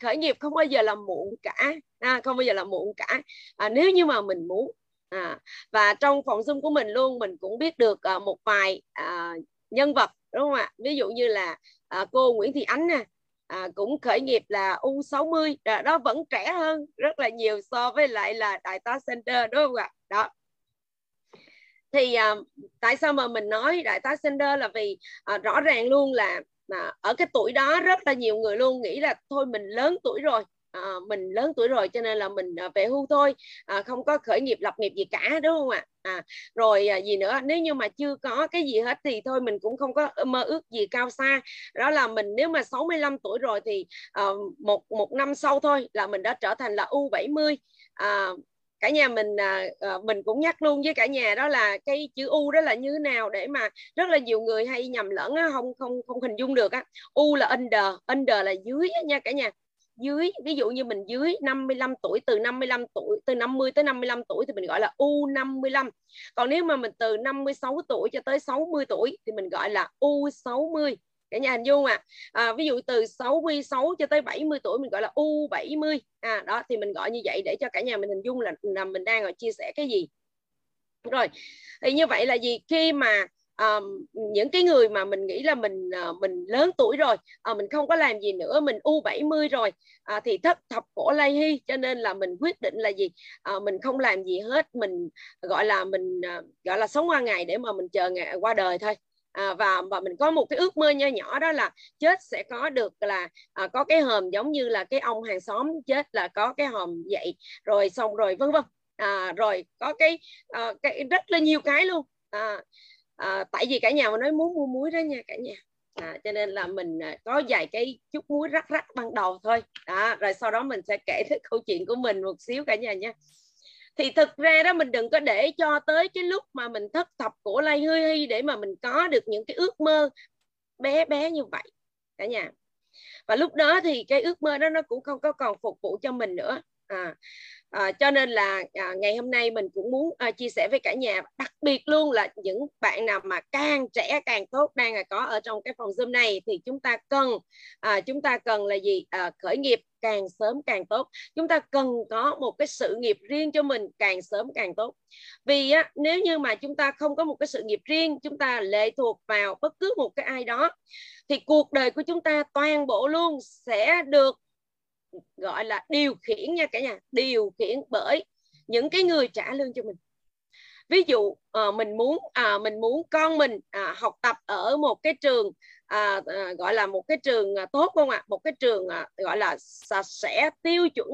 khởi nghiệp không bao giờ là muộn cả à, không bao giờ là muộn cả. À, nếu như mà mình muốn à, và trong phòng zoom của mình luôn mình cũng biết được à, một vài à, nhân vật đúng không ạ? Ví dụ như là à, cô Nguyễn Thị Ánh nè à, cũng khởi nghiệp là U60 mươi, à, đó vẫn trẻ hơn rất là nhiều so với lại là đại tá Center đúng không ạ? Đó. Thì à, tại sao mà mình nói đại tá Center là vì à, rõ ràng luôn là mà ở cái tuổi đó rất là nhiều người luôn nghĩ là thôi mình lớn tuổi rồi à, mình lớn tuổi rồi cho nên là mình à, về hưu thôi à, không có khởi nghiệp lập nghiệp gì cả đúng không ạ? À, rồi à, gì nữa nếu như mà chưa có cái gì hết thì thôi mình cũng không có mơ ước gì cao xa. Đó là mình nếu mà 65 tuổi rồi thì à, một một năm sau thôi là mình đã trở thành là U70 à, cả nhà mình à, à, mình cũng nhắc luôn với cả nhà đó là cái chữ u đó là như thế nào để mà rất là nhiều người hay nhầm lẫn á, không không không hình dung được á. U là under under là dưới á, nha cả nhà. Dưới ví dụ như mình dưới 55 tuổi từ 55 tuổi từ 50 tới 55 tuổi thì mình gọi là U55 còn nếu mà mình từ 56 tuổi cho tới 60 tuổi thì mình gọi là U60 cả nhà hình dung à. à ví dụ từ 66 cho tới 70 tuổi mình gọi là U70 à đó thì mình gọi như vậy để cho cả nhà mình hình dung là, là mình đang ở chia sẻ cái gì. Rồi thì như vậy là gì? Khi mà um, những cái người mà mình nghĩ là mình uh, mình lớn tuổi rồi uh, mình không có làm gì nữa mình u 70 rồi uh, thì thất thập cổ lay hy cho nên là mình quyết định là gì? Uh, mình không làm gì hết mình gọi là mình uh, gọi là sống qua ngày để mà mình chờ ngày qua đời thôi à, và và mình có một cái ước mơ nho nhỏ đó là chết sẽ có được là à, có cái hòm giống như là cái ông hàng xóm chết là có cái hòm vậy. Rồi xong rồi vân vân. À, rồi có cái, à, cái rất là nhiều cái luôn. À, à, tại vì cả nhà mà nói muốn mua muối đó nha cả nhà. À, cho nên là mình à, có vài cái chút muối rắc rắc ban đầu thôi. Đó, rồi sau đó mình sẽ kể cái câu chuyện của mình một xíu cả nhà nha thì thực ra đó mình đừng có để cho tới cái lúc mà mình thất thập cổ lai hư hy để mà mình có được những cái ước mơ bé bé như vậy cả nhà. Và lúc đó thì cái ước mơ đó nó cũng không có còn phục vụ cho mình nữa. À, à, cho nên là à, ngày hôm nay mình cũng muốn à, chia sẻ với cả nhà đặc biệt luôn là những bạn nào mà càng trẻ càng tốt đang là có ở trong cái phòng zoom này thì chúng ta cần à, chúng ta cần là gì? À, khởi nghiệp càng sớm càng tốt. Chúng ta cần có một cái sự nghiệp riêng cho mình càng sớm càng tốt. Vì á, nếu như mà chúng ta không có một cái sự nghiệp riêng chúng ta lệ thuộc vào bất cứ một cái ai đó thì cuộc đời của chúng ta toàn bộ luôn sẽ được gọi là điều khiển nha cả nhà điều khiển bởi những cái người trả lương cho mình. Ví dụ ờ, mình muốn à, mình muốn con mình à, học tập ở một cái trường à, gọi là một cái trường tốt không ạ? Một cái trường gọi là sẽ tiêu chuẩn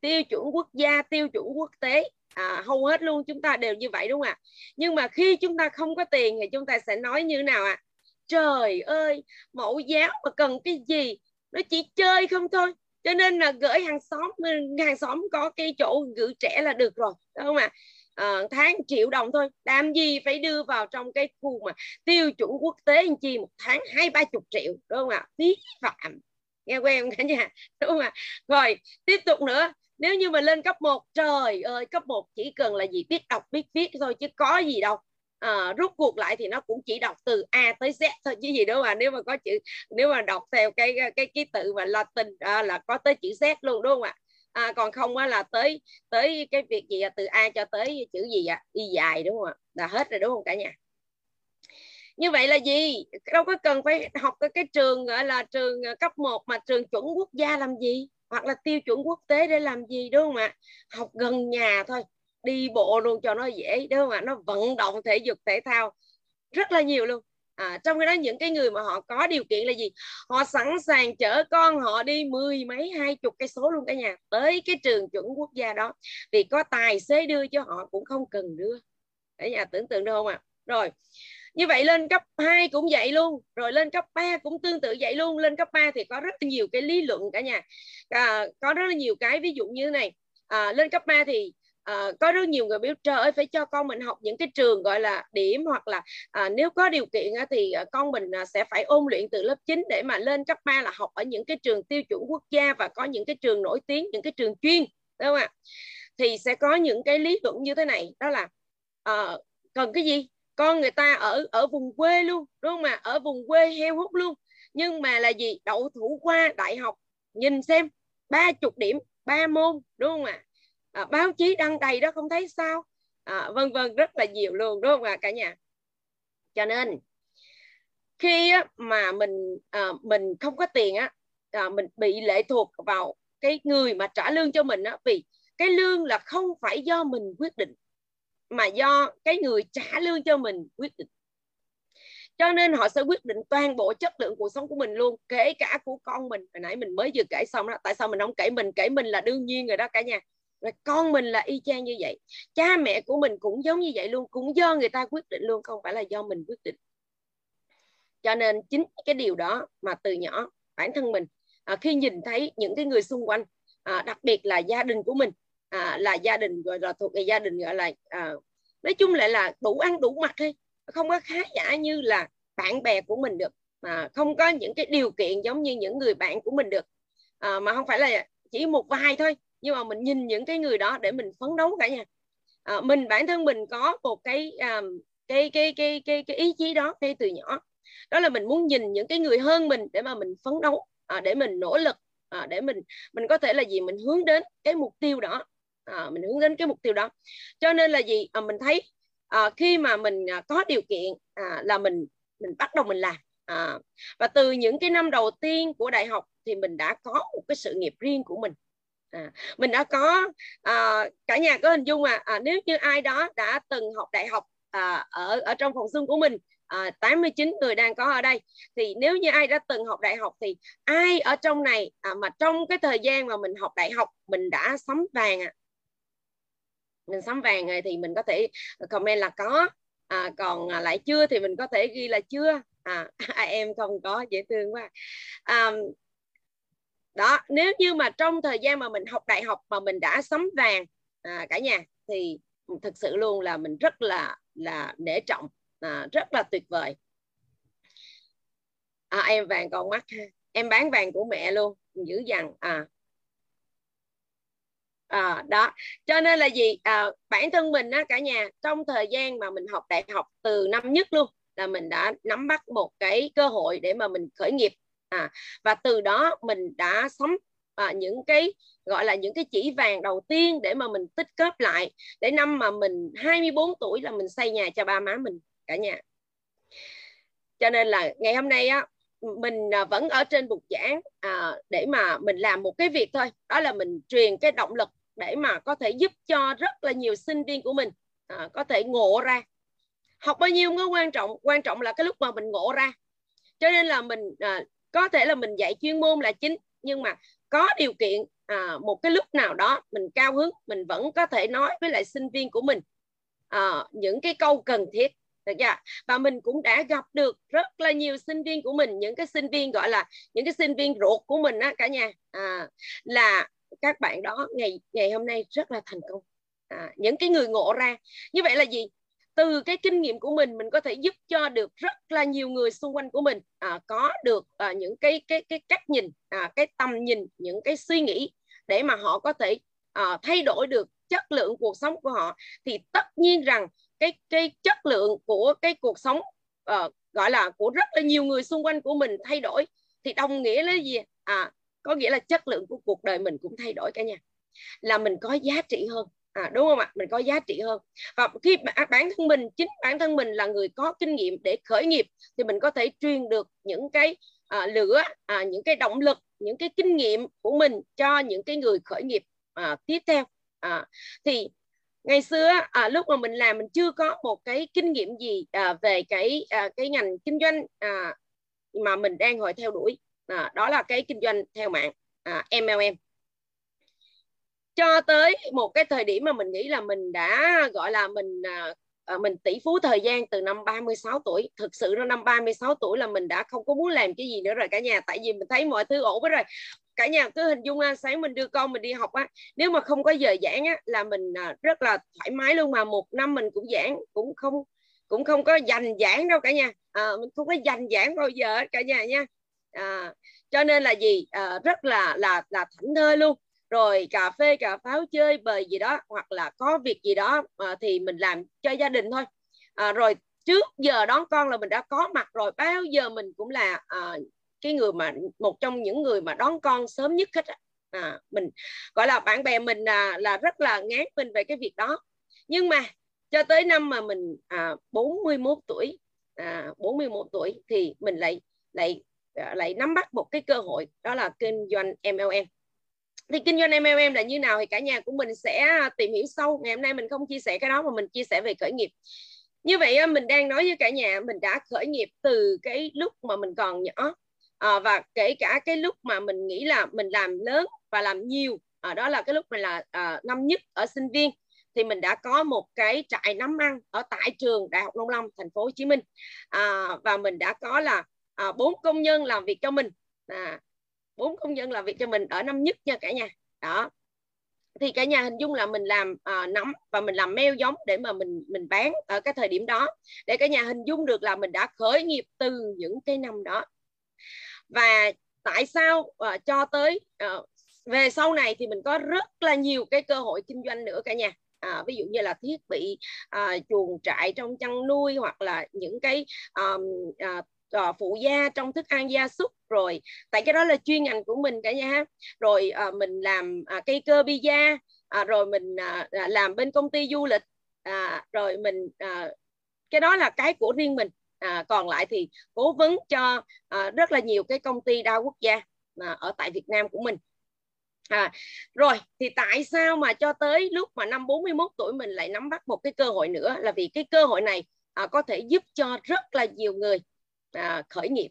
tiêu chuẩn quốc gia tiêu chuẩn quốc tế. À, hầu hết luôn chúng ta đều như vậy đúng không ạ? Nhưng mà khi chúng ta không có tiền thì chúng ta sẽ nói như nào ạ? Trời ơi mẫu giáo mà cần cái gì? Nó chỉ chơi không thôi cho nên là gửi hàng xóm hàng xóm có cái chỗ gửi trẻ là được rồi đúng không ạ? À, tháng triệu đồng thôi làm gì phải đưa vào trong cái khu mà tiêu chuẩn quốc tế anh chi một tháng hai ba chục triệu đúng không ạ? Phí phạm nghe quen cả nhà? Đúng không ạ? Rồi tiếp tục nữa nếu như mà lên cấp 1 trời ơi cấp 1 chỉ cần là gì? Biết đọc biết viết thôi chứ có gì đâu. Ờ, à, rút cuộc lại thì nó cũng chỉ đọc từ A tới Z thôi chứ gì đâu mà nếu mà có chữ nếu mà đọc theo cái cái ký tự mà Latin à, là có tới chữ Z luôn đúng không ạ? À, còn không á là tới tới cái việc gì à, từ A cho tới chữ gì ạ à? y dài đúng không ạ? Là hết rồi đúng không cả nhà? Như vậy là gì? Đâu có cần phải học cái, cái trường gọi là trường ờ, cấp 1 mà trường chuẩn quốc gia làm gì? Hoặc là tiêu chuẩn quốc tế để làm gì đúng không ạ? Học gần nhà thôi đi bộ luôn cho nó dễ đúng không ạ? Nó vận động thể dục thể thao rất là nhiều luôn. À, trong cái đó những cái người mà họ có điều kiện là gì? Họ sẵn sàng chở con họ đi mười mấy hai chục cây số luôn cả nhà tới cái trường chuẩn quốc gia đó. Vì có tài xế đưa cho họ cũng không cần đưa. Cả nhà tưởng tượng được không ạ? Rồi như vậy lên cấp 2 cũng vậy luôn. Rồi lên cấp 3 cũng tương tự vậy luôn. Lên cấp 3 thì có rất là nhiều cái lý luận cả nhà. À, có rất là nhiều cái ví dụ như này. À, lên cấp 3 thì à, có rất nhiều người biết trời ơi phải cho con mình học những cái trường gọi là điểm hoặc là à, nếu có điều kiện á, thì à, con mình à, sẽ phải ôn luyện từ lớp 9 để mà lên cấp 3 là học ở những cái trường tiêu chuẩn quốc gia và có những cái trường nổi tiếng những cái trường chuyên đúng không ạ? Thì sẽ có những cái lý luận như thế này đó là à, cần cái gì? Con người ta ở ở vùng quê luôn đúng không ạ? Ở vùng quê heo hút luôn. Nhưng mà là gì? Đậu thủ khoa đại học nhìn xem ba chục điểm ba môn đúng không ạ? à, À, báo chí đăng đầy đó không thấy sao. À, vân vân rất là nhiều luôn đúng không ạ cả nhà? Cho nên khi mà mình à, mình không có tiền á à, mình bị lệ thuộc vào cái người mà trả lương cho mình á vì cái lương là không phải do mình quyết định mà do cái người trả lương cho mình quyết định. Cho nên họ sẽ quyết định toàn bộ chất lượng cuộc sống của mình luôn kể cả của con mình. Hồi nãy mình mới vừa kể xong đó tại sao mình không kể mình? Kể mình là đương nhiên rồi đó cả nhà rồi con mình là y chang như vậy. Cha mẹ của mình cũng giống như vậy luôn cũng do người ta quyết định luôn không phải là do mình quyết định. Cho nên chính cái điều đó mà từ nhỏ bản thân mình à, khi nhìn thấy những cái người xung quanh à, đặc biệt là gia đình của mình à, là gia đình gọi là thuộc về gia đình gọi là à, nói chung lại là đủ ăn đủ mặc thôi không có khá giả như là bạn bè của mình được mà không có những cái điều kiện giống như những người bạn của mình được. À, mà không phải là chỉ một vài thôi nhưng mà mình nhìn những cái người đó để mình phấn đấu cả nhà. À, mình bản thân mình có một cái um, cái, cái cái cái cái ý chí đó ngay từ nhỏ. Đó là mình muốn nhìn những cái người hơn mình để mà mình phấn đấu à, để mình nỗ lực à, để mình mình có thể là gì? Mình hướng đến cái mục tiêu đó. À, mình hướng đến cái mục tiêu đó. Cho nên là gì? À, mình thấy à, khi mà mình à, có điều kiện à, là mình mình bắt đầu mình làm. À, và từ những cái năm đầu tiên của đại học thì mình đã có một cái sự nghiệp riêng của mình à, mình đã có à, cả nhà có hình dung à, à nếu như ai đó đã từng học đại học à, ở ở trong phòng xung của mình à, 89 người đang có ở đây thì nếu như ai đã từng học đại học thì ai ở trong này à, mà trong cái thời gian mà mình học đại học mình đã sắm vàng à, mình sắm vàng rồi thì mình có thể comment là có à, còn à, lại chưa thì mình có thể ghi là chưa. À, à em không có dễ thương quá. À, đó nếu như mà trong thời gian mà mình học đại học mà mình đã sắm vàng à, cả nhà thì thực sự luôn là mình rất là là nể trọng à, rất là tuyệt vời. À, em vàng còn mắt ha. Em bán vàng của mẹ luôn dữ dằn à. À, đó. Cho nên là gì? À, bản thân mình á cả nhà trong thời gian mà mình học đại học từ năm nhất luôn là mình đã nắm bắt một cái cơ hội để mà mình khởi nghiệp à, và từ đó mình đã sống à, những cái gọi là những cái chỉ vàng đầu tiên để mà mình tích góp lại. Để năm mà mình 24 tuổi là mình xây nhà cho ba má mình cả nhà. Cho nên là ngày hôm nay á mình à, vẫn ở trên bục giảng à, để mà mình làm một cái việc thôi. Đó là mình truyền cái động lực để mà có thể giúp cho rất là nhiều sinh viên của mình à, có thể ngộ ra. Học bao nhiêu không có quan trọng? Quan trọng là cái lúc mà mình ngộ ra. Cho nên là mình à, có thể là mình dạy chuyên môn là chính nhưng mà có điều kiện à, một cái lúc nào đó mình cao hứng mình vẫn có thể nói với lại sinh viên của mình à, những cái câu cần thiết. Được chưa? và mình cũng đã gặp được rất là nhiều sinh viên của mình những cái sinh viên gọi là những cái sinh viên ruột của mình á cả nhà. À, là các bạn đó ngày ngày hôm nay rất là thành công. À, những cái người ngộ ra. Như vậy là gì? Từ cái kinh nghiệm của mình mình có thể giúp cho được rất là nhiều người xung quanh của mình. À, có được à, những cái cái cái cách nhìn à, cái tầm nhìn những cái suy nghĩ để mà họ có thể à, thay đổi được chất lượng cuộc sống của họ. Thì tất nhiên rằng cái cái chất lượng của cái cuộc sống uh, gọi là của rất là nhiều người xung quanh của mình thay đổi thì đồng nghĩa là gì? À có nghĩa là chất lượng của cuộc đời mình cũng thay đổi cả nhà. Là mình có giá trị hơn à, đúng không ạ? Mình có giá trị hơn. Và khi à, bản thân mình chính bản thân mình là người có kinh nghiệm để khởi nghiệp thì mình có thể truyền được những cái à, lửa à, những cái động lực những cái kinh nghiệm của mình cho những cái người khởi nghiệp à, tiếp theo. À, thì ngày xưa à, lúc mà mình làm mình chưa có một cái kinh nghiệm gì à, về cái à, cái ngành kinh doanh à, mà mình đang hồi theo đuổi. À, đó là cái kinh doanh theo mạng à, MLM cho tới một cái thời điểm mà mình nghĩ là mình đã gọi là mình à, à mình tỷ phú thời gian từ năm 36 tuổi. Thực sự nó năm 36 tuổi là mình đã không có muốn làm cái gì nữa rồi cả nhà. Tại vì mình thấy mọi thứ ổn hết rồi. Cả nhà cứ hình dung à, sáng mình đưa con mình đi học á nếu mà không có giờ giảng á là mình à, rất là thoải mái luôn mà một năm mình cũng giảng cũng không cũng không có dành giảng đâu cả nhà. À, mình không có dành giảng bao giờ cả nhà nha. À, cho nên là gì? À, rất là là là thảnh thơi luôn rồi cà phê cà pháo chơi bời gì đó hoặc là có việc gì đó à, thì mình làm cho gia đình thôi. À, rồi trước giờ đón con là mình đã có mặt rồi bao giờ mình cũng là à, cái người mà một trong những người mà đón con sớm nhất hết à, mình gọi là bạn bè mình là, là rất là ngán mình về cái việc đó. Nhưng mà cho tới năm mà mình à, 41 tuổi à, 41 tuổi thì mình lại lại à, lại nắm bắt một cái cơ hội đó là kinh doanh MLM thì kinh doanh MLM là như nào thì cả nhà của mình sẽ à, tìm hiểu sâu. Ngày hôm nay mình không chia sẻ cái đó mà mình chia sẻ về khởi nghiệp. Như vậy à, mình đang nói với cả nhà mình đã khởi nghiệp từ cái lúc mà mình còn nhỏ à, và kể cả cái lúc mà mình nghĩ là mình làm lớn và làm nhiều à, đó là cái lúc mình là à, năm nhất ở sinh viên thì mình đã có một cái trại nắm ăn ở tại trường Đại học Nông Lâm thành phố Hồ Chí Minh. À, và mình đã có là à, bốn công nhân làm việc cho mình. À, bốn công nhân làm việc cho mình ở năm nhất nha cả nhà. Đó. Thì cả nhà hình dung là mình làm ờ, uh, nấm và mình làm meo giống để mà mình mình bán ở cái thời điểm đó. Để cả nhà hình dung được là mình đã khởi nghiệp từ những cái năm đó. Và tại sao uh, cho tới uh, về sau này thì mình có rất là nhiều cái cơ hội kinh doanh nữa cả nhà. À, ví dụ như là thiết bị à, chuồng trại trong chăn nuôi hoặc là những cái um, à, à, phụ gia trong thức ăn gia súc rồi tại cái đó là chuyên ngành của mình cả nhà ha rồi à, mình làm à, cây cơ pizza à, rồi mình à, à, làm bên công ty du lịch. À, rồi mình à, cái đó là cái của riêng mình. À, còn lại thì cố vấn cho à, rất là nhiều cái công ty đa quốc gia à, ở tại Việt Nam của mình. À, rồi thì tại sao mà cho tới lúc mà năm 41 tuổi mình lại nắm bắt một cái cơ hội nữa? Là vì cái cơ hội này à, có thể giúp cho rất là nhiều người à, khởi nghiệp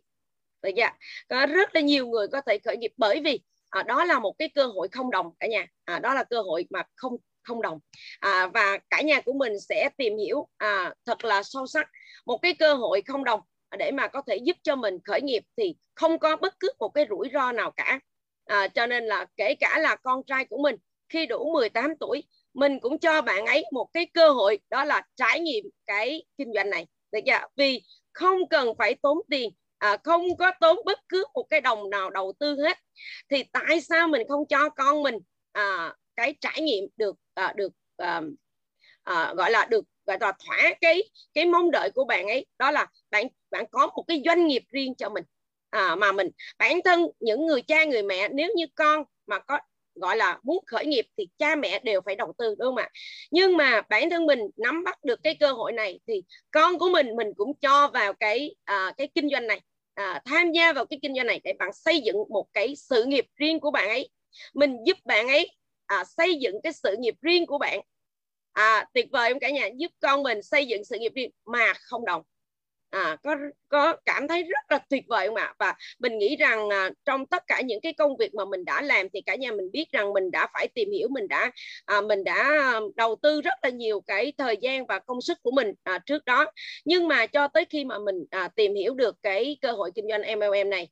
được chưa? có rất là nhiều người có thể khởi nghiệp bởi vì à, đó là một cái cơ hội không đồng cả nhà. À, đó là cơ hội mà không không đồng. À, và cả nhà của mình sẽ tìm hiểu à, thật là sâu sắc một cái cơ hội không đồng để mà có thể giúp cho mình khởi nghiệp thì không có bất cứ một cái rủi ro nào cả. À, cho nên là kể cả là con trai của mình khi đủ 18 tuổi mình cũng cho bạn ấy một cái cơ hội đó là trải nghiệm cái kinh doanh này. Được chưa? Vì không cần phải tốn tiền à, không có tốn bất cứ một cái đồng nào đầu tư hết. Thì tại sao mình không cho con mình à, cái trải nghiệm được à, được à, à, gọi là được gọi là thỏa cái cái mong đợi của bạn ấy? Đó là bạn bạn có một cái doanh nghiệp riêng cho mình. À, mà mình bản thân những người cha người mẹ nếu như con mà có gọi là muốn khởi nghiệp thì cha mẹ đều phải đầu tư đúng không ạ? Nhưng mà bản thân mình nắm bắt được cái cơ hội này thì con của mình mình cũng cho vào cái à, cái kinh doanh này à, tham gia vào cái kinh doanh này để bạn xây dựng một cái sự nghiệp riêng của bạn ấy. Mình giúp bạn ấy à, xây dựng cái sự nghiệp riêng của bạn. À, tuyệt vời không cả nhà? Giúp con mình xây dựng sự nghiệp riêng mà không đồng à, có có cảm thấy rất là tuyệt vời không ạ? Và mình nghĩ rằng à, trong tất cả những cái công việc mà mình đã làm thì cả nhà mình biết rằng mình đã phải tìm hiểu mình đã à, mình đã à, đầu tư rất là nhiều cái thời gian và công sức của mình à, trước đó. Nhưng mà cho tới khi mà mình à, tìm hiểu được cái cơ hội kinh doanh MLM này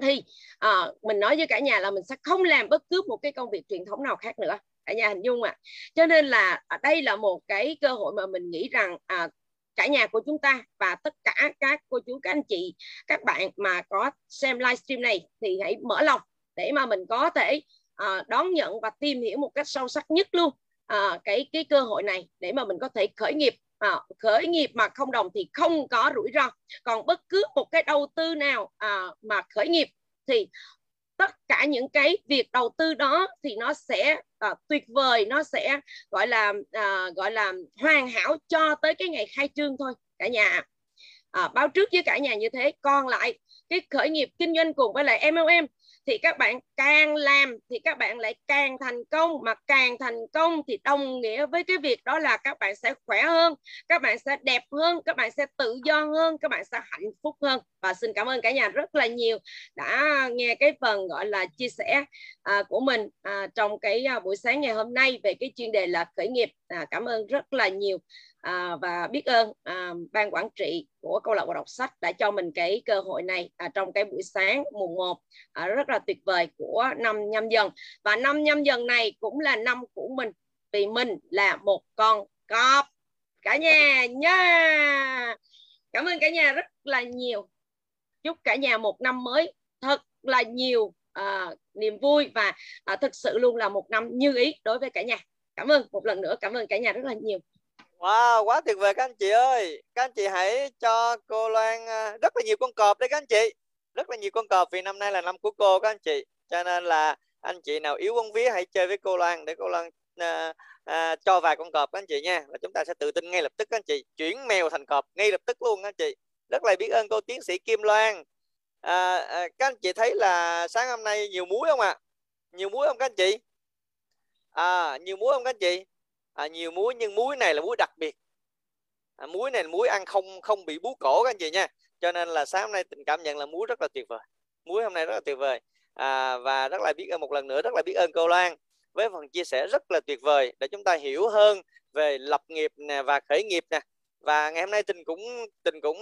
thì à, mình nói với cả nhà là mình sẽ không làm bất cứ một cái công việc truyền thống nào khác nữa. Cả nhà hình dung ạ? À. cho nên là à, đây là một cái cơ hội mà mình nghĩ rằng à, cả nhà của chúng ta và tất cả các cô chú các anh chị các bạn mà có xem livestream này thì hãy mở lòng để mà mình có thể uh, đón nhận và tìm hiểu một cách sâu sắc nhất luôn uh, cái cái cơ hội này để mà mình có thể khởi nghiệp. À, khởi nghiệp mà không đồng thì không có rủi ro. Còn bất cứ một cái đầu tư nào à, mà khởi nghiệp thì tất cả những cái việc đầu tư đó thì nó sẽ uh, tuyệt vời nó sẽ gọi là uh, gọi là hoàn hảo cho tới cái ngày khai trương thôi cả nhà uh, báo trước với cả nhà như thế. Còn lại cái khởi nghiệp kinh doanh cùng với lại MLM thì các bạn càng làm thì các bạn lại càng thành công. Mà càng thành công thì đồng nghĩa với cái việc đó là các bạn sẽ khỏe hơn các bạn sẽ đẹp hơn các bạn sẽ tự do hơn các bạn sẽ hạnh phúc hơn. Và xin cảm ơn cả nhà rất là nhiều đã nghe cái phần gọi là chia sẻ à, của mình à, trong cái à, buổi sáng ngày hôm nay về cái chuyên đề là khởi nghiệp à, cảm ơn rất là nhiều. À, và biết ơn à, ban quản trị của câu lạc bộ đọc sách đã cho mình cái cơ hội này à, trong cái buổi sáng mùng 1 à, rất là tuyệt vời của năm nhâm dần. Và năm nhâm dần này cũng là năm của mình vì mình là một con cọp. Cả nhà nha! Cảm ơn cả nhà rất là nhiều. Chúc cả nhà một năm mới thật là nhiều à, niềm vui và à, thực sự luôn là một năm như ý đối với cả nhà cảm ơn một lần nữa cảm ơn cả nhà rất là nhiều Wow, quá tuyệt vời các anh chị ơi. Các anh chị hãy cho cô Loan à, rất là nhiều con cọp đấy các anh chị. Rất là nhiều con cọp vì năm nay là năm của cô các anh chị. Cho nên là anh chị nào yếu bóng vía hãy chơi với cô Loan để cô Loan à, à, cho vài con cọp các anh chị nha. Và chúng ta sẽ tự tin ngay lập tức các anh chị. Chuyển mèo thành cọp ngay lập tức luôn các anh chị. Rất là biết ơn cô tiến sĩ Kim Loan. À, à, các anh chị thấy là sáng hôm nay nhiều muối không ạ? À? Nhiều muối không các anh chị? À, nhiều muối không các anh chị? à, nhiều muối nhưng muối này là muối đặc biệt. À, muối này là muối ăn không không bị bú cổ các anh chị nha. Cho nên là sáng hôm nay tình cảm nhận là muối rất là tuyệt vời. Muối hôm nay rất là tuyệt vời. À, và rất là biết ơn một lần nữa rất là biết ơn cô Loan với phần chia sẻ rất là tuyệt vời để chúng ta hiểu hơn về lập nghiệp nè và khởi nghiệp nè. Và ngày hôm nay tình cũng tình cũng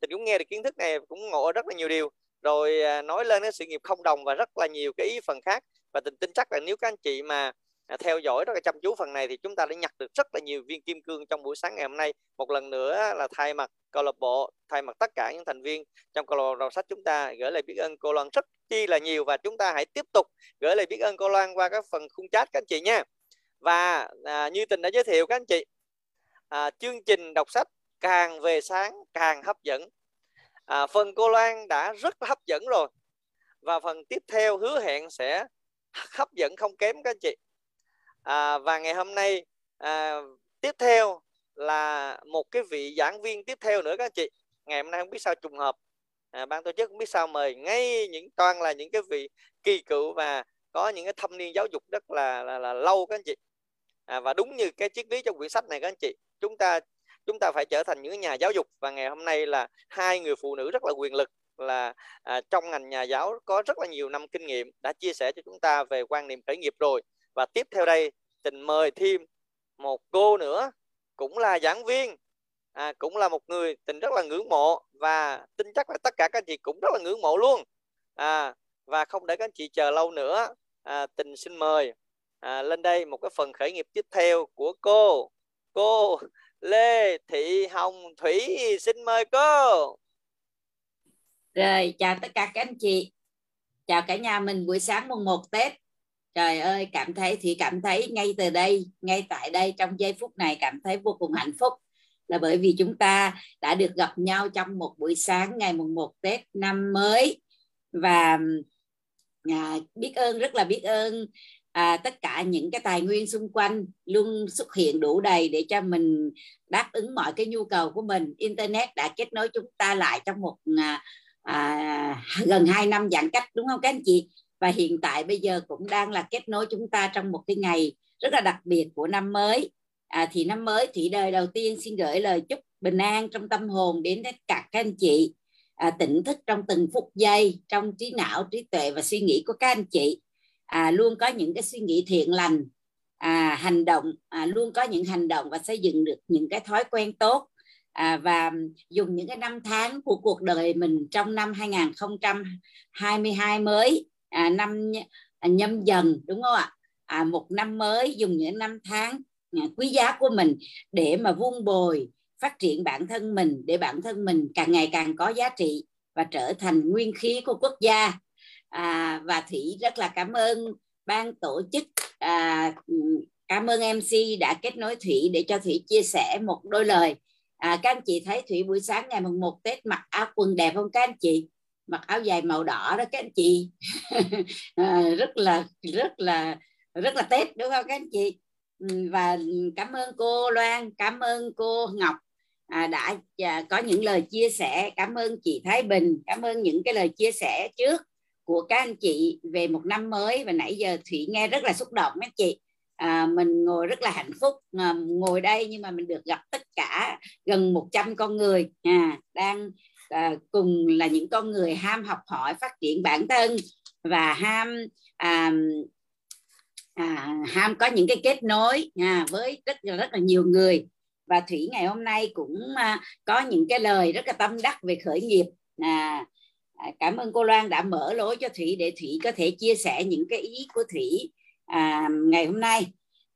tình cũng nghe được kiến thức này cũng ngộ rất là nhiều điều. Rồi à, nói lên cái sự nghiệp không đồng và rất là nhiều cái ý phần khác. Và tình tin chắc là nếu các anh chị mà À, theo dõi rất là chăm chú phần này thì chúng ta đã nhặt được rất là nhiều viên kim cương trong buổi sáng ngày hôm nay. Một lần nữa là thay mặt câu lạc bộ thay mặt tất cả những thành viên trong câu lạc bộ sách chúng ta gửi lời biết ơn cô Loan rất chi là nhiều và chúng ta hãy tiếp tục gửi lời biết ơn cô Loan qua các phần khung chat các anh chị nha. Và à, như tình đã giới thiệu các anh chị à, chương trình đọc sách càng về sáng càng hấp dẫn. À, phần cô Loan đã rất hấp dẫn rồi và phần tiếp theo hứa hẹn sẽ hấp dẫn không kém các anh chị à, và ngày hôm nay à, tiếp theo là một cái vị giảng viên tiếp theo nữa các anh chị. Ngày hôm nay không biết sao trùng hợp. À, ban tổ chức không biết sao mời ngay những toàn là những cái vị kỳ cựu và có những cái thâm niên giáo dục rất là là, là lâu các anh chị. À, và đúng như cái triết lý trong quyển sách này các anh chị chúng ta chúng ta phải trở thành những nhà giáo dục. Và ngày hôm nay là hai người phụ nữ rất là quyền lực là à, trong ngành nhà giáo có rất là nhiều năm kinh nghiệm đã chia sẻ cho chúng ta về quan niệm khởi nghiệp rồi và tiếp theo đây tình mời thêm một cô nữa cũng là giảng viên. À, cũng là một người tình rất là ngưỡng mộ và tin chắc là tất cả các anh chị cũng rất là ngưỡng mộ luôn. À, và không để các anh chị chờ lâu nữa à, tình xin mời à, lên đây một cái phần khởi nghiệp tiếp theo của cô. Cô Lê Thị Hồng Thủy xin mời cô. Rồi chào tất cả các anh chị. Chào cả nhà mình buổi sáng mùng 1 Tết trời ơi cảm thấy thì cảm thấy ngay từ đây ngay tại đây trong giây phút này cảm thấy vô cùng hạnh phúc. Là bởi vì chúng ta đã được gặp nhau trong một buổi sáng ngày mùng 1 Tết năm mới. Và à, biết ơn rất là biết ơn à, tất cả những cái tài nguyên xung quanh luôn xuất hiện đủ đầy để cho mình đáp ứng mọi cái nhu cầu của mình. Internet đã kết nối chúng ta lại trong một à, à, gần 2 năm giãn cách đúng không các anh chị? Và hiện tại bây giờ cũng đang là kết nối chúng ta trong một cái ngày rất là đặc biệt của năm mới. À, thì năm mới thủy đời đầu tiên xin gửi lời chúc bình an trong tâm hồn đến tất cả các anh chị. À, tỉnh thức trong từng phút giây trong trí não trí tuệ và suy nghĩ của các anh chị. À, luôn có những cái suy nghĩ thiện lành. À, hành động à, luôn có những hành động và xây dựng được những cái thói quen tốt. À, và dùng những cái năm tháng của cuộc đời mình trong năm 2022 mới à, năm à, nhâm dần đúng không ạ? À, một năm mới dùng những năm tháng à, quý giá của mình để mà vun bồi phát triển bản thân mình để bản thân mình càng ngày càng có giá trị và trở thành nguyên khí của quốc gia. À, và thủy rất là cảm ơn ban tổ chức à, cảm ơn mc đã kết nối thủy để cho thủy chia sẻ một đôi lời. À, các anh chị thấy thủy buổi sáng ngày mùng 1 tết mặc áo quần đẹp không các anh chị? Mặc áo dài màu đỏ đó các anh chị. Ờ, rất là rất là rất là tết đúng không các anh chị? Ừ, và cảm ơn cô Loan cảm ơn cô Ngọc. À, đã à, có những lời chia sẻ. Cảm ơn chị Thái Bình cảm ơn những cái lời chia sẻ trước của các anh chị về một năm mới. Và nãy giờ Thủy nghe rất là xúc động các chị. À, mình ngồi rất là hạnh phúc à, ngồi đây nhưng mà mình được gặp tất cả gần 100 con người. À, đang à, cùng là những con người ham học hỏi phát triển bản thân và ham à, à, ham có những cái kết nối à, với rất rất là nhiều người. Và thủy ngày hôm nay cũng à, có những cái lời rất là tâm đắc về khởi nghiệp. À, à, cảm ơn cô Loan đã mở lối cho thủy để thủy có thể chia sẻ những cái ý của thủy à, ngày hôm nay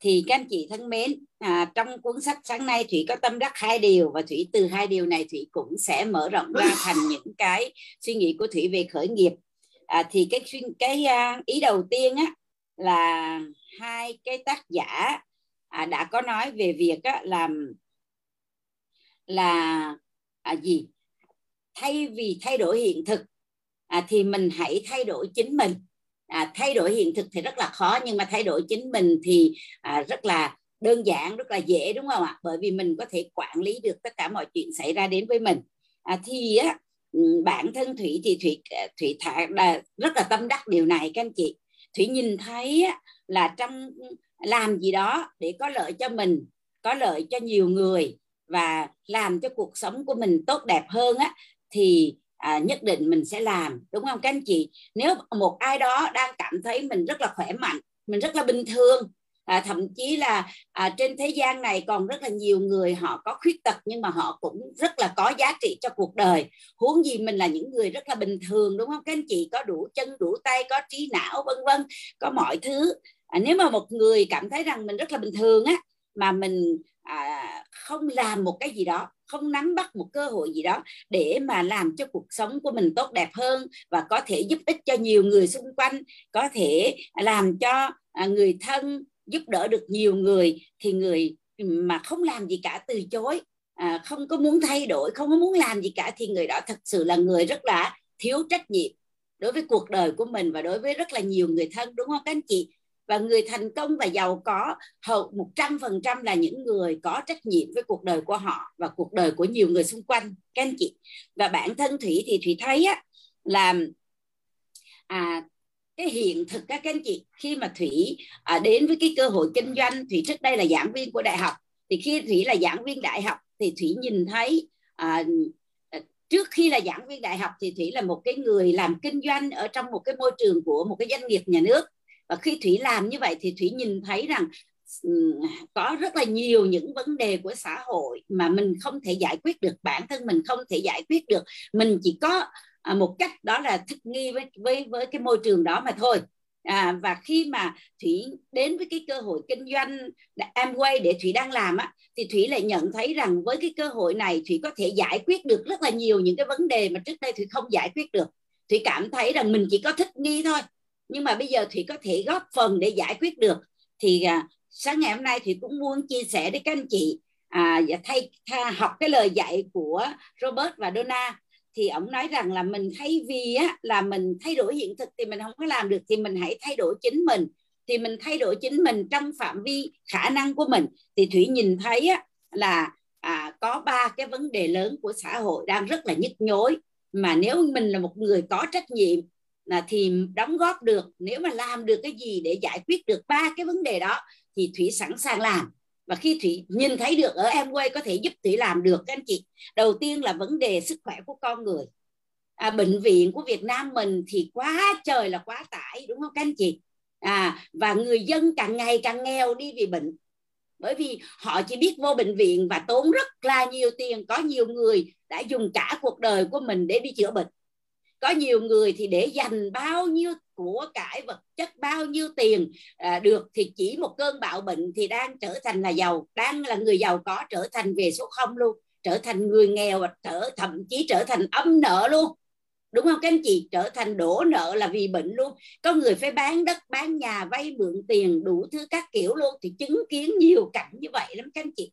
thì các anh chị thân mến à, trong cuốn sách sáng nay thủy có tâm đắc hai điều và thủy từ hai điều này thủy cũng sẽ mở rộng ra thành những cái suy nghĩ của thủy về khởi nghiệp. À, thì cái cái à, ý đầu tiên á là hai cái tác giả à, đã có nói về việc á, làm là à, gì? Thay vì thay đổi hiện thực à, thì mình hãy thay đổi chính mình à, thay đổi hiện thực thì rất là khó nhưng mà thay đổi chính mình thì à, rất là đơn giản rất là dễ đúng không ạ? Bởi vì mình có thể quản lý được tất cả mọi chuyện xảy ra đến với mình. À, thì á ừ, bản thân thủy thì thủy à, thủy thả là rất là tâm đắc điều này các anh chị. Thủy nhìn thấy á, là trong làm gì đó để có lợi cho mình có lợi cho nhiều người và làm cho cuộc sống của mình tốt đẹp hơn á thì à, nhất định mình sẽ làm đúng không? Các anh chị nếu một ai đó đang cảm thấy mình rất là khỏe mạnh mình rất là bình thường à, thậm chí là à, trên thế gian này còn rất là nhiều người họ có khuyết tật nhưng mà họ cũng rất là có giá trị cho cuộc đời. Huống gì mình là những người rất là bình thường đúng không? Các anh chị có đủ chân đủ tay có trí não vân vân có mọi thứ. À, nếu mà một người cảm thấy rằng mình rất là bình thường á mà mình à, không làm một cái gì đó không nắm bắt một cơ hội gì đó để mà làm cho cuộc sống của mình tốt đẹp hơn và có thể giúp ích cho nhiều người xung quanh có thể làm cho à, người thân giúp đỡ được nhiều người thì người mà không làm gì cả từ chối à, không có muốn thay đổi không có muốn làm gì cả thì người đó thật sự là người rất là thiếu trách nhiệm đối với cuộc đời của mình và đối với rất là nhiều người thân đúng không các anh chị? Và người thành công và giàu có hầu một trăm phần trăm là những người có trách nhiệm với cuộc đời của họ và cuộc đời của nhiều người xung quanh các anh chị. Và bản thân thủy thì thủy thấy á là à, cái hiện thực các anh chị khi mà thủy à, đến với cái cơ hội kinh doanh thủy trước đây là giảng viên của đại học. Thì khi thủy là giảng viên đại học thì thủy nhìn thấy à, trước khi là giảng viên đại học thì thủy là một cái người làm kinh doanh ở trong một cái môi trường của một cái doanh nghiệp nhà nước và khi thủy làm như vậy thì thủy nhìn thấy rằng ừ, có rất là nhiều những vấn đề của xã hội mà mình không thể giải quyết được bản thân mình không thể giải quyết được. Mình chỉ có à, một cách đó là thích nghi với với với cái môi trường đó mà thôi. À, và khi mà thủy đến với cái cơ hội kinh doanh Amway để thủy đang làm á thì thủy lại nhận thấy rằng với cái cơ hội này thủy có thể giải quyết được rất là nhiều những cái vấn đề mà trước đây thủy không giải quyết được. Thủy cảm thấy rằng mình chỉ có thích nghi thôi nhưng mà bây giờ thủy có thể góp phần để giải quyết được thì à, sáng ngày hôm nay thì cũng muốn chia sẻ với các anh chị à, thay, thay học cái lời dạy của Robert và Donna. Thì ông nói rằng là mình thay vì á, là mình thay đổi hiện thực thì mình không có làm được thì mình hãy thay đổi chính mình. Thì mình thay đổi chính mình trong phạm vi khả năng của mình. Thì thủy nhìn thấy á, là à, có ba cái vấn đề lớn của xã hội đang rất là nhức nhối. Mà nếu mình là một người có trách nhiệm là thì đóng góp được nếu mà làm được cái gì để giải quyết được ba cái vấn đề đó thì thủy sẵn sàng làm. Và khi thủy nhìn thấy được ở em quay có thể giúp thủy làm được các anh chị đầu tiên là vấn đề sức khỏe của con người. À, bệnh viện của Việt Nam mình thì quá trời là quá tải đúng không các anh chị? À, và người dân càng ngày càng nghèo đi vì bệnh. Bởi vì họ chỉ biết vô bệnh viện và tốn rất là nhiều tiền có nhiều người đã dùng cả cuộc đời của mình để đi chữa bệnh có nhiều người thì để dành bao nhiêu của cải vật chất bao nhiêu tiền à, được thì chỉ một cơn bạo bệnh thì đang trở thành là giàu đang là người giàu có trở thành về số không luôn trở thành người nghèo và trở thậm chí trở thành âm nợ luôn. Đúng không các anh chị? Trở thành đổ nợ là vì bệnh luôn. Có người phải bán đất bán nhà vay mượn tiền đủ thứ các kiểu luôn thì chứng kiến nhiều cảnh như vậy lắm các anh chị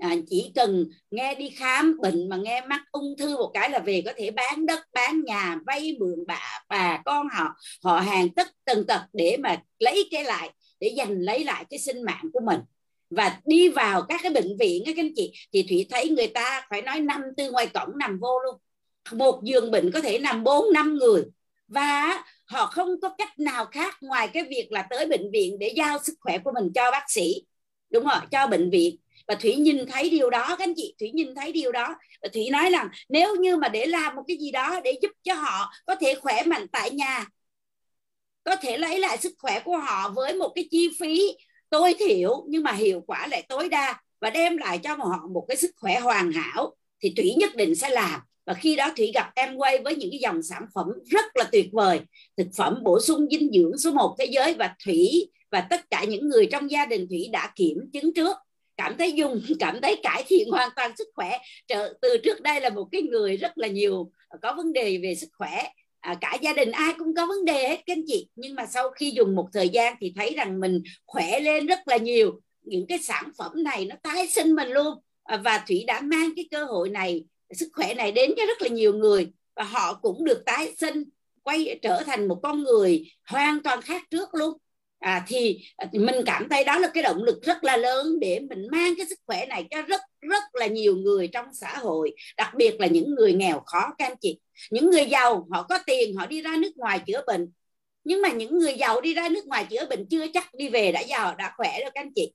à, chỉ cần nghe đi khám bệnh mà nghe mắc ung thư một cái là về có thể bán đất bán nhà vay mượn bà bà con họ họ hàng tất tần tật để mà lấy cái lại để giành lấy lại cái sinh mạng của mình. Và đi vào các cái bệnh viện các anh chị thì thủy thấy người ta phải nói năm tư ngoài cổng nằm vô luôn. Một giường bệnh có thể nằm bốn năm người. Và họ không có cách nào khác ngoài cái việc là tới bệnh viện để giao sức khỏe của mình cho bác sĩ. Đúng không cho bệnh viện và thủy nhìn thấy điều đó, các anh chị, thủy nhìn thấy điều đó. Và thủy nói rằng, nếu như mà để làm một cái gì đó để giúp cho họ có thể khỏe mạnh tại nhà, có thể lấy lại sức khỏe của họ với một cái chi phí tối thiểu, nhưng mà hiệu quả lại tối đa và đem lại cho họ một cái sức khỏe hoàn hảo, thì thủy nhất định sẽ làm. Và khi đó thủy gặp em quay với những cái dòng sản phẩm rất là tuyệt vời, thực phẩm bổ sung dinh dưỡng số 1 thế giới. Và thủy và tất cả những người trong gia đình thủy đã kiểm chứng trước cảm thấy dùng cảm thấy cải thiện hoàn toàn sức khỏe. Trở, từ trước đây là một cái người rất là nhiều à, có vấn đề về sức khỏe. À, cả gia đình ai cũng có vấn đề hết các anh chị. Nhưng mà sau khi dùng một thời gian thì thấy rằng mình khỏe lên rất là nhiều. Những cái sản phẩm này nó tái sinh mình luôn. À, và thủy đã mang cái cơ hội này sức khỏe này đến cho rất là nhiều người. Và họ cũng được tái sinh quay trở thành một con người hoàn toàn khác trước luôn. À, à, thì mình cảm thấy đó là cái động lực rất là lớn để mình mang cái sức khỏe này cho rất rất là nhiều người trong xã hội đặc biệt là những người nghèo khó các anh chị những người giàu họ có tiền họ đi ra nước ngoài chữa bệnh. Nhưng mà những người giàu đi ra nước ngoài chữa bệnh chưa chắc đi về đã giàu đã khỏe rồi các anh chị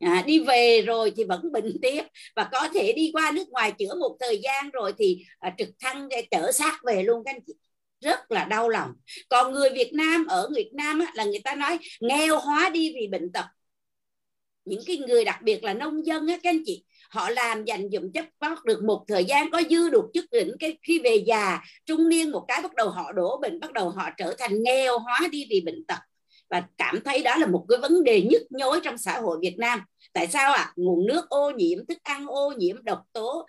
à, đi về rồi thì vẫn bệnh tiếp. Và có thể đi qua nước ngoài chữa một thời gian rồi thì à, trực thăng để trở sát về luôn các anh chị rất là đau lòng. Còn người Việt Nam ở Việt Nam á, là người ta nói nghèo hóa đi vì bệnh tật. Những cái người đặc biệt là nông dân á các anh chị họ làm dành dụm chất bót được một thời gian có dư được chức đỉnh cái khi về già trung niên một cái bắt đầu họ đổ bệnh bắt đầu họ trở thành nghèo hóa đi vì bệnh tật. Và cảm thấy đó là một cái vấn đề nhức nhối trong xã hội Việt Nam. Tại sao ạ? À? nguồn nước ô nhiễm thức ăn ô nhiễm độc tố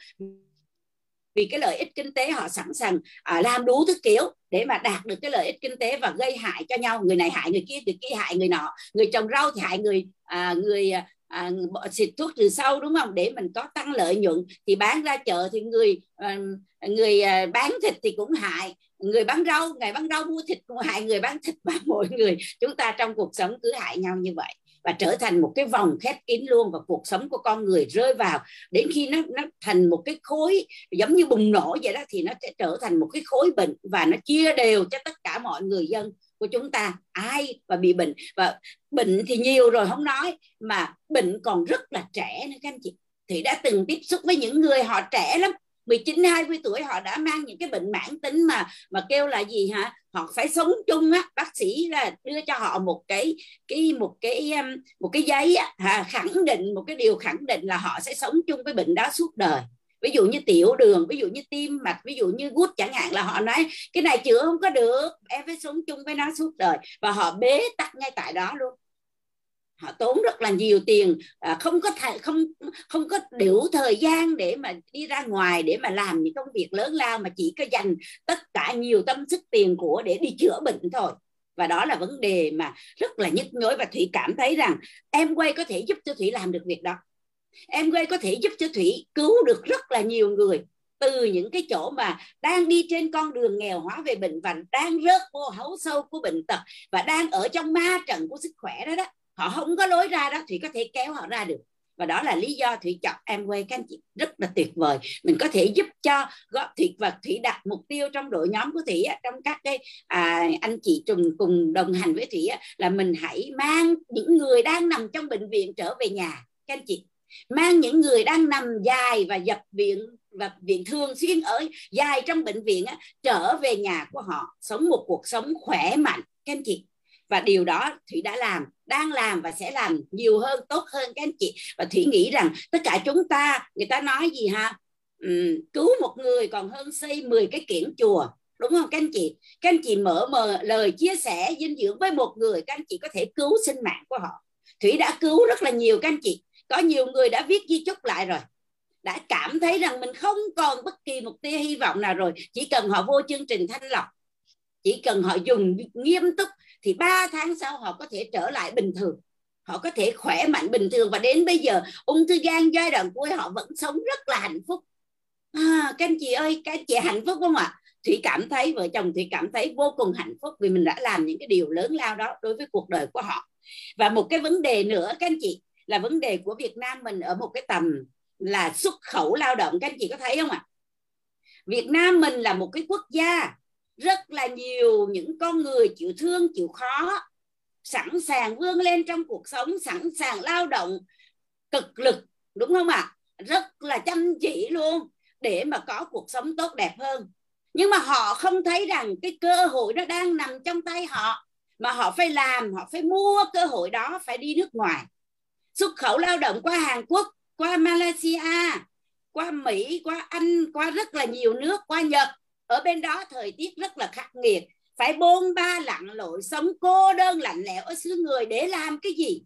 vì cái lợi ích kinh tế họ sẵn sàng à, làm đủ thứ kiểu để mà đạt được cái lợi ích kinh tế và gây hại cho nhau. Người này hại người kia người kia hại người nọ người trồng rau thì hại người à, người à, xịt thuốc từ sâu đúng không? Để mình có tăng lợi nhuận thì bán ra chợ thì người à, người à, bán thịt thì cũng hại người bán rau ngày bán rau mua thịt cũng hại người bán thịt và mọi người. Chúng ta trong cuộc sống cứ hại nhau như vậy và trở thành một cái vòng khép kín luôn và cuộc sống của con người rơi vào. Đến khi nó nó thành một cái khối giống như bùng nổ vậy đó thì nó sẽ trở thành một cái khối bệnh và nó chia đều cho tất cả mọi người dân của chúng ta. Ai và bị bệnh? Và bệnh thì nhiều rồi không nói, mà bệnh còn rất là trẻ nữa các anh chị. Thì đã từng tiếp xúc với những người họ trẻ lắm. 19 20 tuổi họ đã mang những cái bệnh mãn tính mà mà kêu là gì hả? Họ phải sống chung á. Bác sĩ là đưa cho họ một cái cái một cái um, một cái giấy á, hả, khẳng định một cái điều khẳng định là họ sẽ sống chung với bệnh đó suốt đời. Ví dụ như tiểu đường ví dụ như tim mạch ví dụ như gút chẳng hạn là họ nói cái này chữa không có được em phải sống chung với nó suốt đời. Và họ bế tắc ngay tại đó luôn họ tốn rất là nhiều tiền à, không có thể không không có đủ thời gian để mà đi ra ngoài để mà làm những công việc lớn lao mà chỉ có dành tất cả nhiều tâm sức tiền của để đi chữa bệnh thôi. Và đó là vấn đề mà rất là nhức nhối và thủy cảm thấy rằng em quay có thể giúp cho thủy làm được việc đó. Em quay có thể giúp cho thủy cứu được rất là nhiều người từ những cái chỗ mà đang đi trên con đường nghèo hóa về bệnh và đang rớt vô hấu sâu của bệnh tật và đang ở trong ma trận của sức khỏe đó đó họ không có lối ra đó thủy có thể kéo họ ra được. Và đó là lý do thủy chọn em quay các anh chị rất là tuyệt vời. Mình có thể giúp cho góp thủy và thủy đặt mục tiêu trong đội nhóm của thủy trong các cái à, anh chị trùng cùng đồng hành với thủy là mình hãy mang những người đang nằm trong bệnh viện trở về nhà các anh chị. Mang những người đang nằm dài và dập viện và viện thường xuyên ở dài trong bệnh viện trở về nhà của họ. Sống một cuộc sống khỏe mạnh các anh chị và điều đó thủy đã làm đang làm và sẽ làm nhiều hơn tốt hơn các anh chị. Và thủy nghĩ rằng tất cả chúng ta người ta nói gì ha? Uhm, cứu một người còn hơn xây 10 cái kiển chùa đúng không các anh chị? Các anh chị mở mờ lời chia sẻ dinh dưỡng với một người các anh chị có thể cứu sinh mạng của họ. Thủy đã cứu rất là nhiều các anh chị. Có nhiều người đã viết di chúc lại rồi đã cảm thấy rằng mình không còn bất kỳ một tia hy vọng nào rồi. Chỉ cần họ vô chương trình thanh lọc chỉ cần họ dùng nghiêm túc thì ba tháng sau họ có thể trở lại bình thường. Họ có thể khỏe mạnh bình thường. Và đến bây giờ ung thư gan giai đoạn cuối họ vẫn sống rất là hạnh phúc. À, các anh chị ơi các anh chị hạnh phúc không ạ? Thủy cảm thấy vợ chồng thủy cảm thấy vô cùng hạnh phúc vì mình đã làm những cái điều lớn lao đó đối với cuộc đời của họ. Và một cái vấn đề nữa các anh chị là vấn đề của Việt Nam mình ở một cái tầm là xuất khẩu lao động. Các anh chị có thấy không ạ? Việt Nam mình là một cái quốc gia rất là nhiều những con người chịu thương, chịu khó, sẵn sàng vươn lên trong cuộc sống, sẵn sàng lao động cực lực, đúng không ạ? Rất là chăm chỉ luôn để mà có cuộc sống tốt đẹp hơn. Nhưng mà họ không thấy rằng cái cơ hội nó đang nằm trong tay họ, mà họ phải làm, họ phải mua cơ hội đó, phải đi nước ngoài. Xuất khẩu lao động qua Hàn Quốc, qua Malaysia, qua Mỹ, qua Anh, qua rất là nhiều nước, qua Nhật ở bên đó thời tiết rất là khắc nghiệt. Phải bôn ba lặn lội, sống cô đơn lạnh lẽo ở xứ người để làm cái gì?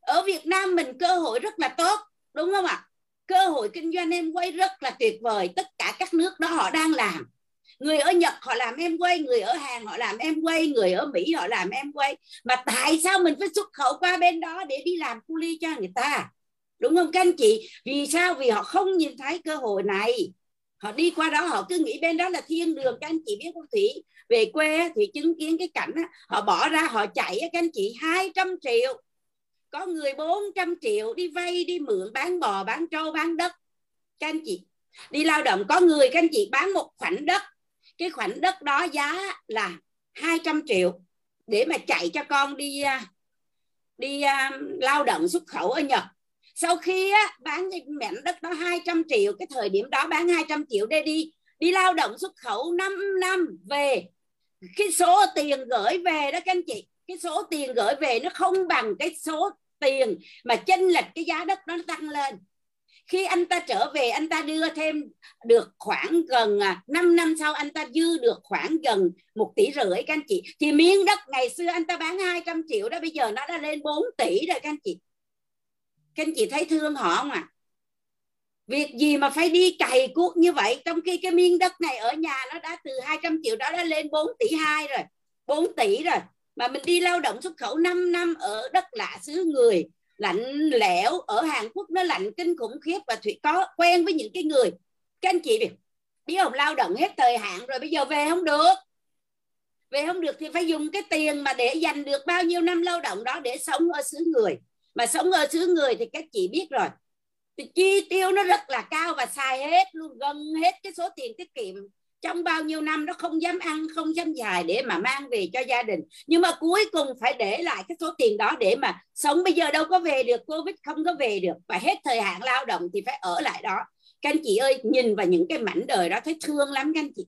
Ở Việt Nam mình cơ hội rất là tốt, đúng không ạ? Cơ hội kinh doanh em quay rất là tuyệt vời, tất cả các nước đó họ đang làm. Người ở Nhật họ làm em quay, người ở Hàn họ làm em quay, người ở Mỹ họ làm em quay. Mà tại sao mình phải xuất khẩu qua bên đó để đi làm cu ly cho người ta? Đúng không các anh chị? Vì sao? Vì họ không nhìn thấy cơ hội này họ đi qua đó họ cứ nghĩ bên đó là thiên đường các anh chị biết không thủy? Về quê thì chứng kiến cái cảnh đó, họ bỏ ra họ chạy các anh chị 200 triệu. Có người 400 triệu đi vay đi mượn bán bò bán trâu bán đất. Các anh chị đi lao động có người các anh chị bán một khoảnh đất. Cái khoảnh đất đó giá là 200 triệu để mà chạy cho con đi à, đi uh, lao động xuất khẩu ở Nhật sau khi á, bán cái mảnh đất đó 200 triệu cái thời điểm đó bán 200 triệu để đi đi lao động xuất khẩu 5 năm về. Cái số tiền gửi về đó các anh chị cái số tiền gửi về nó không bằng cái số tiền mà chênh lệch cái giá đất nó tăng lên. Khi anh ta trở về anh ta đưa thêm được khoảng gần à, 5 năm sau anh ta dư được khoảng gần một tỷ rưỡi các anh chị. Thì miếng đất ngày xưa anh ta bán 200 triệu đó bây giờ nó đã lên 4 tỷ rồi các anh chị các anh chị thấy thương họ không ạ? À? việc gì mà phải đi cày cuốc như vậy? Trong khi cái miếng đất này ở nhà nó đã từ 200 triệu đó đã lên 4 tỷ 2 rồi 4 tỷ rồi. Mà mình đi lao động xuất khẩu 5 năm ở đất lạ xứ người, lạnh lẽo, ở Hàn Quốc nó lạnh kinh khủng khiếp và thủy có quen với những cái người. Các anh chị biết biết không? Lao động hết thời hạn rồi, bây giờ về không được. Về không được thì phải dùng cái tiền mà để dành được bao nhiêu năm lao động đó để sống ở xứ người mà sống ở xứ người thì các chị biết rồi. Thì chi tiêu nó rất là cao và xài hết luôn gần hết cái số tiền tiết kiệm. Trong bao nhiêu năm nó không dám ăn, không dám dài để mà mang về cho gia đình. Nhưng mà cuối cùng phải để lại cái số tiền đó để mà sống. Bây giờ đâu có về được, covid không có về được. Và hết thời hạn lao động thì phải ở lại đó. Các anh chị ơi, nhìn vào những cái mảnh đời đó thấy thương lắm các anh chị.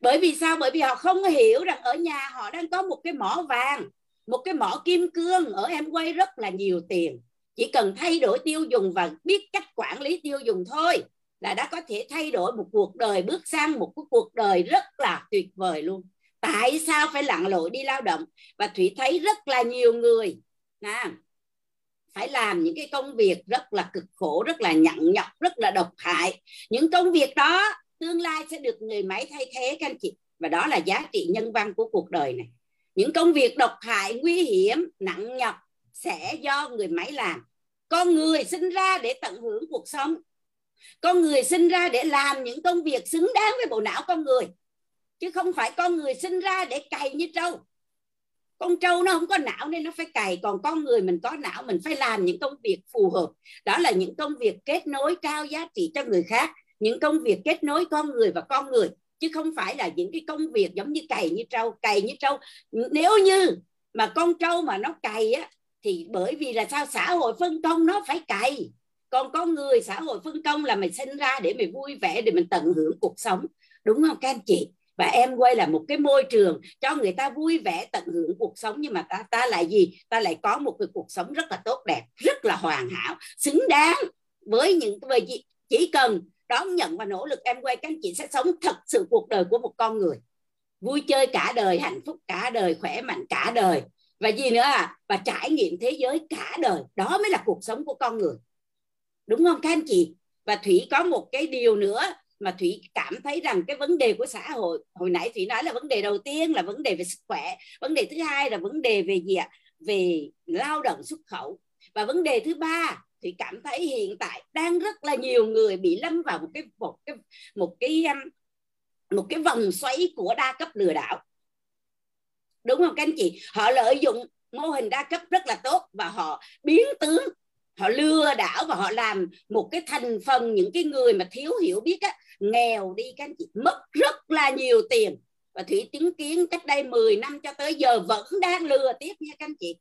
Bởi vì sao? Bởi vì họ không hiểu rằng ở nhà họ đang có một cái mỏ vàng một cái mỏ kim cương ở em quay rất là nhiều tiền. Chỉ cần thay đổi tiêu dùng và biết cách quản lý tiêu dùng thôi là đã có thể thay đổi một cuộc đời, bước sang một cái cuộc đời rất là tuyệt vời luôn. Tại sao phải lặn lội đi lao động? Và thủy thấy rất là nhiều người, nè, phải làm những cái công việc rất là cực khổ, rất là nhặn nhọc, rất là độc hại. Những công việc đó tương lai sẽ được người máy thay thế, các anh chị. Và đó là giá trị nhân văn của cuộc đời này những công việc độc hại, nguy hiểm, nặng nhọc sẽ do người máy làm. Con người sinh ra để tận hưởng cuộc sống. Con người sinh ra để làm những công việc xứng đáng với bộ não con người, chứ không phải con người sinh ra để cày như trâu. Con trâu nó không có não nên nó phải cày, còn con người mình có não, mình phải làm những công việc phù hợp. Đó là những công việc kết nối cao giá trị cho người khác, những công việc kết nối con người và con người chứ không phải là những cái công việc giống như cày như trâu. Cày như trâu, nếu như mà con trâu mà nó cày á, thì bởi vì là sao? Xã hội phân công nó phải cày. Còn con người, xã hội phân công là mày sinh ra để mày vui vẻ, để mình tận hưởng cuộc sống. Đúng không các anh chị? Và em quay là một cái môi trường cho người ta vui vẻ, tận hưởng cuộc sống. Nhưng mà ta ta lại gì? Ta lại có một cái cuộc sống rất là tốt đẹp, rất là hoàn hảo, xứng đáng với những về chỉ cần đón nhận và nỗ lực em quay các anh chị sẽ sống thật sự cuộc đời của một con người. Vui chơi cả đời, hạnh phúc cả đời, khỏe mạnh cả đời. Và gì nữa à? Và trải nghiệm thế giới cả đời. Đó mới là cuộc sống của con người. Đúng không các anh chị? Và thủy có một cái điều nữa mà thủy cảm thấy rằng cái vấn đề của xã hội, hồi nãy thủy nói là vấn đề đầu tiên là vấn đề về sức khỏe, vấn đề thứ hai là vấn đề về gì ạ? Về lao động xuất khẩu. Và vấn đề thứ ba thì cảm thấy hiện tại đang rất là nhiều người bị lâm vào một cái một cái một cái um, một cái vòng xoáy của đa cấp lừa đảo. Đúng không các anh chị? Họ lợi dụng mô hình đa cấp rất là tốt và họ biến tướng họ lừa đảo và họ làm một cái thành phần những cái người mà thiếu hiểu biết á, nghèo đi các anh chị mất rất là nhiều tiền. Và thủy chứng kiến cách đây 10 năm cho tới giờ vẫn đang lừa tiếp nha các anh chị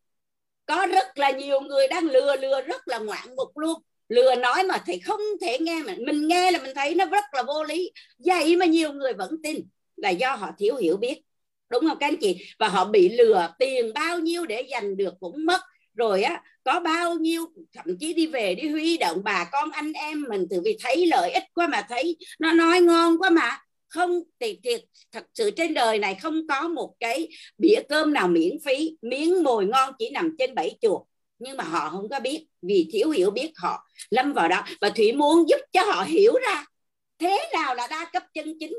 có rất là nhiều người đang lừa lừa rất là ngoạn mục luôn. Lừa nói mà thầy không thể nghe mà mình nghe là mình thấy nó rất là vô lý. Vậy mà nhiều người vẫn tin là do họ thiếu hiểu biết. Đúng không các anh chị? Và họ bị lừa tiền bao nhiêu để giành được cũng mất. Rồi á, có bao nhiêu, thậm chí đi về đi huy động bà con anh em mình từ vì thấy lợi ích quá mà thấy nó nói ngon quá mà không thì, thiệt thật sự trên đời này không có một cái bĩa cơm nào miễn phí. Miếng mồi ngon chỉ nằm trên bẫy chuột nhưng mà họ không có biết vì thiếu hiểu biết họ lâm vào đó. Và thủy muốn giúp cho họ hiểu ra thế nào là đa cấp chân chính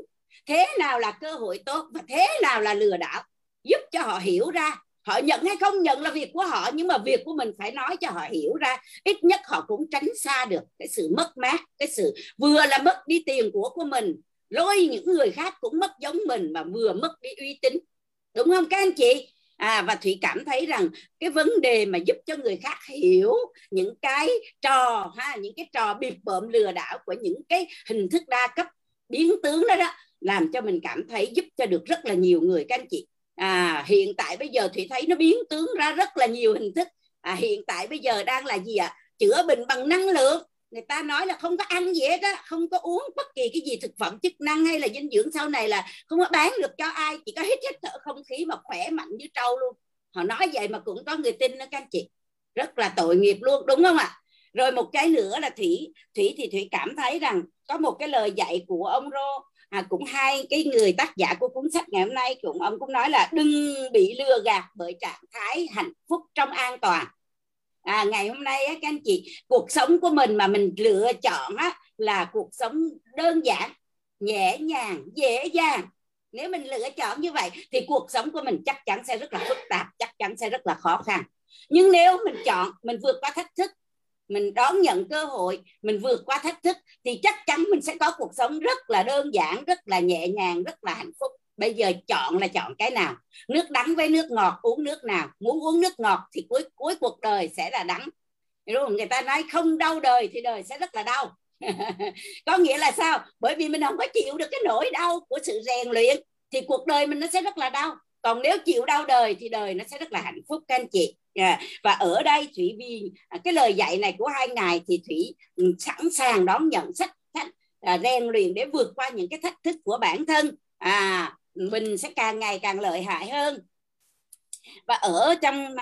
thế nào là cơ hội tốt và thế nào là lừa đảo. Giúp cho họ hiểu ra họ nhận hay không nhận là việc của họ nhưng mà việc của mình phải nói cho họ hiểu ra. Ít nhất họ cũng tránh xa được cái sự mất mát cái sự vừa là mất đi tiền của của mình lôi những người khác cũng mất giống mình mà vừa mất đi uy tín. Đúng không các anh chị? À và thủy cảm thấy rằng cái vấn đề mà giúp cho người khác hiểu những cái trò ha những cái trò bịp bợm lừa đảo của những cái hình thức đa cấp biến tướng đó đó làm cho mình cảm thấy giúp cho được rất là nhiều người các anh chị. À hiện tại bây giờ thủy thấy nó biến tướng ra rất là nhiều hình thức. À, hiện tại bây giờ đang là gì ạ? À? chữa bệnh bằng năng lượng người ta nói là không có ăn gì hết á không có uống bất kỳ cái gì thực phẩm chức năng hay là dinh dưỡng sau này là không có bán được cho ai chỉ có hít hít thở không khí mà khỏe mạnh như trâu luôn. Họ nói vậy mà cũng có người tin đó các anh chị. Rất là tội nghiệp luôn đúng không ạ? Rồi một cái nữa là thủy thủy thì thủy cảm thấy rằng có một cái lời dạy của ông rô à, cũng hai cái người tác giả của cuốn sách ngày hôm nay cũng ông cũng nói là đừng bị lừa gạt bởi trạng thái hạnh phúc trong an toàn à, ngày hôm nay á, các anh chị cuộc sống của mình mà mình lựa chọn á, là cuộc sống đơn giản nhẹ nhàng dễ dàng. Nếu mình lựa chọn như vậy thì cuộc sống của mình chắc chắn sẽ rất là phức tạp chắc chắn sẽ rất là khó khăn. Nhưng nếu mình chọn mình vượt qua thách thức mình đón nhận cơ hội mình vượt qua thách thức thì chắc chắn mình sẽ có cuộc sống rất là đơn giản rất là nhẹ nhàng rất là hạnh phúc bây giờ chọn là chọn cái nào? Nước đắng với nước ngọt, uống nước nào? Muốn uống nước ngọt thì cuối cuối cuộc đời sẽ là đắng. Đúng không? người ta nói không đau đời thì đời sẽ rất là đau. Có nghĩa là sao? Bởi vì mình không có chịu được cái nỗi đau của sự rèn luyện thì cuộc đời mình nó sẽ rất là đau. Còn nếu chịu đau đời thì đời nó sẽ rất là hạnh phúc, các anh chị. Dạ. Và ở đây thủy vì à, cái lời dạy này của hai ngài thì thủy ừ, sẵn sàng đón nhận sách à, rèn luyện để vượt qua những cái thách thức của bản thân. À mình sẽ càng ngày càng lợi hại hơn. Và ở trong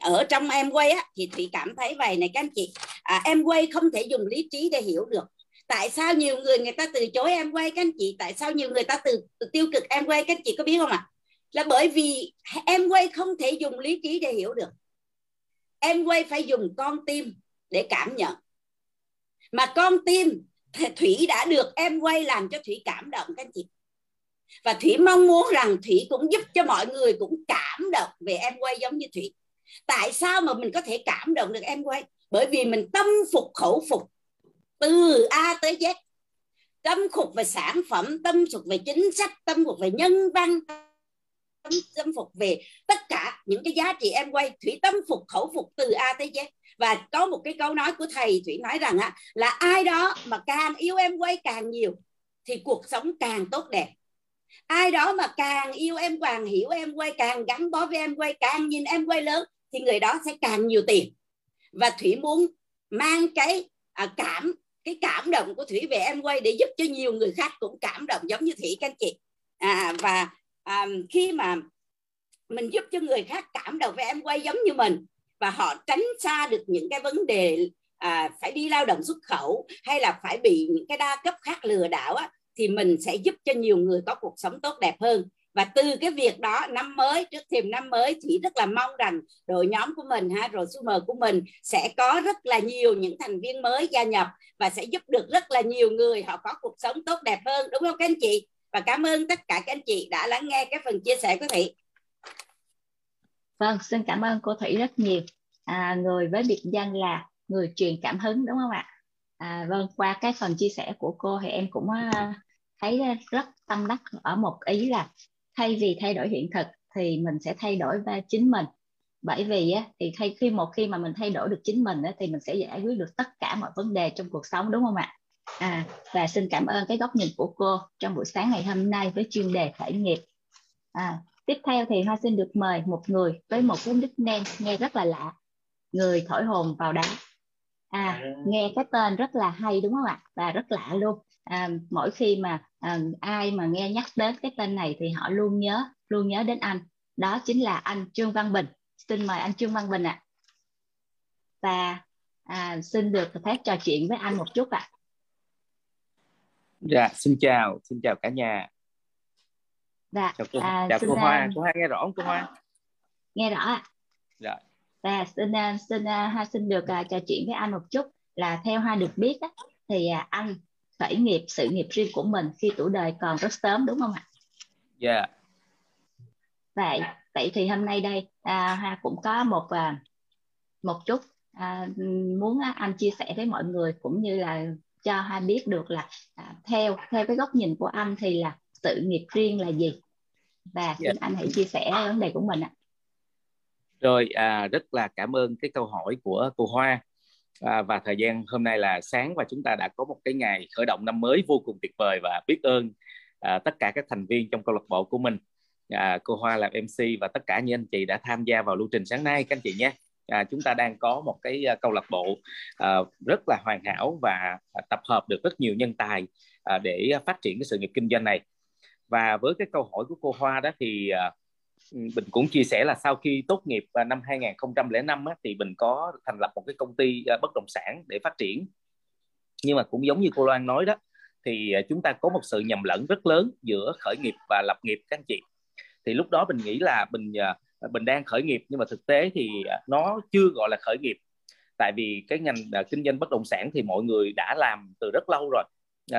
ở trong em quay á thì thủy cảm thấy vậy này các anh chị. À, em quay không thể dùng lý trí để hiểu được. Tại sao nhiều người người ta từ chối em quay các anh chị? Tại sao nhiều người ta từ, từ tiêu cực em quay các anh chị có biết không ạ? À? là bởi vì em quay không thể dùng lý trí để hiểu được. Em quay phải dùng con tim để cảm nhận. Mà con tim thủy đã được em quay làm cho thủy cảm động các anh chị và thủy mong muốn rằng thủy cũng giúp cho mọi người cũng cảm động về em quay giống như thủy. Tại sao mà mình có thể cảm động được em quay? Bởi vì mình tâm phục khẩu phục từ a tới z. Tâm phục về sản phẩm tâm phục về chính sách tâm phục về nhân văn tâm, tâm phục về tất cả những cái giá trị em quay. Thủy tâm phục khẩu phục từ a tới z. Và có một cái câu nói của thầy thủy nói rằng á là ai đó mà càng yêu em quay càng nhiều thì cuộc sống càng tốt đẹp ai đó mà càng yêu em càng hiểu em quay càng gắn bó với em quay càng nhìn em quay lớn thì người đó sẽ càng nhiều tiền. Và thủy muốn mang cái à, cảm cái cảm động của thủy về em quay để giúp cho nhiều người khác cũng cảm động giống như thủy các anh chị. À, và à, khi mà mình giúp cho người khác cảm động về em quay giống như mình và họ tránh xa được những cái vấn đề à, phải đi lao động xuất khẩu hay là phải bị những cái đa cấp khác lừa đảo á, thì mình sẽ giúp cho nhiều người có cuộc sống tốt đẹp hơn. Và từ cái việc đó năm mới trước thềm năm mới thì rất là mong rằng đội nhóm của mình ha rồi super của mình sẽ có rất là nhiều những thành viên mới gia nhập và sẽ giúp được rất là nhiều người họ có cuộc sống tốt đẹp hơn đúng không các anh chị? Và cảm ơn tất cả các anh chị đã lắng nghe cái phần chia sẻ của thị vâng xin cảm ơn cô thủy rất nhiều. À, người với biệt danh là người truyền cảm hứng đúng không ạ? À, vâng qua cái phần chia sẻ của cô thì em cũng uh, thấy rất tâm đắc ở một ý là thay vì thay đổi hiện thực thì mình sẽ thay đổi về chính mình. Bởi vì á, thì thay khi một khi mà mình thay đổi được chính mình á, thì mình sẽ giải quyết được tất cả mọi vấn đề trong cuộc sống đúng không ạ? À, và xin cảm ơn cái góc nhìn của cô trong buổi sáng ngày hôm nay với chuyên đề khởi nghiệp. À, tiếp theo thì hoa xin được mời một người với một cái nickname nghe rất là lạ người thổi hồn vào đá. À. nghe cái tên rất là hay đúng không ạ? Và rất lạ luôn à, mỗi khi mà à, ai mà nghe nhắc đến cái tên này thì họ luôn nhớ luôn nhớ đến anh. Đó chính là anh Trương Văn Bình. Xin mời anh Trương Văn Bình ạ. À. và à, xin được phép trò chuyện với anh một chút ạ. À. dạ xin chào xin chào cả nhà. Dạ chào cô, à, chào cô Hoa cô Hoa nghe rõ không cô Hoa? Nghe rõ ạ. Dạ. Và xin xin Hoa xin được uh, trò chuyện với anh một chút là theo Hoa được biết á, thì uh, anh khởi nghiệp sự nghiệp riêng của mình khi tuổi đời còn rất sớm đúng không ạ? Dạ. Yeah. Vậy vậy thì hôm nay đây à, Hoa cũng có một à, một chút à, muốn anh chia sẻ với mọi người cũng như là cho Hoa biết được là à, theo theo cái góc nhìn của anh thì là sự nghiệp riêng là gì và xin yeah. Dạ. anh hãy chia sẻ vấn đề của mình ạ. Rồi à, rất là cảm ơn cái câu hỏi của cô Hoa à, và thời gian hôm nay là sáng và chúng ta đã có một cái ngày khởi động năm mới vô cùng tuyệt vời và biết ơn à, tất cả các thành viên trong câu lạc bộ của mình. À, cô Hoa làm MC và tất cả những anh chị đã tham gia vào lưu trình sáng nay các anh chị nhé. À, chúng ta đang có một cái à, câu lạc bộ à, rất là hoàn hảo và tập hợp được rất nhiều nhân tài à, để phát triển cái sự nghiệp kinh doanh này. Và với cái câu hỏi của cô Hoa đó thì à, bình cũng chia sẻ là sau khi tốt nghiệp à, năm 2005 á, thì bình có thành lập một cái công ty à, bất động sản để phát triển. Nhưng mà cũng giống như cô Loan nói đó thì à, chúng ta có một sự nhầm lẫn rất lớn giữa khởi nghiệp và lập nghiệp các anh chị. Thì lúc đó mình nghĩ là mình bình mình đang khởi nghiệp nhưng mà thực tế thì nó chưa gọi là khởi nghiệp. Tại vì cái ngành kinh doanh bất động sản thì mọi người đã làm từ rất lâu rồi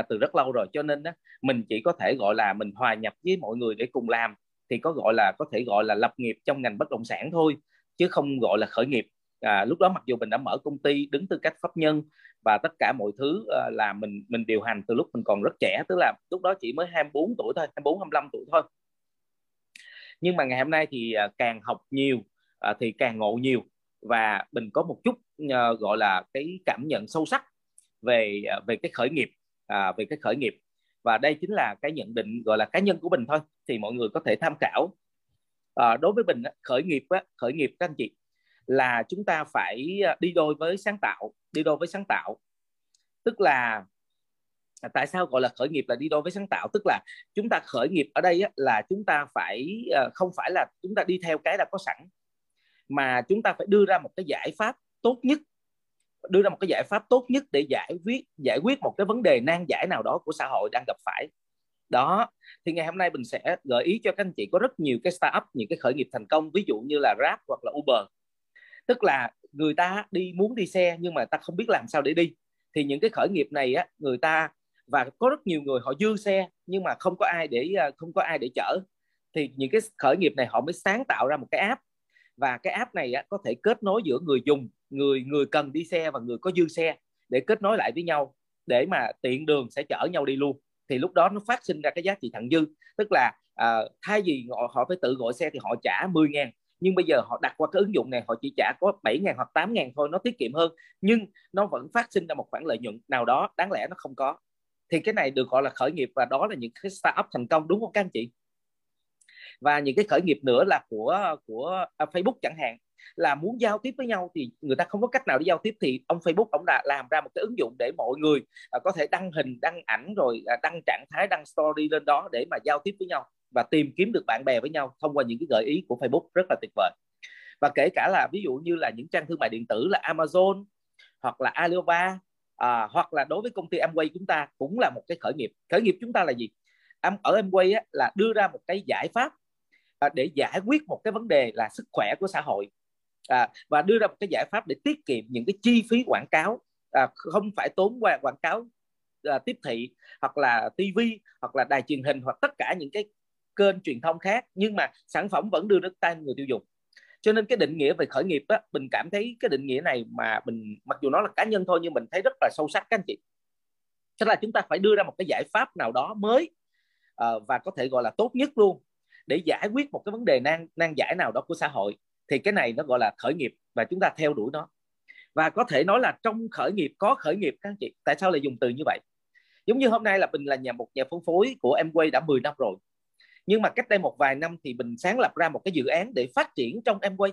từ rất lâu rồi. Cho nên đó, mình chỉ có thể gọi là mình hòa nhập với mọi người để cùng làm thì có gọi là có thể gọi là lập nghiệp trong ngành bất động sản thôi chứ không gọi là khởi nghiệp. À, lúc đó mặc dù mình đã mở công ty đứng tư cách pháp nhân và tất cả mọi thứ ờ, là mình mình điều hành từ lúc mình còn rất trẻ tức là lúc đó chỉ mới 24 tuổi thôi 24 25 tuổi thôi. Nhưng mà ngày hôm nay thì à, càng học nhiều à, thì càng ngộ nhiều và mình có một chút ờ, gọi là cái cảm nhận sâu sắc về à, về cái khởi nghiệp về cái khởi nghiệp. Và đây chính là cái nhận định gọi là cá nhân của mình thôi thì mọi người có thể tham khảo. À, đối với mình khởi nghiệp khởi nghiệp các anh chị là chúng ta phải à, đi đôi với sáng tạo đi đôi với sáng tạo. Tức là à, tại sao gọi là khởi nghiệp là đi đôi với sáng tạo? Tức là chúng ta khởi nghiệp ở đây là chúng ta phải à, không phải là chúng ta đi theo cái đã có sẵn mà chúng ta phải đưa ra một cái giải pháp tốt nhất đưa ra một cái giải pháp tốt nhất để giải quyết giải quyết một cái vấn đề nan giải nào đó của xã hội đang gặp phải đó thì ngày hôm nay mình sẽ gợi ý cho các anh chị có rất nhiều cái startup những cái khởi nghiệp thành công ví dụ như là Grab hoặc là Uber. Tức là người ta đi muốn đi xe nhưng mà ta không biết làm sao để đi. Thì những cái khởi nghiệp này á người ta và có rất nhiều người họ dư xe nhưng mà không có ai để ờ, không có ai để chở. Thì những cái khởi nghiệp này họ mới sáng tạo ra một cái app. Và cái app này á, có thể kết nối giữa người dùng người người cần đi xe và người có dư xe để kết nối lại với nhau để mà tiện đường sẽ chở nhau đi luôn thì lúc đó nó phát sinh ra cái giá trị thặng dư. Tức là à, thay vì họ, họ phải tự gọi xe thì họ trả 10 ngàn. Nhưng bây giờ họ đặt qua cái ứng dụng này họ chỉ trả có 7 ngàn hoặc 8 ngàn thôi nó tiết kiệm hơn. Nhưng nó vẫn phát sinh ra một khoản lợi nhuận nào đó đáng lẽ nó không có. Thì cái này được gọi là khởi nghiệp và đó là những cái startup thành công đúng không các anh chị? Và những cái khởi nghiệp nữa là của của à, Facebook chẳng hạn là muốn giao tiếp với nhau thì người ta không có cách nào để giao tiếp thì ông Facebook ông đã làm ra một cái ứng dụng để mọi người à, có thể đăng hình đăng ảnh rồi à, đăng trạng thái đăng story lên đó để mà giao tiếp với nhau và tìm kiếm được bạn bè với nhau thông qua những cái gợi ý của Facebook. Rất là tuyệt vời. Và kể cả là ví dụ như là những trang thương mại điện tử là Amazon hoặc là Alibaba à, hoặc là đối với công ty Amway chúng ta cũng là một cái khởi nghiệp. Khởi nghiệp chúng ta là gì? Ở Amway á, là đưa ra một cái giải pháp à, để giải quyết một cái vấn đề là sức khỏe của xã hội à, và đưa ra một cái giải pháp để tiết kiệm những cái chi phí quảng cáo. À, không phải tốn qua quảng cáo à, tiếp thị hoặc là TV hoặc là đài truyền hình hoặc tất cả những cái kênh truyền thông khác nhưng mà sản phẩm vẫn đưa đến tay người tiêu dùng. Cho nên cái định nghĩa về khởi nghiệp á mình cảm thấy cái định nghĩa này mà mình mặc dù nó là cá nhân thôi nhưng mình thấy rất là sâu sắc các anh chị. Tức là chúng ta phải đưa ra một cái giải pháp nào đó mới uh, và có thể gọi là tốt nhất luôn để giải quyết một cái vấn đề nan nan giải nào đó của xã hội thì cái này nó gọi là khởi nghiệp và chúng ta theo đuổi nó. Và có thể nói là trong khởi nghiệp có khởi nghiệp các anh chị tại sao lại dùng từ như vậy? Giống như hôm nay là mình là nhà một nhà phân phối của em quay đã 10 năm rồi. Nhưng mà cách đây một vài năm thì mình sáng lập ra một cái dự án để phát triển trong em quay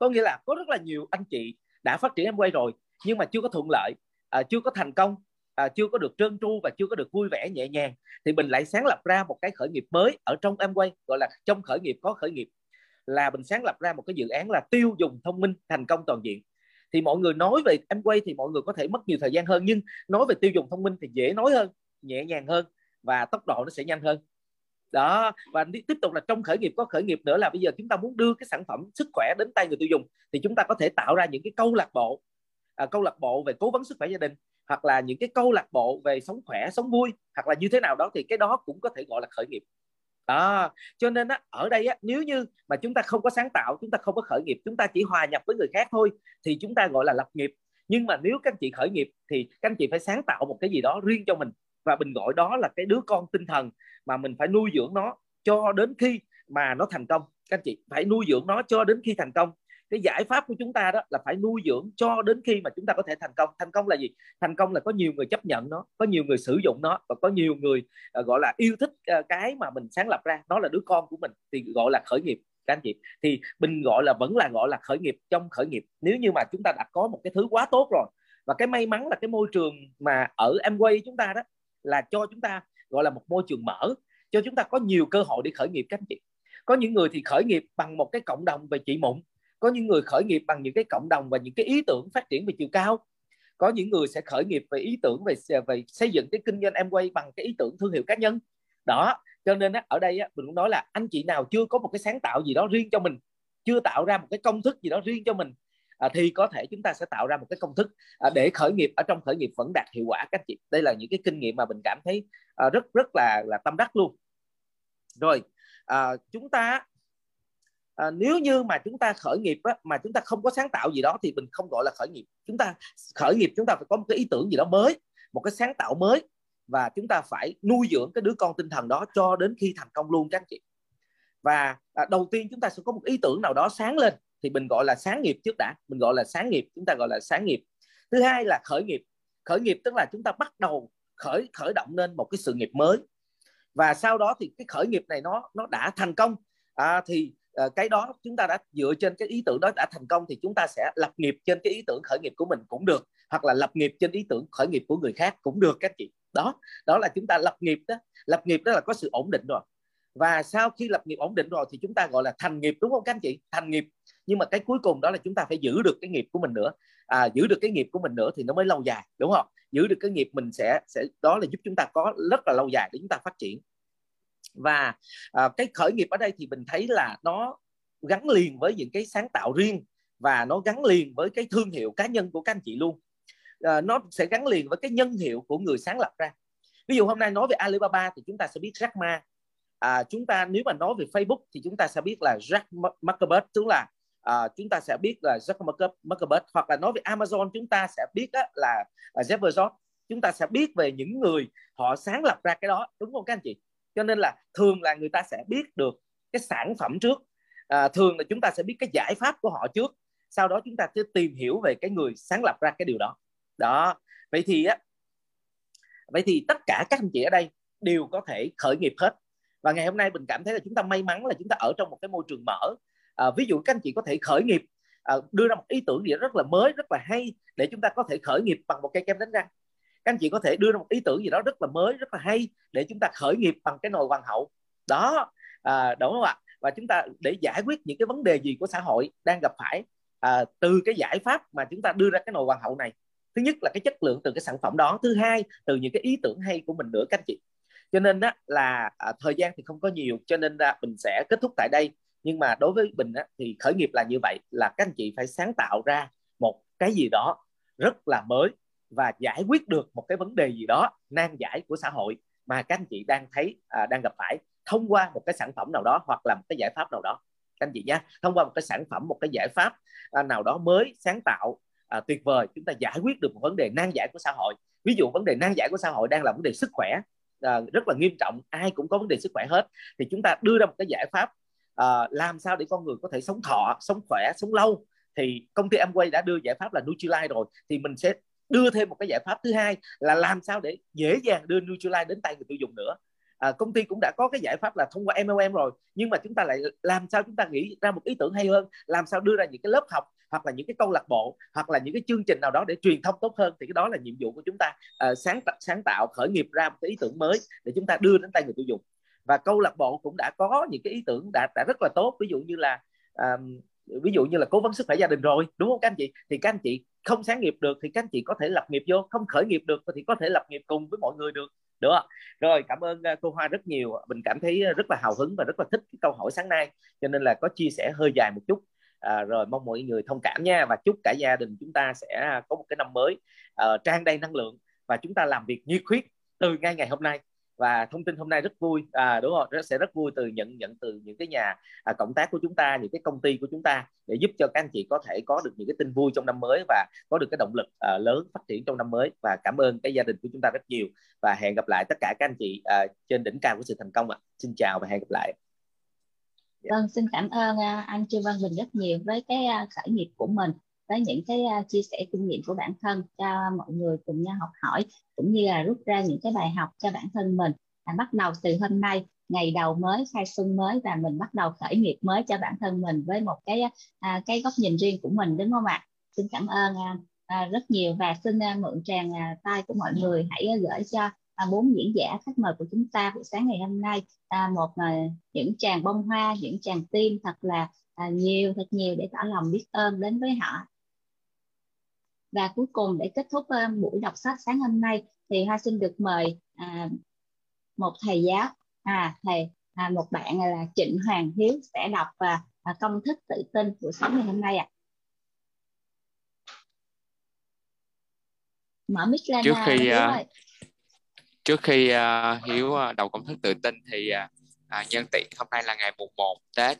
có nghĩa là có rất là nhiều anh chị đã phát triển em quay rồi nhưng mà chưa có thuận lợi à, chưa có thành công à, chưa có được trơn tru và chưa có được vui vẻ nhẹ nhàng. Thì mình lại sáng lập ra một cái khởi nghiệp mới ở trong em quay gọi là trong khởi nghiệp có khởi nghiệp là mình sáng lập ra một cái dự án là tiêu dùng thông minh thành công toàn diện. Thì mọi người nói về em quay thì mọi người có thể mất nhiều thời gian hơn nhưng nói về tiêu dùng thông minh thì dễ nói hơn nhẹ nhàng hơn và tốc độ nó sẽ nhanh hơn. Đó và tiếp tục là trong khởi nghiệp có khởi nghiệp nữa là bây giờ chúng ta muốn đưa cái sản phẩm sức khỏe đến tay người tiêu dùng thì chúng ta có thể tạo ra những cái câu lạc bộ à, câu lạc bộ về cố vấn sức khỏe gia đình hoặc là những cái câu lạc bộ về sống khỏe sống vui hoặc là như thế nào đó thì cái đó cũng có thể gọi là khởi nghiệp à, cho nên á, ở đây á, nếu như mà chúng ta không có sáng tạo chúng ta không có khởi nghiệp chúng ta chỉ hòa nhập với người khác thôi thì chúng ta gọi là lập nghiệp. Nhưng mà nếu các anh chị khởi nghiệp thì các anh chị phải sáng tạo một cái gì đó riêng cho mình. Và mình gọi đó là cái đứa con tinh thần mà mình phải nuôi dưỡng nó cho đến khi mà nó thành công. Các anh chị phải nuôi dưỡng nó cho đến khi thành công cái giải pháp của chúng ta đó là phải nuôi dưỡng cho đến khi mà chúng ta có thể thành công. Thành công là gì? Thành công là có nhiều người chấp nhận nó có nhiều người sử dụng nó và có nhiều người uh, gọi là yêu thích uh, cái mà mình sáng lập ra. Nó là đứa con của mình thì gọi là khởi nghiệp các anh chị. Thì mình gọi là vẫn là gọi là khởi nghiệp trong khởi nghiệp. Nếu như mà chúng ta đã có một cái thứ quá tốt rồi và cái may mắn là cái môi trường mà ở Amway chúng ta đó là cho chúng ta gọi là một môi trường mở cho chúng ta có nhiều cơ hội để khởi nghiệp các anh chị. Có những người thì khởi nghiệp bằng một cái cộng đồng về chị mụn có những người khởi nghiệp bằng những cái cộng đồng và những cái ý tưởng phát triển về chiều cao. Có những người sẽ khởi nghiệp về ý tưởng về về xây dựng cái kinh doanh em quay bằng cái ý tưởng thương hiệu cá nhân. Đó cho nên á, ở đây á, mình cũng nói là anh chị nào chưa có một cái sáng tạo gì đó riêng cho mình chưa tạo ra một cái công thức gì đó riêng cho mình à, thì có thể chúng ta sẽ tạo ra một cái công thức à, để khởi nghiệp ở trong khởi nghiệp vẫn đạt hiệu quả các chị. Đây là những cái kinh nghiệm mà mình cảm thấy à, rất rất là là tâm đắc luôn. Rồi à, chúng ta à, nếu như mà chúng ta khởi nghiệp á, mà chúng ta không có sáng tạo gì đó thì mình không gọi là khởi nghiệp. Chúng ta khởi nghiệp chúng ta phải có một cái ý tưởng gì đó mới một cái sáng tạo mới và chúng ta phải nuôi dưỡng cái đứa con tinh thần đó cho đến khi thành công luôn các anh chị. Và à, đầu tiên chúng ta sẽ có một ý tưởng nào đó sáng lên thì mình gọi là sáng nghiệp trước đã. Mình gọi là sáng nghiệp chúng ta gọi là sáng nghiệp. Thứ hai là khởi nghiệp. Khởi nghiệp tức là chúng ta bắt đầu khởi khởi động lên một cái sự nghiệp mới. Và sau đó thì cái khởi nghiệp này nó nó đã thành công à, thì Ờ, cái đó chúng ta đã dựa trên cái ý tưởng đó đã thành công thì chúng ta sẽ lập nghiệp trên cái ý tưởng khởi nghiệp của mình cũng được hoặc là lập nghiệp trên ý tưởng khởi nghiệp của người khác cũng được các chị. Đó đó là chúng ta lập nghiệp đó. Lập nghiệp đó là có sự ổn định rồi. Và sau khi lập nghiệp ổn định rồi thì chúng ta gọi là thành nghiệp đúng không các anh chị? Thành nghiệp. Nhưng mà cái cuối cùng đó là chúng ta phải giữ được cái nghiệp của mình nữa. À, giữ được cái nghiệp của mình nữa thì nó mới lâu dài đúng không? Giữ được cái nghiệp mình sẽ sẽ đó là giúp chúng ta có rất là lâu dài để chúng ta phát triển và à, cái khởi nghiệp ở đây thì mình thấy là nó gắn liền với những cái sáng tạo riêng và nó gắn liền với cái thương hiệu cá nhân của các anh chị luôn. À, nó sẽ gắn liền với cái nhân hiệu của người sáng lập ra. Ví dụ hôm nay nói về Alibaba thì chúng ta sẽ biết Jack Ma. À, chúng ta nếu mà nói về Facebook thì chúng ta sẽ biết là Jack Zuckerberg tức là à, chúng ta sẽ biết là Jack Zuckerberg. Hoặc là nói về Amazon chúng ta sẽ biết á, là à, Jeff Bezos. Chúng ta sẽ biết về những người họ sáng lập ra cái đó đúng không các anh chị? Cho nên là thường là người ta sẽ biết được cái sản phẩm trước. À, thường là chúng ta sẽ biết cái giải pháp của họ trước. Sau đó chúng ta sẽ tìm hiểu về cái người sáng lập ra cái điều đó. Đó. Vậy thì á vậy thì tất cả các anh chị ở đây đều có thể khởi nghiệp hết. Và ngày hôm nay mình cảm thấy là chúng ta may mắn là chúng ta ở trong một cái môi trường mở. À, ví dụ các anh chị có thể khởi nghiệp à, đưa ra một ý tưởng gì rất là mới rất là hay để chúng ta có thể khởi nghiệp bằng một cây kem đánh răng các anh chị có thể đưa ra một ý tưởng gì đó rất là mới rất là hay để chúng ta khởi nghiệp bằng cái nồi hoàng hậu. Đó à, đúng không ạ? Và chúng ta để giải quyết những cái vấn đề gì của xã hội đang gặp phải à, từ cái giải pháp mà chúng ta đưa ra cái nồi hoàng hậu này. Thứ nhất là cái chất lượng từ cái sản phẩm đó. Thứ hai từ những cái ý tưởng hay của mình nữa các anh chị. Cho nên đó là à, thời gian thì không có nhiều cho nên là mình sẽ kết thúc tại đây. Nhưng mà đối với mình á, thì khởi nghiệp là như vậy là các anh chị phải sáng tạo ra một cái gì đó rất là mới và giải quyết được một cái vấn đề gì đó nan giải của xã hội mà các anh chị đang thấy à, đang gặp phải thông qua một cái sản phẩm nào đó hoặc là một cái giải pháp nào đó. Các anh chị nhé thông qua một cái sản phẩm một cái giải pháp à, nào đó mới sáng tạo à, tuyệt vời chúng ta giải quyết được một vấn đề nan giải của xã hội. Ví dụ vấn đề nan giải của xã hội đang là vấn đề sức khỏe à, rất là nghiêm trọng ai cũng có vấn đề sức khỏe hết thì chúng ta đưa ra một cái giải pháp à, làm sao để con người có thể sống thọ sống khỏe sống lâu. Thì công ty Amway đã đưa giải pháp là Nutrilite rồi thì mình sẽ đưa thêm một cái giải pháp thứ hai là làm sao để dễ dàng đưa Nutrilite đến tay người tiêu dùng nữa. À, công ty cũng đã có cái giải pháp là thông qua MLM rồi nhưng mà chúng ta lại làm sao chúng ta nghĩ ra một ý tưởng hay hơn làm sao đưa ra những cái lớp học hoặc là những cái câu lạc bộ hoặc là những cái chương trình nào đó để truyền thông tốt hơn. Thì cái đó là nhiệm vụ của chúng ta à, sáng sáng tạo khởi nghiệp ra một cái ý tưởng mới để chúng ta đưa đến tay người tiêu dùng. Và câu lạc bộ cũng đã có những cái ý tưởng đã đã rất là tốt. Ví dụ như là um, ví dụ như là cố vấn sức khỏe gia đình rồi đúng không các anh chị? Thì các anh chị không sáng nghiệp được thì các anh chị có thể lập nghiệp vô không khởi nghiệp được thì có thể lập nghiệp cùng với mọi người được. Được không? rồi cảm ơn à, cô Hoa rất nhiều mình cảm thấy à, rất là hào hứng và rất là thích cái câu hỏi sáng nay cho nên là có chia sẻ hơi dài một chút. À, rồi mong mọi người thông cảm nha và chúc cả gia đình chúng ta sẽ à, có một cái năm mới uh, trang đầy năng lượng và chúng ta làm việc nhiệt huyết từ ngay ngày hôm nay và thông tin hôm nay rất vui. À, đúng không rất sẽ rất vui từ nhận nhận từ những cái nhà à, cộng tác của chúng ta những cái công ty của chúng ta để giúp cho các anh chị có thể có được những cái tin vui trong năm mới và có được cái động lực à, lớn phát triển trong năm mới. Và cảm ơn cái gia đình của chúng ta rất nhiều. Và hẹn gặp lại tất cả các anh chị à, trên đỉnh cao của sự thành công ạ. Xin chào và hẹn gặp lại. Vâng xin cảm ơn à, anh Trương Văn Bình rất nhiều với cái à, khởi nghiệp của mình với những cái chia sẻ kinh nghiệm của bản thân cho mọi người cùng nhau học hỏi cũng như là rút ra những cái bài học cho bản thân mình. À, bắt đầu từ hôm nay ngày đầu mới khai xuân mới và mình bắt đầu khởi nghiệp mới cho bản thân mình với một cái à, cái góc nhìn riêng của mình đúng không ạ? Xin cảm ơn à, rất nhiều và xin à, mượn tràng à, tay của mọi người hãy à, gửi cho à, bốn diễn giả khách mời của chúng ta buổi sáng ngày hôm nay. À, một à, những tràng bông hoa những tràng tim thật là à, nhiều thật nhiều để tỏ lòng biết ơn đến với họ và cuối cùng để kết thúc buổi đọc sách sáng hôm nay thì hoa xin được mời à, một thầy giáo à thầy à, một bạn là Trịnh Hoàng Hiếu sẽ đọc và à, công thức tự tin buổi sáng ngày hôm nay ạ. À. Mở mic lên trước khi Hiếu uh, trước khi uh, Hiếu đọc công thức tự tin thì uh, nhân tiện hôm nay là ngày mùng 1 Tết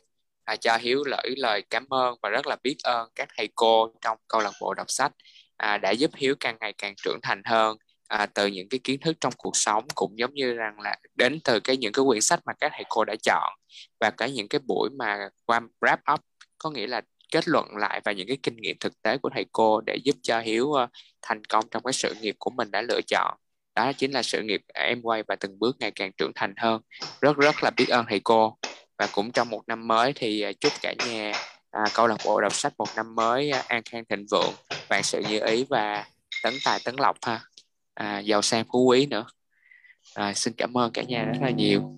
uh, cho Hiếu gửi lời cảm ơn và rất là biết ơn các thầy cô trong câu lạc bộ đọc sách à, đã giúp Hiếu càng ngày càng trưởng thành hơn à, từ những cái kiến thức trong cuộc sống cũng giống như rằng là đến từ cái những cái quyển sách mà các thầy cô đã chọn và cả những cái buổi mà qua wrap up có nghĩa là kết luận lại và những cái kinh nghiệm thực tế của thầy cô để giúp cho Hiếu uh, thành công trong cái sự nghiệp của mình đã lựa chọn. Đó chính là sự nghiệp em quay và từng bước ngày càng trưởng thành hơn. Rất rất là biết ơn thầy cô. Và cũng trong một năm mới thì ờ, chúc cả nhà à, câu lạc bộ đọc sách một năm mới à, an khang thịnh vượng. Vạn sự như ý và tấn tài tấn lộc ha. À, giàu sang phú quý nữa. Rồi xin cảm ơn cả nhà rất là nhiều.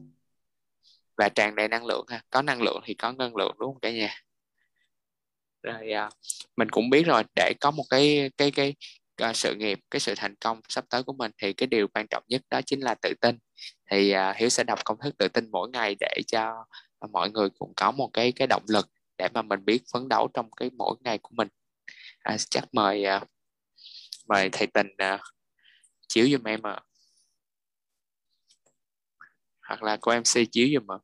Và tràn đầy năng lượng ha. Có năng lượng thì có năng lượng đúng không cả nhà? Rồi à, mình cũng biết rồi để có một cái cái cái à, sự nghiệp cái sự thành công sắp tới của mình thì cái điều quan trọng nhất đó chính là tự tin. Thì uh, hiếu sẽ đọc công thức tự tin mỗi ngày để cho mọi người cũng có một cái cái động lực để mà mình biết phấn đấu trong cái mỗi ngày của mình. À, chắc mời uh, mời thầy tình uh, chiếu giùm em ạ. À. hoặc là cô MC chiếu giùm ạ.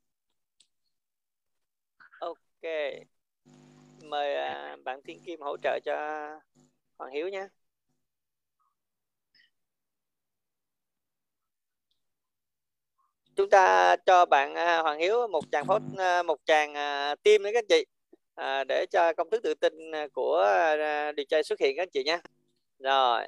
Ok. Mời uh, bạn Thiên Kim hỗ trợ cho Hoàng Hiếu nhé. Chúng ta cho bạn Hoàng Hiếu một tràng phốt một tràng tim đấy các chị. À, để cho công thức tự tin à, của à, điều trai xuất hiện các chị nhé. Rồi.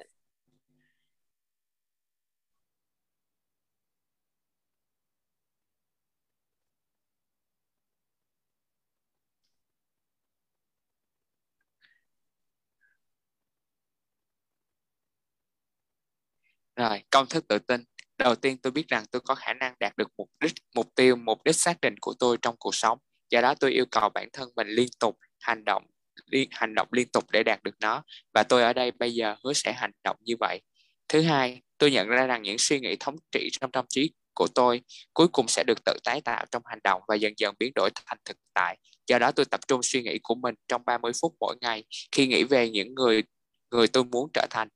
Rồi, công thức tự tin. Đầu tiên tôi biết rằng tôi có khả năng đạt được mục đích, mục tiêu, mục đích xác định của tôi trong cuộc sống do đó tôi yêu cầu bản thân mình liên tục hành động, liên, hành động liên tục để đạt được nó. Và tôi ở đây bây giờ hứa sẽ hành động như vậy. Thứ hai, tôi nhận ra rằng những suy nghĩ thống trị trong tâm trí của tôi cuối cùng sẽ được tự tái tạo trong hành động và dần dần biến đổi thành thực tại. Do đó tôi tập trung suy nghĩ của mình trong 30 phút mỗi ngày khi nghĩ về những người người tôi muốn trở thành.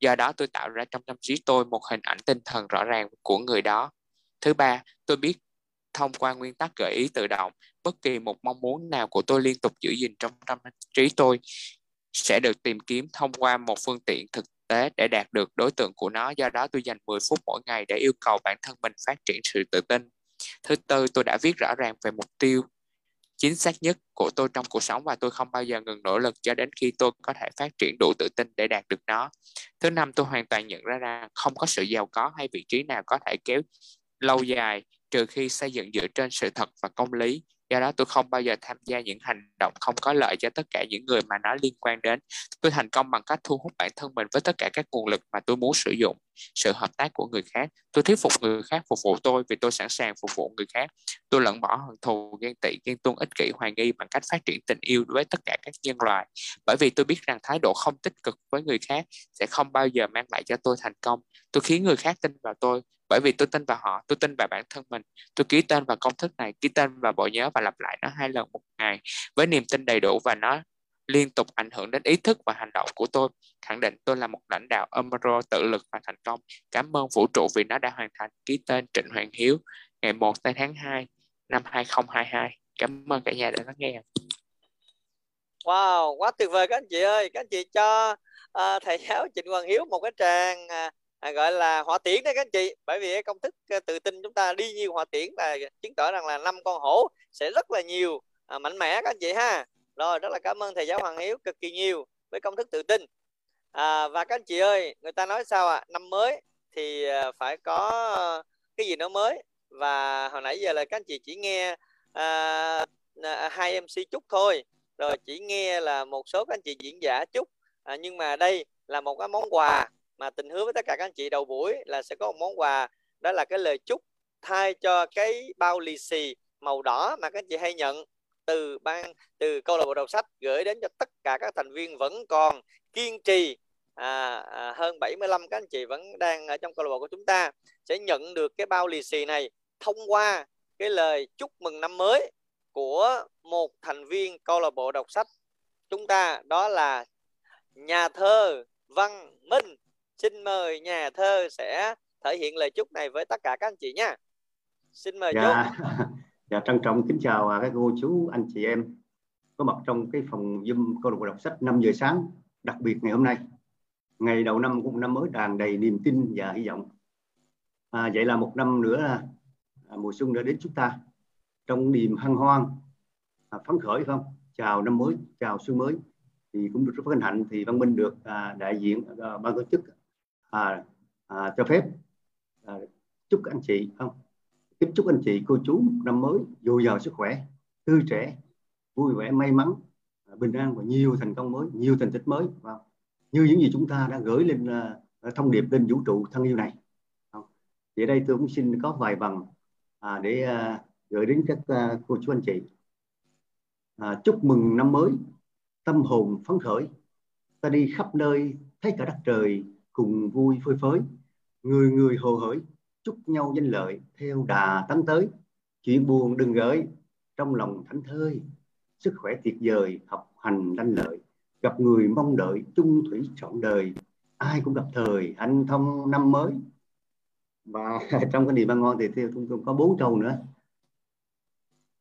Do đó tôi tạo ra trong tâm trí tôi một hình ảnh tinh thần rõ ràng của người đó. Thứ ba, tôi biết thông qua nguyên tắc gợi ý tự động bất kỳ một mong muốn nào của tôi liên tục giữ gìn trong tâm trí tôi sẽ được tìm kiếm thông qua một phương tiện thực tế để đạt được đối tượng của nó do đó tôi dành 10 phút mỗi ngày để yêu cầu bản thân mình phát triển sự tự tin thứ tư tôi đã viết rõ ràng về mục tiêu chính xác nhất của tôi trong cuộc sống và tôi không bao giờ ngừng nỗ lực cho đến khi tôi có thể phát triển đủ tự tin để đạt được nó. Thứ năm, tôi hoàn toàn nhận ra rằng không có sự giàu có hay vị trí nào có thể kéo lâu dài trừ khi xây dựng dựa trên sự thật và công lý, do đó tôi không bao giờ tham gia những hành động không có lợi cho tất cả những người mà nó liên quan đến. Tôi thành công bằng cách thu hút bản thân mình với tất cả các nguồn lực mà tôi muốn sử dụng sự hợp tác của người khác. Tôi thuyết phục người khác phục vụ tôi vì tôi sẵn sàng phục vụ người khác. Tôi lẫn bỏ hận thù, ghen tị, ghen tuông, ích kỷ, hoài nghi bằng cách phát triển tình yêu với tất cả các nhân loại. Bởi vì tôi biết rằng thái độ không tích cực với người khác sẽ không bao giờ mang lại cho tôi thành công. Tôi khiến người khác tin vào tôi. Bởi vì tôi tin vào họ, tôi tin vào bản thân mình. Tôi ký tên vào công thức này, ký tên vào bộ nhớ và lặp lại nó hai lần một ngày với niềm tin đầy đủ và nó liên tục ảnh hưởng đến ý thức và hành động của tôi. Khẳng định tôi là một lãnh đạo Emerald tự lực và thành công. Cảm ơn vũ trụ vì nó đã hoàn thành ký tên Trịnh Hoàng Hiếu ngày 1 tháng 2 năm 2022 cảm ơn cả nhà đã lắng nghe. Wow, quá tuyệt vời các anh chị ơi. Các anh chị cho uh, thầy giáo Trịnh Hoàng Hiếu một cái tràng uh, à, gọi là hỏa tiễn đấy các anh chị. Bởi vì công thức à, tự tin chúng ta đi nhiều hỏa tiễn là chứng tỏ rằng là năm con hổ sẽ rất là nhiều à, mạnh mẽ các anh chị ha rồi rất là cảm ơn thầy giáo Hoàng Hiếu cực kỳ nhiều với công thức tự tin. À, và các anh chị ơi người ta nói sao ạ? À? năm mới thì à, phải có cái gì nó mới? Và hồi nãy giờ là các anh chị chỉ nghe à, à hai MC chúc thôi. Rồi chỉ nghe là một số các anh chị diễn giả chúc à, nhưng mà đây là một cái món quà mà tình hứa với tất cả các anh chị đầu buổi là sẽ có một món quà. Đó là cái lời chúc thay cho cái bao lì xì màu đỏ mà các anh chị hay nhận từ ban từ câu lạc bộ đọc sách gửi đến cho tất cả các thành viên vẫn còn kiên trì. À, à, hơn 75 các anh chị vẫn đang ở trong câu lạc bộ của chúng ta sẽ nhận được cái bao lì xì này thông qua cái lời chúc mừng năm mới của một thành viên câu lạc bộ đọc sách. Chúng ta đó là nhà thơ Văn Minh. Xin mời nhà thơ sẽ thể hiện lời chúc này với tất cả các anh chị nha. Xin mời dạ, dạ trân trọng kính chào à, các cô chú anh chị em có mặt trong cái phòng zoom câu lạc bộ đọc sách 5 giờ sáng đặc biệt ngày hôm nay. Ngày đầu năm của một năm mới tràn đầy niềm tin và hy vọng. À, vậy là một năm nữa à, à mùa xuân đã đến chúng ta. Trong niềm hân hoan à, phấn khởi không? Chào năm mới chào xuân mới. Thì cũng được rất hân hạnh thì văn minh được à, đại diện à, ban tổ chức à, à, cho phép. À, chúc anh chị không? Kính chúc anh chị cô chú một năm mới dồi dào sức khỏe tươi trẻ vui vẻ may mắn à, bình an và nhiều thành công mới nhiều thành tích mới. Vâng. Như những gì chúng ta đã gửi lên à, à, thông điệp lên vũ trụ thân yêu này. Vâng. Thì ở đây tôi cũng xin có vài bằng à, để à, gửi đến các à, cô chú anh chị. À, chúc mừng năm mới tâm hồn phấn khởi ta đi khắp nơi thấy cả đất trời cùng vui phơi phới người người hồ hởi chúc nhau danh lợi theo đà tấn tới. Chuyện buồn đừng gửi trong lòng thánh thơi. Sức khỏe tuyệt vời, học hành lanh lợi. Gặp người mong đợi, chung thủy trọn đời. Ai cũng gặp thời hanh thông năm mới. Và trong cái niềm ban ngon thì theo chúng tôi có bốn câu nữa.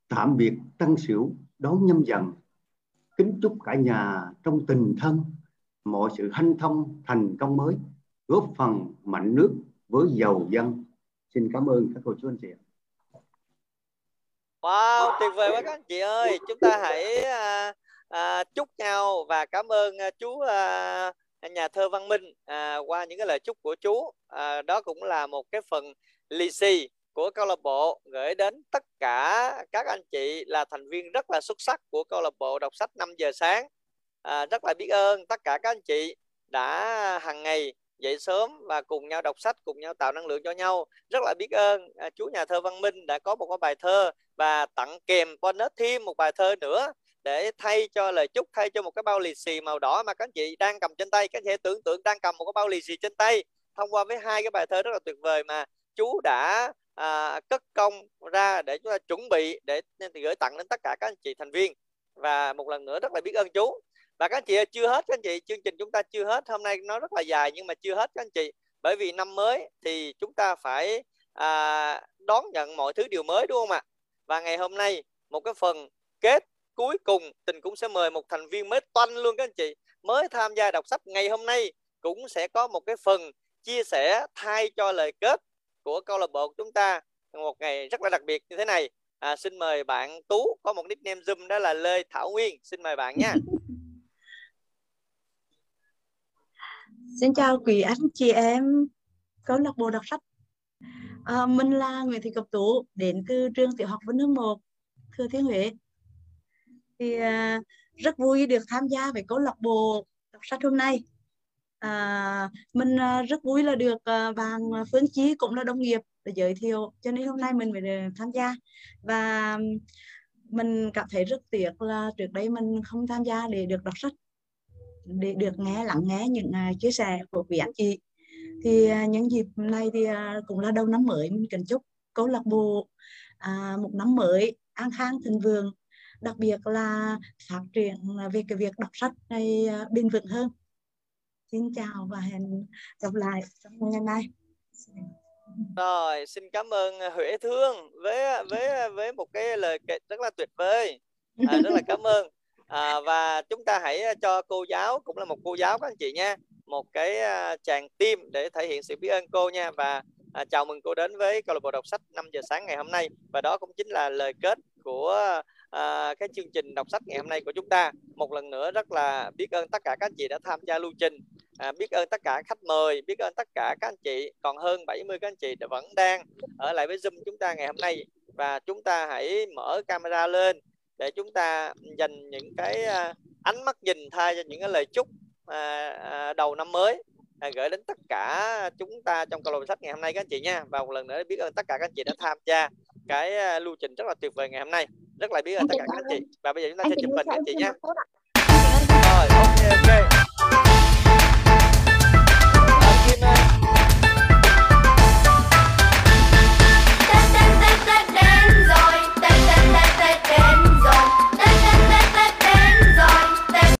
Tạm biệt tăng xỉu đón nhâm dần. Kính chúc cả nhà trong tình thân, mọi sự hanh thông thành công mới, góp phần mạnh nước với giàu dân xin cảm ơn các cô chú anh chị Wow, tuyệt vời quá các anh chị ơi. Chúng ta hãy à, à, chúc nhau và cảm ơn à, chú à, nhà thơ Văn Minh à, qua những cái lời chúc của chú. À, đó cũng là một cái phần lì xì của câu lạc bộ gửi đến tất cả các anh chị là thành viên rất là xuất sắc của câu lạc bộ đọc sách 5 giờ sáng. À, rất là biết ơn tất cả các anh chị đã hàng ngày dậy sớm và cùng nhau đọc sách cùng nhau tạo năng lượng cho nhau. Rất là biết ơn à, chú nhà thơ Văn Minh đã có một cái bài thơ và tặng kèm bonus thêm một bài thơ nữa để thay cho lời chúc thay cho một cái bao lì xì màu đỏ mà các anh chị đang cầm trên tay các anh chị tưởng tượng đang cầm một cái bao lì xì trên tay thông qua với hai cái bài thơ rất là tuyệt vời mà chú đã à, cất công ra để chúng ta chuẩn bị để gửi tặng đến tất cả các anh chị thành viên. Và một lần nữa rất là biết ơn chú và các anh chị chưa hết các anh chị chương trình chúng ta chưa hết. Hôm nay nó rất là dài nhưng mà chưa hết các anh chị. Bởi vì năm mới thì chúng ta phải à, đón nhận mọi thứ điều mới đúng không ạ? Và ngày hôm nay một cái phần kết cuối cùng tình cũng sẽ mời một thành viên mới toanh luôn các anh chị. Mới tham gia đọc sách ngày hôm nay cũng sẽ có một cái phần chia sẻ thay cho lời kết của câu lạc bộ của chúng ta. Một ngày rất là đặc biệt như thế này. À, xin mời bạn Tú có một nickname zoom đó là Lê Thảo Nguyên. Xin mời bạn nha. Xin chào quý anh chị em câu lạc bộ đọc sách. À, mình là Nguyễn Thị Cập Tú đến từ trường tiểu học Vân hương 1, Thừa Thiên Huế. Thì à, rất vui được tham gia với câu lạc bộ đọc sách hôm nay. À, mình à, rất vui là được à, bạn Phương Chí cũng là đồng nghiệp để giới thiệu cho nên hôm nay mình mới tham gia và mình cảm thấy rất tiếc là trước đây mình không tham gia để được đọc sách để được nghe lắng nghe những à, chia sẻ của quý anh chị. Thì à, những dịp này thì à, cũng là đầu năm mới mình kính chúc câu lạc bộ một năm mới an khang thịnh vượng đặc biệt là phát triển về cái việc đọc sách này bền vững hơn. Xin chào và hẹn gặp lại trong ngày nay rồi xin cảm ơn Huệ Thương với với với một cái lời kể rất là tuyệt vời. À, rất là cảm ơn à, và chúng ta hãy cho cô giáo cũng là một cô giáo các anh chị nha một cái tràng tim để thể hiện sự biết ơn cô nha. Và à, chào mừng cô đến với câu lạc bộ đọc sách 5 giờ sáng ngày hôm nay. Và đó cũng chính là lời kết của à, cái chương trình đọc sách ngày hôm nay của chúng ta. Một lần nữa rất là biết ơn tất cả các anh chị đã tham gia lưu trình. À, biết ơn tất cả khách mời biết ơn tất cả các anh chị. Còn hơn 70 các anh chị đã vẫn đang ở lại với zoom chúng ta ngày hôm nay. Và chúng ta hãy mở camera lên để chúng ta dành những cái à, ánh mắt nhìn thay cho những cái lời chúc à, à, đầu năm mới gửi đến tất cả chúng ta trong câu lạc bộ sách ngày hôm nay các anh chị nha. Và một lần nữa biết ơn tất cả các anh chị đã tham gia cái lưu trình rất là tuyệt vời ngày hôm nay. Rất là biết ơn tất cả các anh chị. Và bây giờ chúng ta sẽ chụp hình các anh chị nha. rồi ok ok